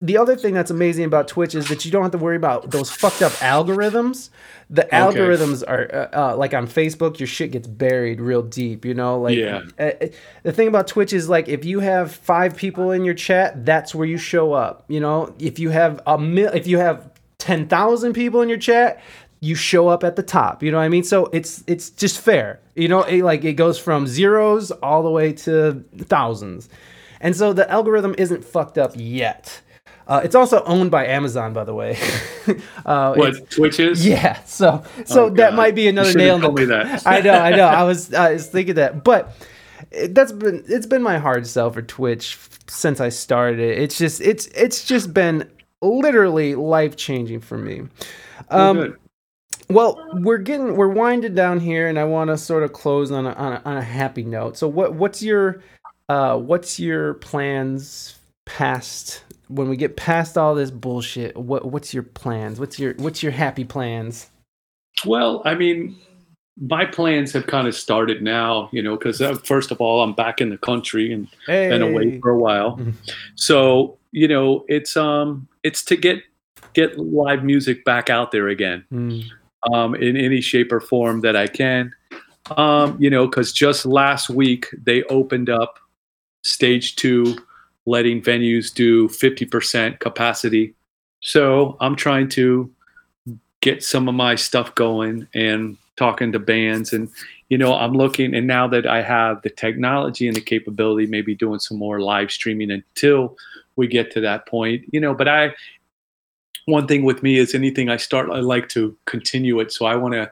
S1: The other thing that's amazing about Twitch is that you don't have to worry about those fucked up algorithms. The algorithms are uh, uh, like on Facebook, your shit gets buried real deep. You know, like
S2: Yeah.
S1: uh, uh, the thing about Twitch is like if you have five people in your chat, that's where you show up. You know, if you have a mil- if you have ten thousand people in your chat, you show up at the top. You know what I mean? So it's it's just fair. You know, it, like it goes from zeros all the way to thousands, and so the algorithm isn't fucked up yet. Uh, it's also owned by Amazon, by the way. *laughs* uh,
S2: What Twitch is?
S1: yeah, so so
S2: Oh,
S1: that might be another nail in the
S2: me that. *laughs*
S1: I know, I know. I was I was thinking that, but it, that's been it's been my hard sell for Twitch since I started it. It's just it's it's just been literally life changing for me. Um, well, we're getting we're winding down here, and I want to sort of close on a, on a on a happy note. So, what what's your uh what's your plans past when we get past all this bullshit, what what's your plans? What's your what's your happy plans?
S2: Well, I mean, my plans have kind of started now, you know, because uh, first of all, I'm back in the country and been away for a while.
S1: Mhm.
S2: So, you know, it's um it's to get get live music back out there again.
S1: Mm,
S2: um, in any shape or form that I can. Um, you know, because just last week they opened up stage two, letting venues do 50% capacity. So I'm trying to get some of my stuff going and talking to bands. And, you know, I'm looking, and now that I have the technology and the capability, maybe doing some more live streaming until we get to that point, you know, but I, one thing with me is anything I start, I like to continue it. So I want to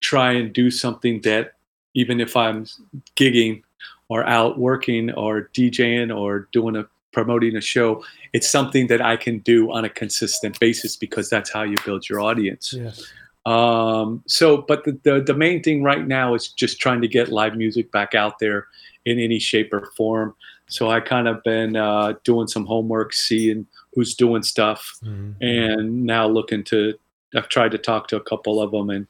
S2: try and do something that, even if I'm gigging or out working or DJing or doing a promoting a show, it's something that I can do on a consistent basis because that's how you build your audience.
S1: yes.
S2: Um, so, but the, the the main thing right now is just trying to get live music back out there in any shape or form. So I kind of been uh, doing some homework, seeing who's doing stuff,
S1: Mhm.
S2: and now looking to. I've tried to talk to a couple of them and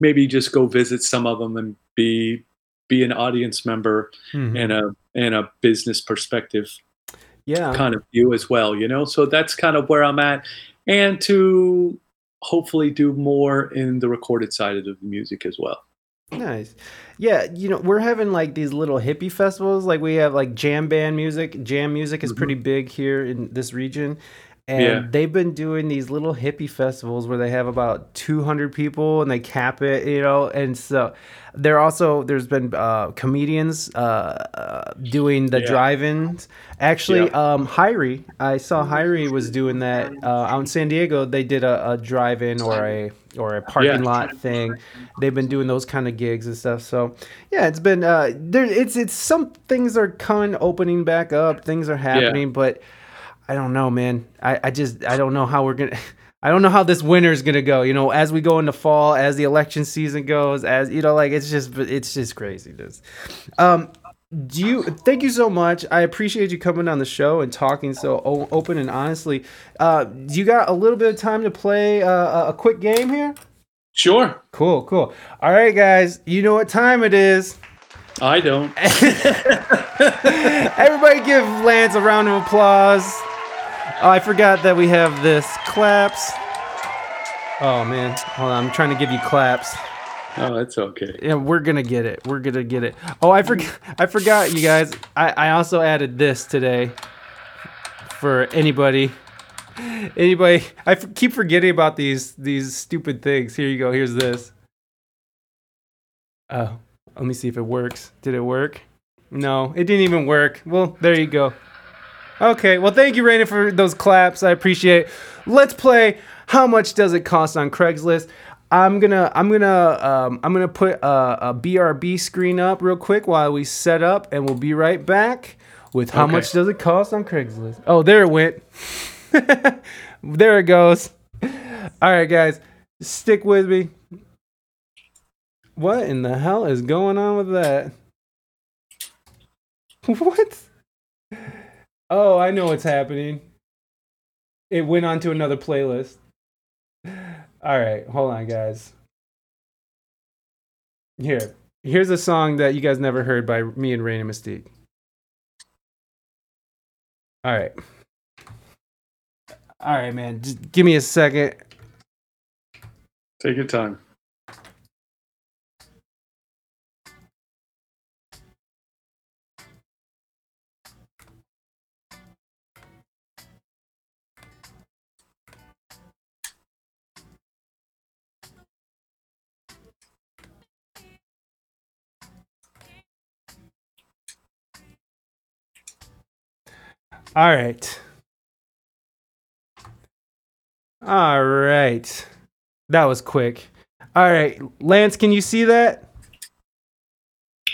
S2: maybe just go visit some of them and be be an audience member
S1: Mhm.
S2: and a and a business perspective
S1: Yeah.
S2: kind of view as well, you know. So that's kind of where I'm at, and to hopefully do more in the recorded side of the music as well.
S1: Nice. Yeah, you know, we're having like these little hippie festivals. Like we have like jam band music. Jam music is
S2: Mhm.
S1: pretty big here in this region. And
S2: Yeah.
S1: they've been doing these little hippie festivals where they have about 200 people and they cap it, you know. And so there also there's been uh, comedians uh, uh, doing the
S2: Yeah.
S1: drive-ins. Actually,
S2: Yeah.
S1: um, Hirie, I saw Hirie was doing that uh, out in San Diego. They did a, a drive-in or a or a parking lot thing. They've been doing those kind of gigs and stuff. So yeah, it's been uh, there. It's it's some things are coming opening back up. Things are happening, but I don't know, man. I, I just I don't know how we're gonna. *laughs* I don't know how this winter is gonna go. You know, as we go into fall, as the election season goes, as you know, like it's just it's just craziness. Um, do you? Thank you so much. I appreciate you coming on the show and talking so o- open and honestly. Uh, do you got a little bit of time to play uh, a- a quick game here?
S2: Sure,
S1: Cool, cool. All right, guys. You know what time it is.
S2: I don't. *laughs*
S1: Everybody give Lance a round of applause. Oh, I forgot that we have this claps. Oh man, hold on. I'm trying to give you claps.
S2: Oh, that's okay.
S1: Yeah, we're gonna get it. We're gonna get it. Oh, I forgot. I forgot, you guys. I, I also added this today for anybody. Anybody, I f- keep forgetting about these these stupid things. Here you go. Here's this. Oh, let me see if it works. Did it work? No, it didn't even work. Well, there you go. Okay, well, thank you, Reina, for those claps. I appreciate it. Let's play. How much does it cost on Craigslist? I'm gonna, I'm gonna, um, I'm gonna put a, a BRB screen up real quick while we set up, and we'll be right back with how
S2: Okay.
S1: much does it cost on Craigslist. Oh, there it went. *laughs* there it goes. All right, guys, stick with me. What in the hell is going on with that? *laughs* What? Oh, I know what's happening. It went on to another playlist. All right, hold on, guys. Here, here's a song that you guys never heard by me and Reina Mystique. All right. All right, man. Just give me a second.
S2: Take your time.
S1: All right. All right. That was quick. All right, Lance, can you see that?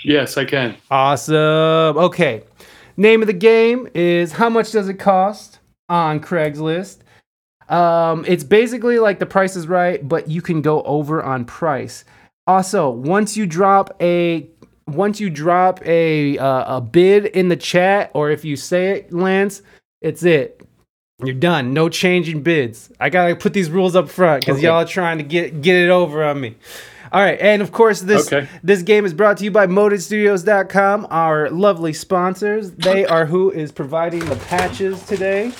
S2: Yes, I can.
S1: Awesome. Okay. Name of the game is How Much Does It Cost on Craigslist? Um, it's basically like the price is right, but you can go over on price. Also, once you drop a once you drop a uh, a bid in the chat, or if you say it, Lance, it's it. You're done. No changing bids. I gotta put these rules up front because
S2: Okay.
S1: y'all are trying to get get it over on me. All right, and of course this
S2: Okay.
S1: this game is brought to you by ModedStudios.com, our lovely sponsors. They are who is providing the patches today,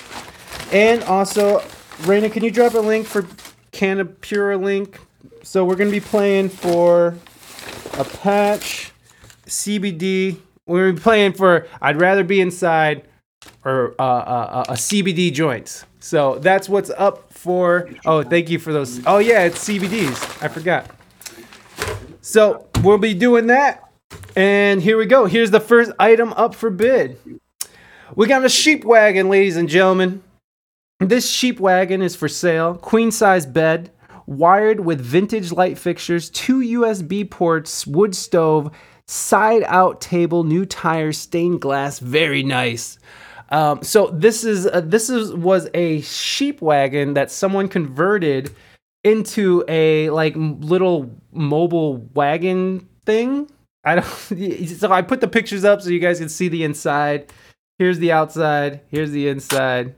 S1: and also, Reina, can you drop a link for Canapura link? So we're gonna be playing for a patch, CBD. We're playing for I'd rather be inside or uh, uh, uh, a CBD joints. So that's what's up for. Oh, thank you for those. Oh yeah, it's CBDs. I forgot. So we'll be doing that. And here we go. Here's the first item up for bid. We got a sheep wagon, ladies and gentlemen. This sheep wagon is for sale. Queen size bed, wired with vintage light fixtures, two USB ports, wood stove, side out table, new tires, stained glass. Very nice. Um, so this is uh, this is was a sheep wagon that someone converted into a like little mobile wagon thing. I don't. *laughs* So I put the pictures up so you guys can see the inside. Here's the outside. Here's the inside.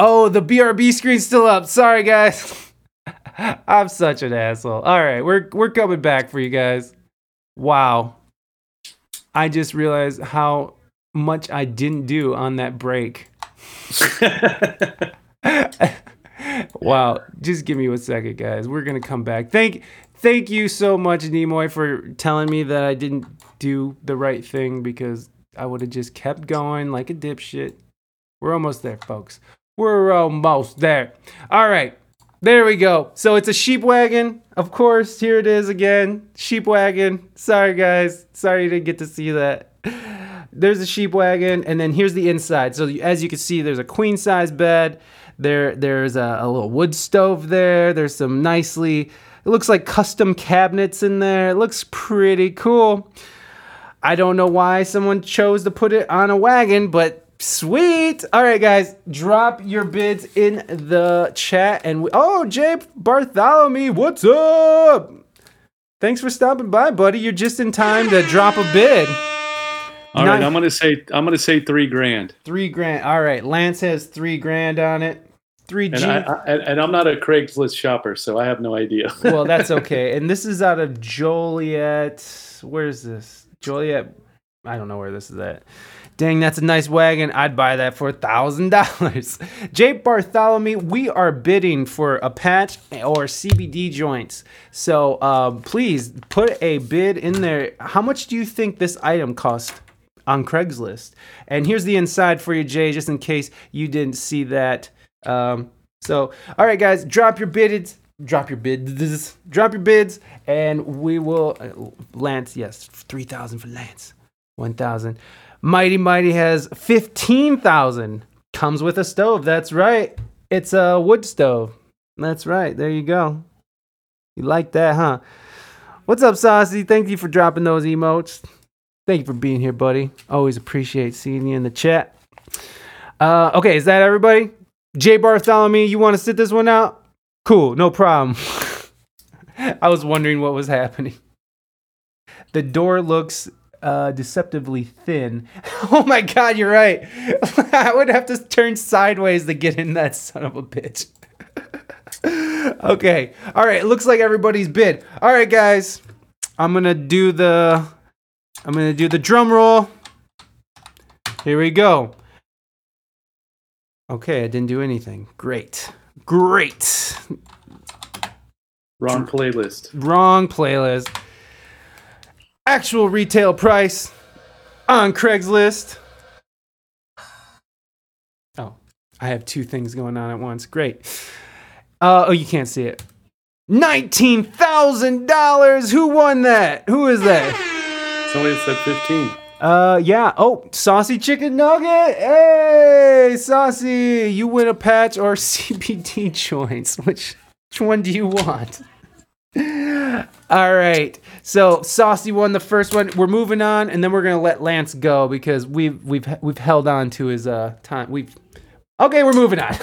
S1: Oh, the BRB screen's still up. Sorry, guys. *laughs* I'm such an asshole. All right, we're we're coming back for you guys. Wow. I just realized how much I didn't do on that break. *laughs* *laughs* wow. Just give me a second, guys. We're gonna come back. Thank thank you so much, Nimoy, for telling me that I didn't do the right thing because I would have just kept going like a dipshit. We're almost there, folks. We're almost there. All right. There we go. So it's a sheep wagon. Of course, here it is again. Sheep wagon. Sorry, guys. Sorry you didn't get to see that. There's a sheep wagon, and then here's the inside. So as you can see, there's a queen size bed. There, there's a, a little wood stove there. There's some nicely, it looks like custom cabinets in there. It looks pretty cool. I don't know why someone chose to put it on a wagon, but sweet. All right, guys, drop your bids in the chat. And we, oh, Jay Bartholomew, what's up? Thanks for stopping by, buddy. You're just in time to drop a bid.
S2: All right,
S1: Nine-
S2: I'm gonna say I'm gonna say three grand,
S1: Three grand. All right, Lance has three grand on it. Three
S2: and
S1: G.
S2: I, I and, and I'm not a Craigslist shopper, so I have no idea. *laughs*
S1: well, that's okay. And this is out of Joliet. Where's this? Joliet. I don't know where this is at. Dang, that's a nice wagon. I'd buy that for a thousand dollars. *laughs* Jay Bartholomew, we are bidding for a patch or CBD joints. So um, please put a bid in there. How much do you think this item cost on Craigslist? And here's the inside for you, Jay, just in case you didn't see that. Um, so, all right, guys, drop your bids. Drop your bids. Drop your bids, and we will. Uh, Lance, yes, three thousand for Lance. One thousand. Mighty Mighty has fifteen thousand. Comes with a stove. That's right. It's a wood stove. That's right. There you go. You like that, huh? What's up, Saucy? Thank you for dropping those emotes. Thank you for being here, buddy. Always appreciate seeing you in the chat. Uh, okay, is that everybody? Jay Bartholomew, you want to sit this one out? Cool, no problem. *laughs* I was wondering what was happening. The door looks uh, deceptively thin. *laughs* Oh my god, you're right. *laughs* I would have to turn sideways to get in that son of a bitch. *laughs* okay, all right. Looks like everybody's bid. All right, guys. I'm gonna do the. I'm gonna do the drum roll. Here we go. Okay, I didn't do anything. Great. Great.
S2: Wrong playlist.
S1: Wrong playlist. Actual retail price on Craigslist. Oh, I have two things going on at once. Great. Uh, oh, you can't see it. $19,000. Who won that? Who is that?
S2: Somebody said 15.
S1: Uh, yeah. Oh, saucy chicken nugget. Hey, saucy. You win a patch or *laughs* CBD joints. Which, which one do you want? All right. So Saucy won the first one. We're moving on, and then we're gonna let Lance go because we've we've we've held on to his uh time. We've okay. We're moving on.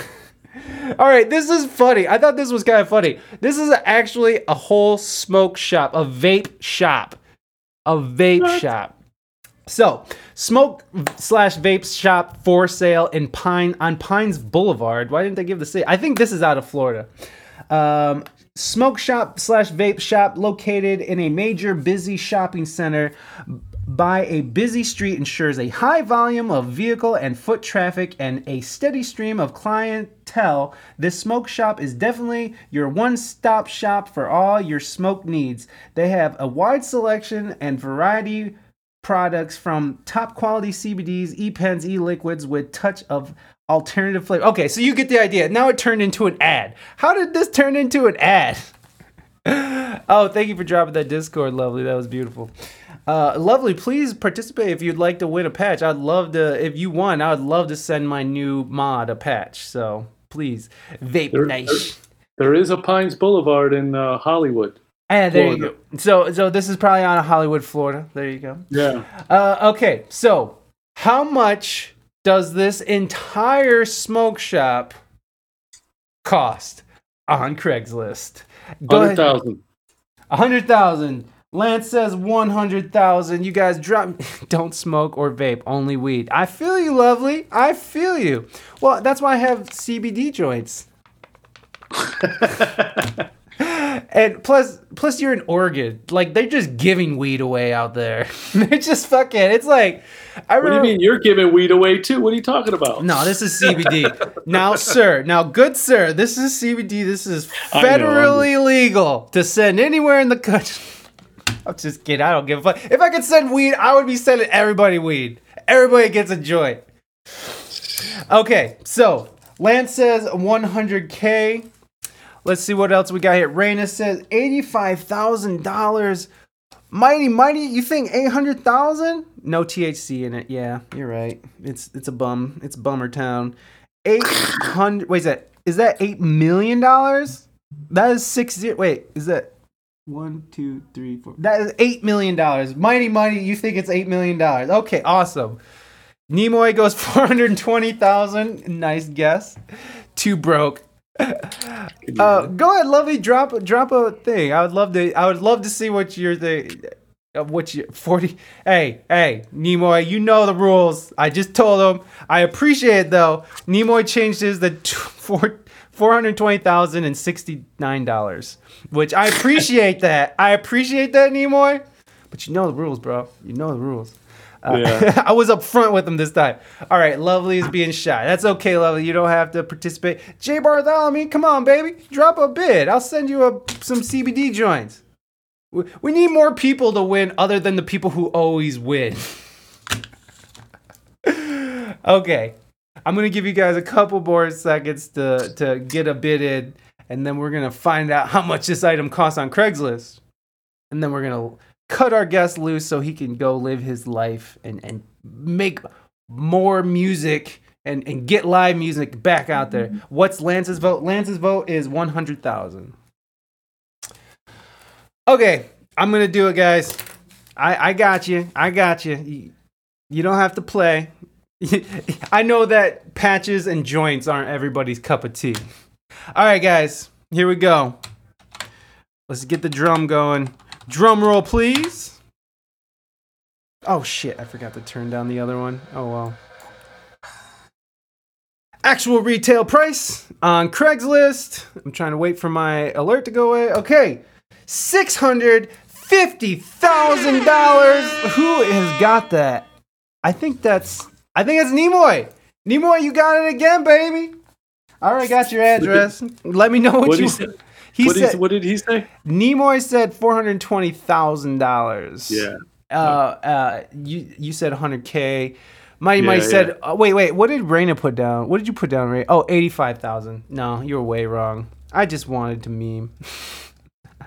S1: *laughs* All right. This is funny. I thought this was kind of funny. This is actually a whole smoke shop, a vape shop, a vape shop. So, smoke slash vape shop for sale in Pine on Pines Boulevard. Why didn't they give the city? I think this is out of Florida. Um, smoke shop slash vape shop located in a major busy shopping center by a busy street ensures a high volume of vehicle and foot traffic and a steady stream of clientele. This smoke shop is definitely your one stop shop for all your smoke needs. They have a wide selection and variety products from top quality CBDs, e-pens, e-liquids with touch of alternative flavor. Okay, so you get the idea. Now it turned into an ad. How did this turn into an ad? *laughs* oh, thank you for dropping that Discord, lovely. That was beautiful. Uh, lovely, please participate if you'd like to win a patch. I'd love to. If you won, I would love to send my new mod a patch. So please, vape
S2: There-
S1: nice.
S2: There is a Pines Boulevard in uh, Hollywood.
S1: And there you go. So, so this is probably on a Hollywood, Florida. There you go.
S2: Yeah.
S1: Uh, okay, so how much does this entire smoke shop cost on Craigslist?
S2: Hundred thousand.
S1: A hundred thousand. Lance says one hundred thousand. You guys drop. *laughs* Don't smoke or vape. Only weed. I feel you, lovely. I feel you. Well, that's why I have CBD joints. *laughs* and plus, plus you're in Oregon. Like they're just giving weed away out there. *laughs* they're just fucking. It's like I
S2: What do you mean? You're giving weed away too? What are you talking about?
S1: No, this is CBD. *laughs* now, sir, now, good sir, this is CBD. This is
S2: I know,
S1: federally legal to send anywhere in the country. *laughs* I'm just kidding. I don't give a fuck. If I could send weed, I would be sending everybody weed. Everybody gets a joint. Okay, so Lance says 100K. Let's see what else we got here. Reina says $85,000. Mighty, mighty, you think 800,000? No THC in it. Yeah, you're right. It's it's a bum. It's bummer town. 800 Wait, is that is that 8 million dollars? That is 6. Wait, is that one, two, three, four. That is eight million dollars. Mighty, mighty. You think it's eight million dollars? Okay, awesome. Nimoy goes *laughs* four hundred twenty thousand. Nice guess. Too broke. Uh, go ahead, lovely. Drop drop a thing. I would love to. I would love to see what you're the. uh, What you forty? Hey, hey, Nimoy. You know the rules. I just told him. I appreciate it though. Nimoy changed his the t- *laughs* four four hundred twenty thousand and sixty nine dollars, which I appreciate that. I appreciate that, Nimoy. But you know the rules, bro. You know the rules. Uh,
S2: Yeah. *laughs*
S1: I was up front with him this time. All right, Lovely is being shy. That's okay, Lovely. You don't have to participate. Jay Bartholomew, come on, baby. Drop a bid. I'll send you a, some CBD joints. We, we need more people to win other than the people who always win. *laughs* okay. I'm going to give you guys a couple more seconds to, to get a bid in, and then we're going to find out how much this item costs on Craigslist. And then we're going to cut our guest loose so he can go live his life and, and make more music and, and get live music back out there. Mm-hmm. What's Lance's vote? Lance's vote is 100,000. Okay, I'm going to do it, guys. I, I got you. I got you. you. You don't have to play. *laughs* I know that patches and joints aren't everybody's cup of tea. All right, guys, here we go. Let's get the drum going. Drum roll, please. Oh shit, I forgot to turn down the other one. Oh well. Actual retail price on Craigslist. I'm trying to wait for my alert to go away. Okay. $650,000. Who has got that? I think that's I think it's Nimoy. Nimoy, you got it again, baby. All right, got your address. Let me know what,
S2: What
S1: you
S2: he said? What,
S1: said
S2: he, what did he say?
S1: Nimoy said four hundred twenty thousand dollars.
S2: Yeah.
S1: Uh, uh, you you said hundred k. Mighty
S2: Yeah,
S1: Mighty said,
S2: yeah.
S1: oh, wait, wait. What did Reina put down? What did you put down, Ray? Oh, 85,000. No, you were way wrong. I just wanted to meme.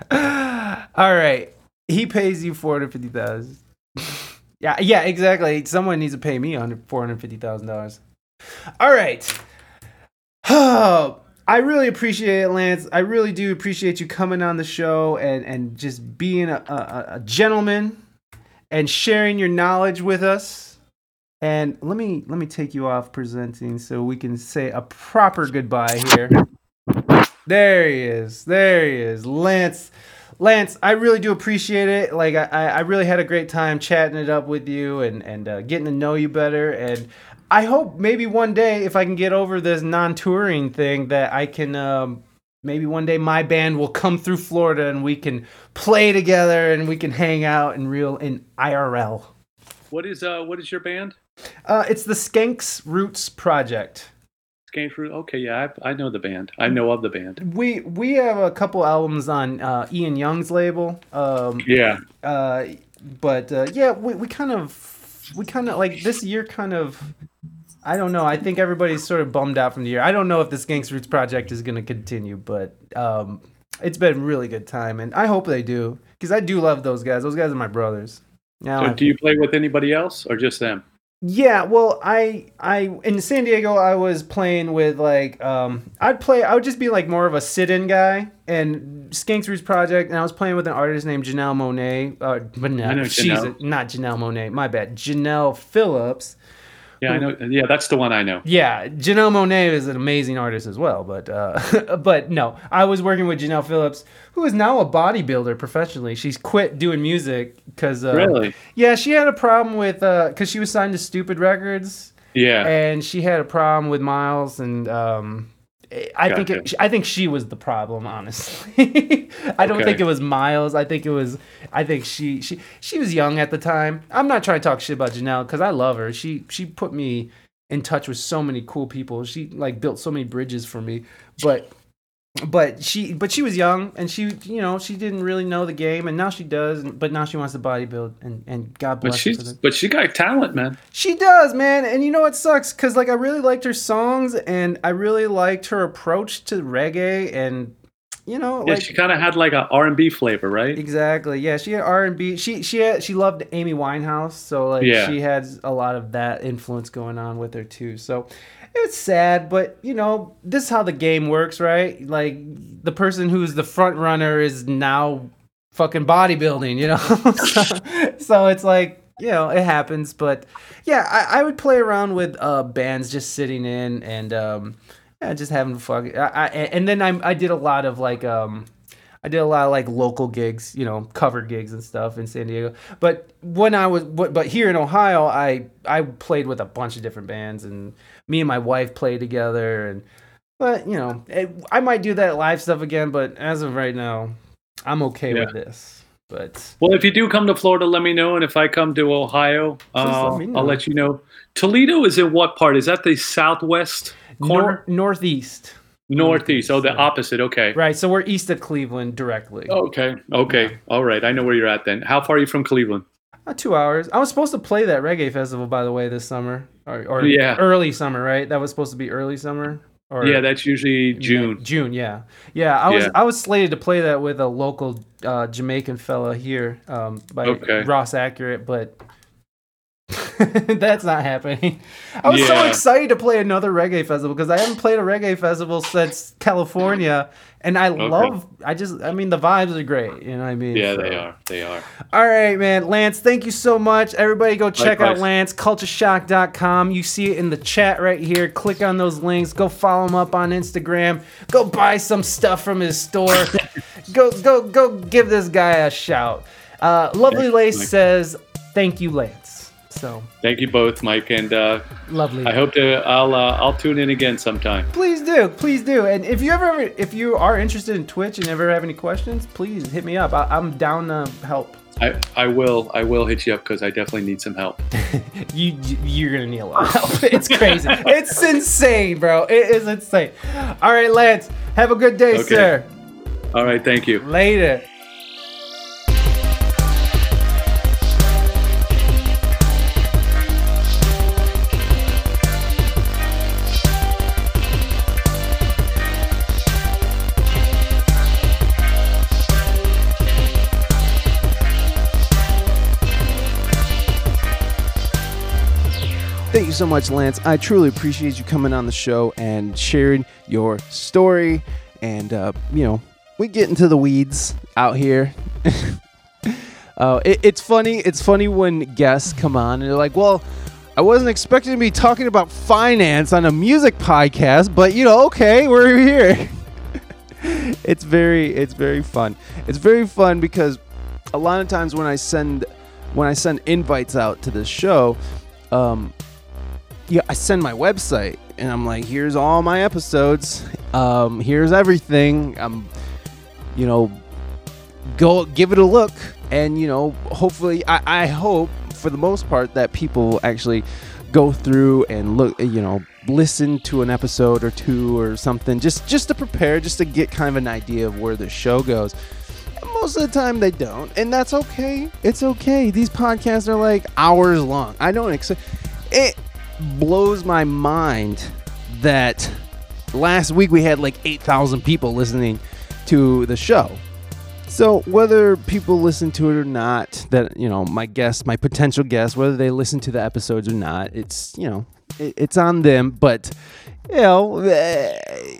S1: *laughs* All right. He pays you 450,000. *laughs* yeah, yeah, exactly. Someone needs to pay me $100 $450,000. All right. *sighs* I really appreciate it, Lance. I really do appreciate you coming on the show and, and just being a, a, a gentleman and sharing your knowledge with us. And let me let me take you off presenting so we can say a proper goodbye here. There he is. There he is. Lance Lance, I really do appreciate it. Like, I, I I really had a great time chatting it up with you and and uh, getting to know you better. And I hope maybe one day, if I can get over this non-touring thing, that I can. Um, maybe one day my band will come through Florida and we can play together and we can hang out in real in IRL.
S2: What is uh what is your band?
S1: Uh, it's the Skanks Roots Project.
S2: Skank Fruit. Okay, yeah, I, I know the band. I know of the band.
S1: We we have a couple albums on uh, Ian Young's label. Um,
S2: Yeah.
S1: uh, but uh, yeah, we, we kind of we kind of like this year kind of I don't know. I think everybody's sort of bummed out from the year. I don't know if this Skanks Roots project is going to continue, but um, it's been a really good time, and I hope they do because I do love those guys. Those guys are my brothers. Now,
S2: So
S1: I've-
S2: do you play with anybody else or just them?
S1: yeah, well, I I in San Diego I was playing with like um I'd play I would just be like more of a sit-in guy and Skanks Roots Project and I was playing with an artist named Janelle Monáe uh but no, she's
S2: Janelle.
S1: a, not Janelle Monáe my bad Janelle Phillips
S2: Yeah, I know. Yeah, that's the one I know.
S1: yeah Janelle Monáe is an amazing artist as well but uh *laughs* but no I was working with Janelle Phillips who is now a bodybuilder professionally she's quit doing music because uh,
S2: Really?
S1: yeah she had a problem with uh because she was signed to Stoopid Records
S2: Yeah.
S1: and she had a problem with Miles, and um, I think it, I think she was the problem. Honestly, *laughs* I don't
S2: Okay.
S1: think it was Miles. I think it was I think she she she was young at the time. I'm not trying to talk shit about Janelle because I love her. She she put me in touch with so many cool people. She like built so many bridges for me, but. But she, but she was young, and she, you know, she didn't really know the game, and now she does. But now she wants to bodybuild, and and God bless her for
S2: she's
S1: that.
S2: but she got talent, man.
S1: She does, man. And you know what sucks? Because, like, I really liked her songs and I really liked her approach to reggae. And, you know,
S2: Yeah,
S1: like,
S2: she kind of had like a R and B flavor, right?
S1: exactly. Yeah, she had R&B. She, she, had, she loved Amy Winehouse. So, like,
S2: Yeah.
S1: she had a lot of that influence going on with her, too. So, it's sad, but, you know, this is how the game works, right? Like, the person who's the front runner is now fucking bodybuilding, you know? *laughs* so, so it's like, you know, it happens. But yeah, I, I would play around with uh, bands just sitting in and um, yeah, just having fun. I, I, and then I, I did a lot of like, um, I did a lot of like local gigs, you know, cover gigs and stuff in San Diego. But when I was, but but here in Ohio, I I played with a bunch of different bands, and me and my wife play together. And but you know, it, I might do that live stuff again. But as of right now, I'm okay
S2: Yeah.
S1: with this. But
S2: Well, if you do come to Florida, let me know, and if I come to Ohio, uh,
S1: me know.
S2: I'll let you know. Toledo is in what part? Is that the southwest corner?
S1: nor- northeast,
S2: Northeast. Oh, the
S1: yeah.
S2: opposite. Okay.
S1: right? So we're east of Cleveland directly.
S2: Okay. Okay. All right. I know where you're at then. How far are you from Cleveland?
S1: Two hours. I was supposed to play that reggae festival, by the way, this summer or, or
S2: Yeah.
S1: early summer, right? That was supposed to be early summer. Or
S2: yeah, that's usually June.
S1: June, yeah, yeah. I was
S2: Yeah.
S1: I was slated to play that with a local uh, Jamaican fella here um, by
S2: Okay.
S1: Ross Accurate, but *laughs* that's not happening. I was so excited to play another reggae festival because I haven't played a reggae festival since California, and I love. I just, I mean, the vibes are great. You know what I mean?
S2: Yeah,
S1: So-
S2: they are. They are.
S1: all right, man. Lance, thank you so much. Everybody go check out
S2: Likewise.
S1: Lance, kulchashok.com. You see it in the chat right here. Click on those links. Go follow him up on Instagram. Go buy some stuff from his store. *laughs* go go go give this guy a shout. Uh, Lovely Lace says, "Thank you, Lance." So,
S2: Thank you both, Mike, and uh,
S1: lovely.
S2: I hope to. I'll uh, I'll tune in again sometime.
S1: Please do, please do. And if you ever, if you are interested in Twitch and ever have any questions, please hit me up. I, I'm down to help.
S2: I, I will I will hit you up because I definitely need some help. *laughs*
S1: You you're gonna need a lot of help. *laughs* It's crazy. *laughs* it's insane, bro. It is insane. All right, Lance. Have a good day,
S2: Okay.
S1: sir.
S2: All right, thank you.
S1: Later. Thank you so much, Lance. I truly appreciate you coming on the show and sharing your story. And, uh, you know, we get into the weeds out here. *laughs* uh, it, it's funny. It's funny when guests come on and they're like, well, I wasn't expecting to be talking about finance on a music podcast, but, you know, okay, we're here. *laughs* it's very it's very fun. It's very fun because a lot of times when I send when I send invites out to this show, um, yeah, I send my website and I'm like, here's all my episodes, um, here's everything. I'm, you know, go give it a look, and you know, hopefully, I, I hope for the most part that people actually go through and look, you know, listen to an episode or two or something, just just to prepare, just to get kind of an idea of where the show goes. Most of the time they don't, and that's okay. It's okay. These podcasts are like hours long. I don't accept it blows my mind that last week we had like 8,000 people listening to the show. So whether people listen to it or not, that you know, my guests, my potential guests, whether they listen to the episodes or not, it's you know, it, it's on them. But you know, eh,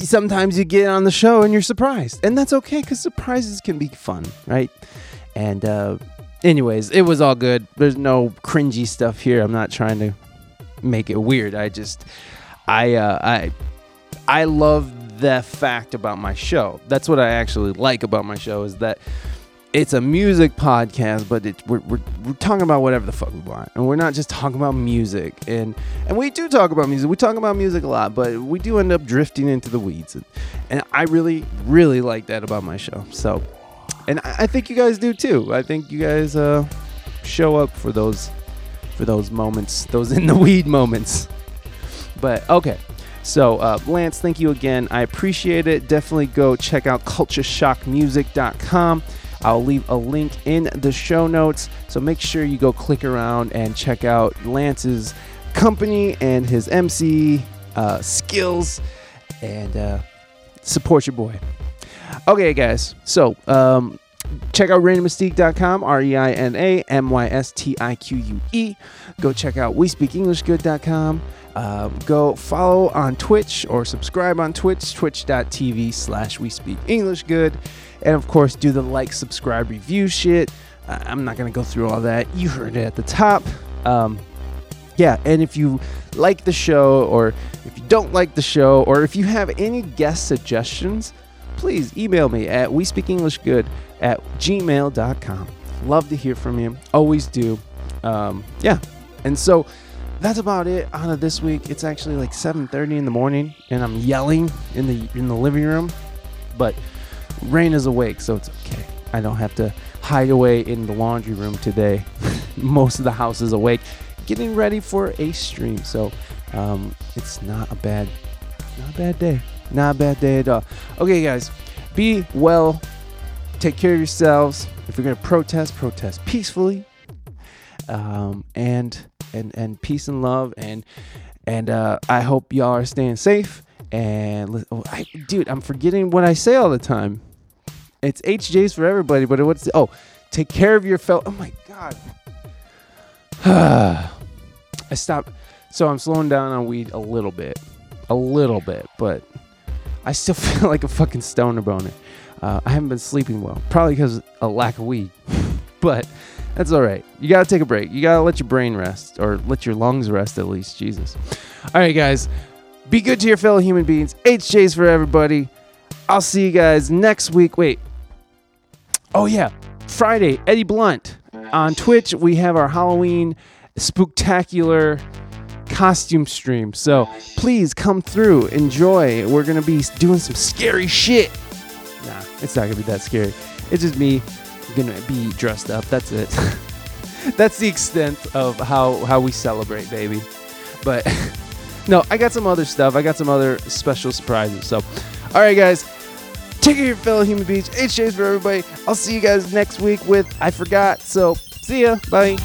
S1: sometimes you get on the show and you're surprised, and that's okay because surprises can be fun, right? And uh, anyways, it was all good. There's no cringy stuff here. I'm not trying to make it weird. I just, I, uh, I, I love the fact about my show. That's what I actually like about my show is that it's a music podcast, but it, we're, we're, we're talking about whatever the fuck we want, and we're not just talking about music. And and we do talk about music. We talk about music a lot, but we do end up drifting into the weeds, and, and I really really like that about my show. So, and I, I think you guys do too. I think you guys uh, show up for those for those moments, those in the weed moments. But okay. So, uh, Lance, thank you again. I appreciate it. Definitely go check out kulchashokmusic.com. I'll leave a link in the show notes. So make sure you go click around and check out Lance's company and his MC uh, skills and uh, support your boy. Okay, guys. So, um, check out ReinaMystique.com, R E I N A M Y S T I Q U E. Go check out we speak WeSpeakEnglishGood.com. Um, go follow on Twitch or subscribe on Twitch, twitch.tv slash We Speak English Good. And of course, do the like, subscribe, review shit. Uh, I'm not going to go through all that. You heard it at the top. Um, yeah, and if you like the show, or if you don't like the show, or if you have any guest suggestions, please email me at we speak english good at gmail.com love to hear from you. Always do. Um, yeah. And so that's about it out of this week. It's actually like 7.30 in the morning and i'm yelling in the in the living room but Reina is awake so it's okay. I don't have to hide away in the laundry room today. *laughs* Most of the house is awake getting ready for a stream. So um, it's not a bad not a bad day. Not a bad day at all. Okay guys. Be well take care of yourselves if you're going to protest protest peacefully um, and and and peace and love and and uh, I hope y'all are staying safe. And oh, I, dude, I'm forgetting what I say all the time. It's HJ's for everybody, but what's oh, take care of your fellow. Oh my god. *sighs* I stopped. So I'm slowing down on weed a little bit, a little bit, but I still *laughs* feel like a fucking stoner boner. Uh, I haven't been sleeping well, probably because a lack of weed. *laughs* but that's all right. You gotta take a break. You gotta let your brain rest, or let your lungs rest at least. Jesus. All right, guys. Be good to your fellow human beings. HJ's for everybody. I'll see you guys next week. Wait. Oh yeah, Friday, Eddie Blunt on Twitch. We have our Halloween spooktacular costume stream. So please come through, enjoy. We're gonna be doing some scary shit. Nah, it's not gonna be that scary. It's just me gonna be dressed up. That's it. *laughs* That's the extent of how how we celebrate, baby. But *laughs* no, I got some other stuff. I got some other special surprises. So, all right, guys. Take care of your fellow human beings. HJ's for everybody. I'll see you guys next week with I Forgot. So, see ya. Bye.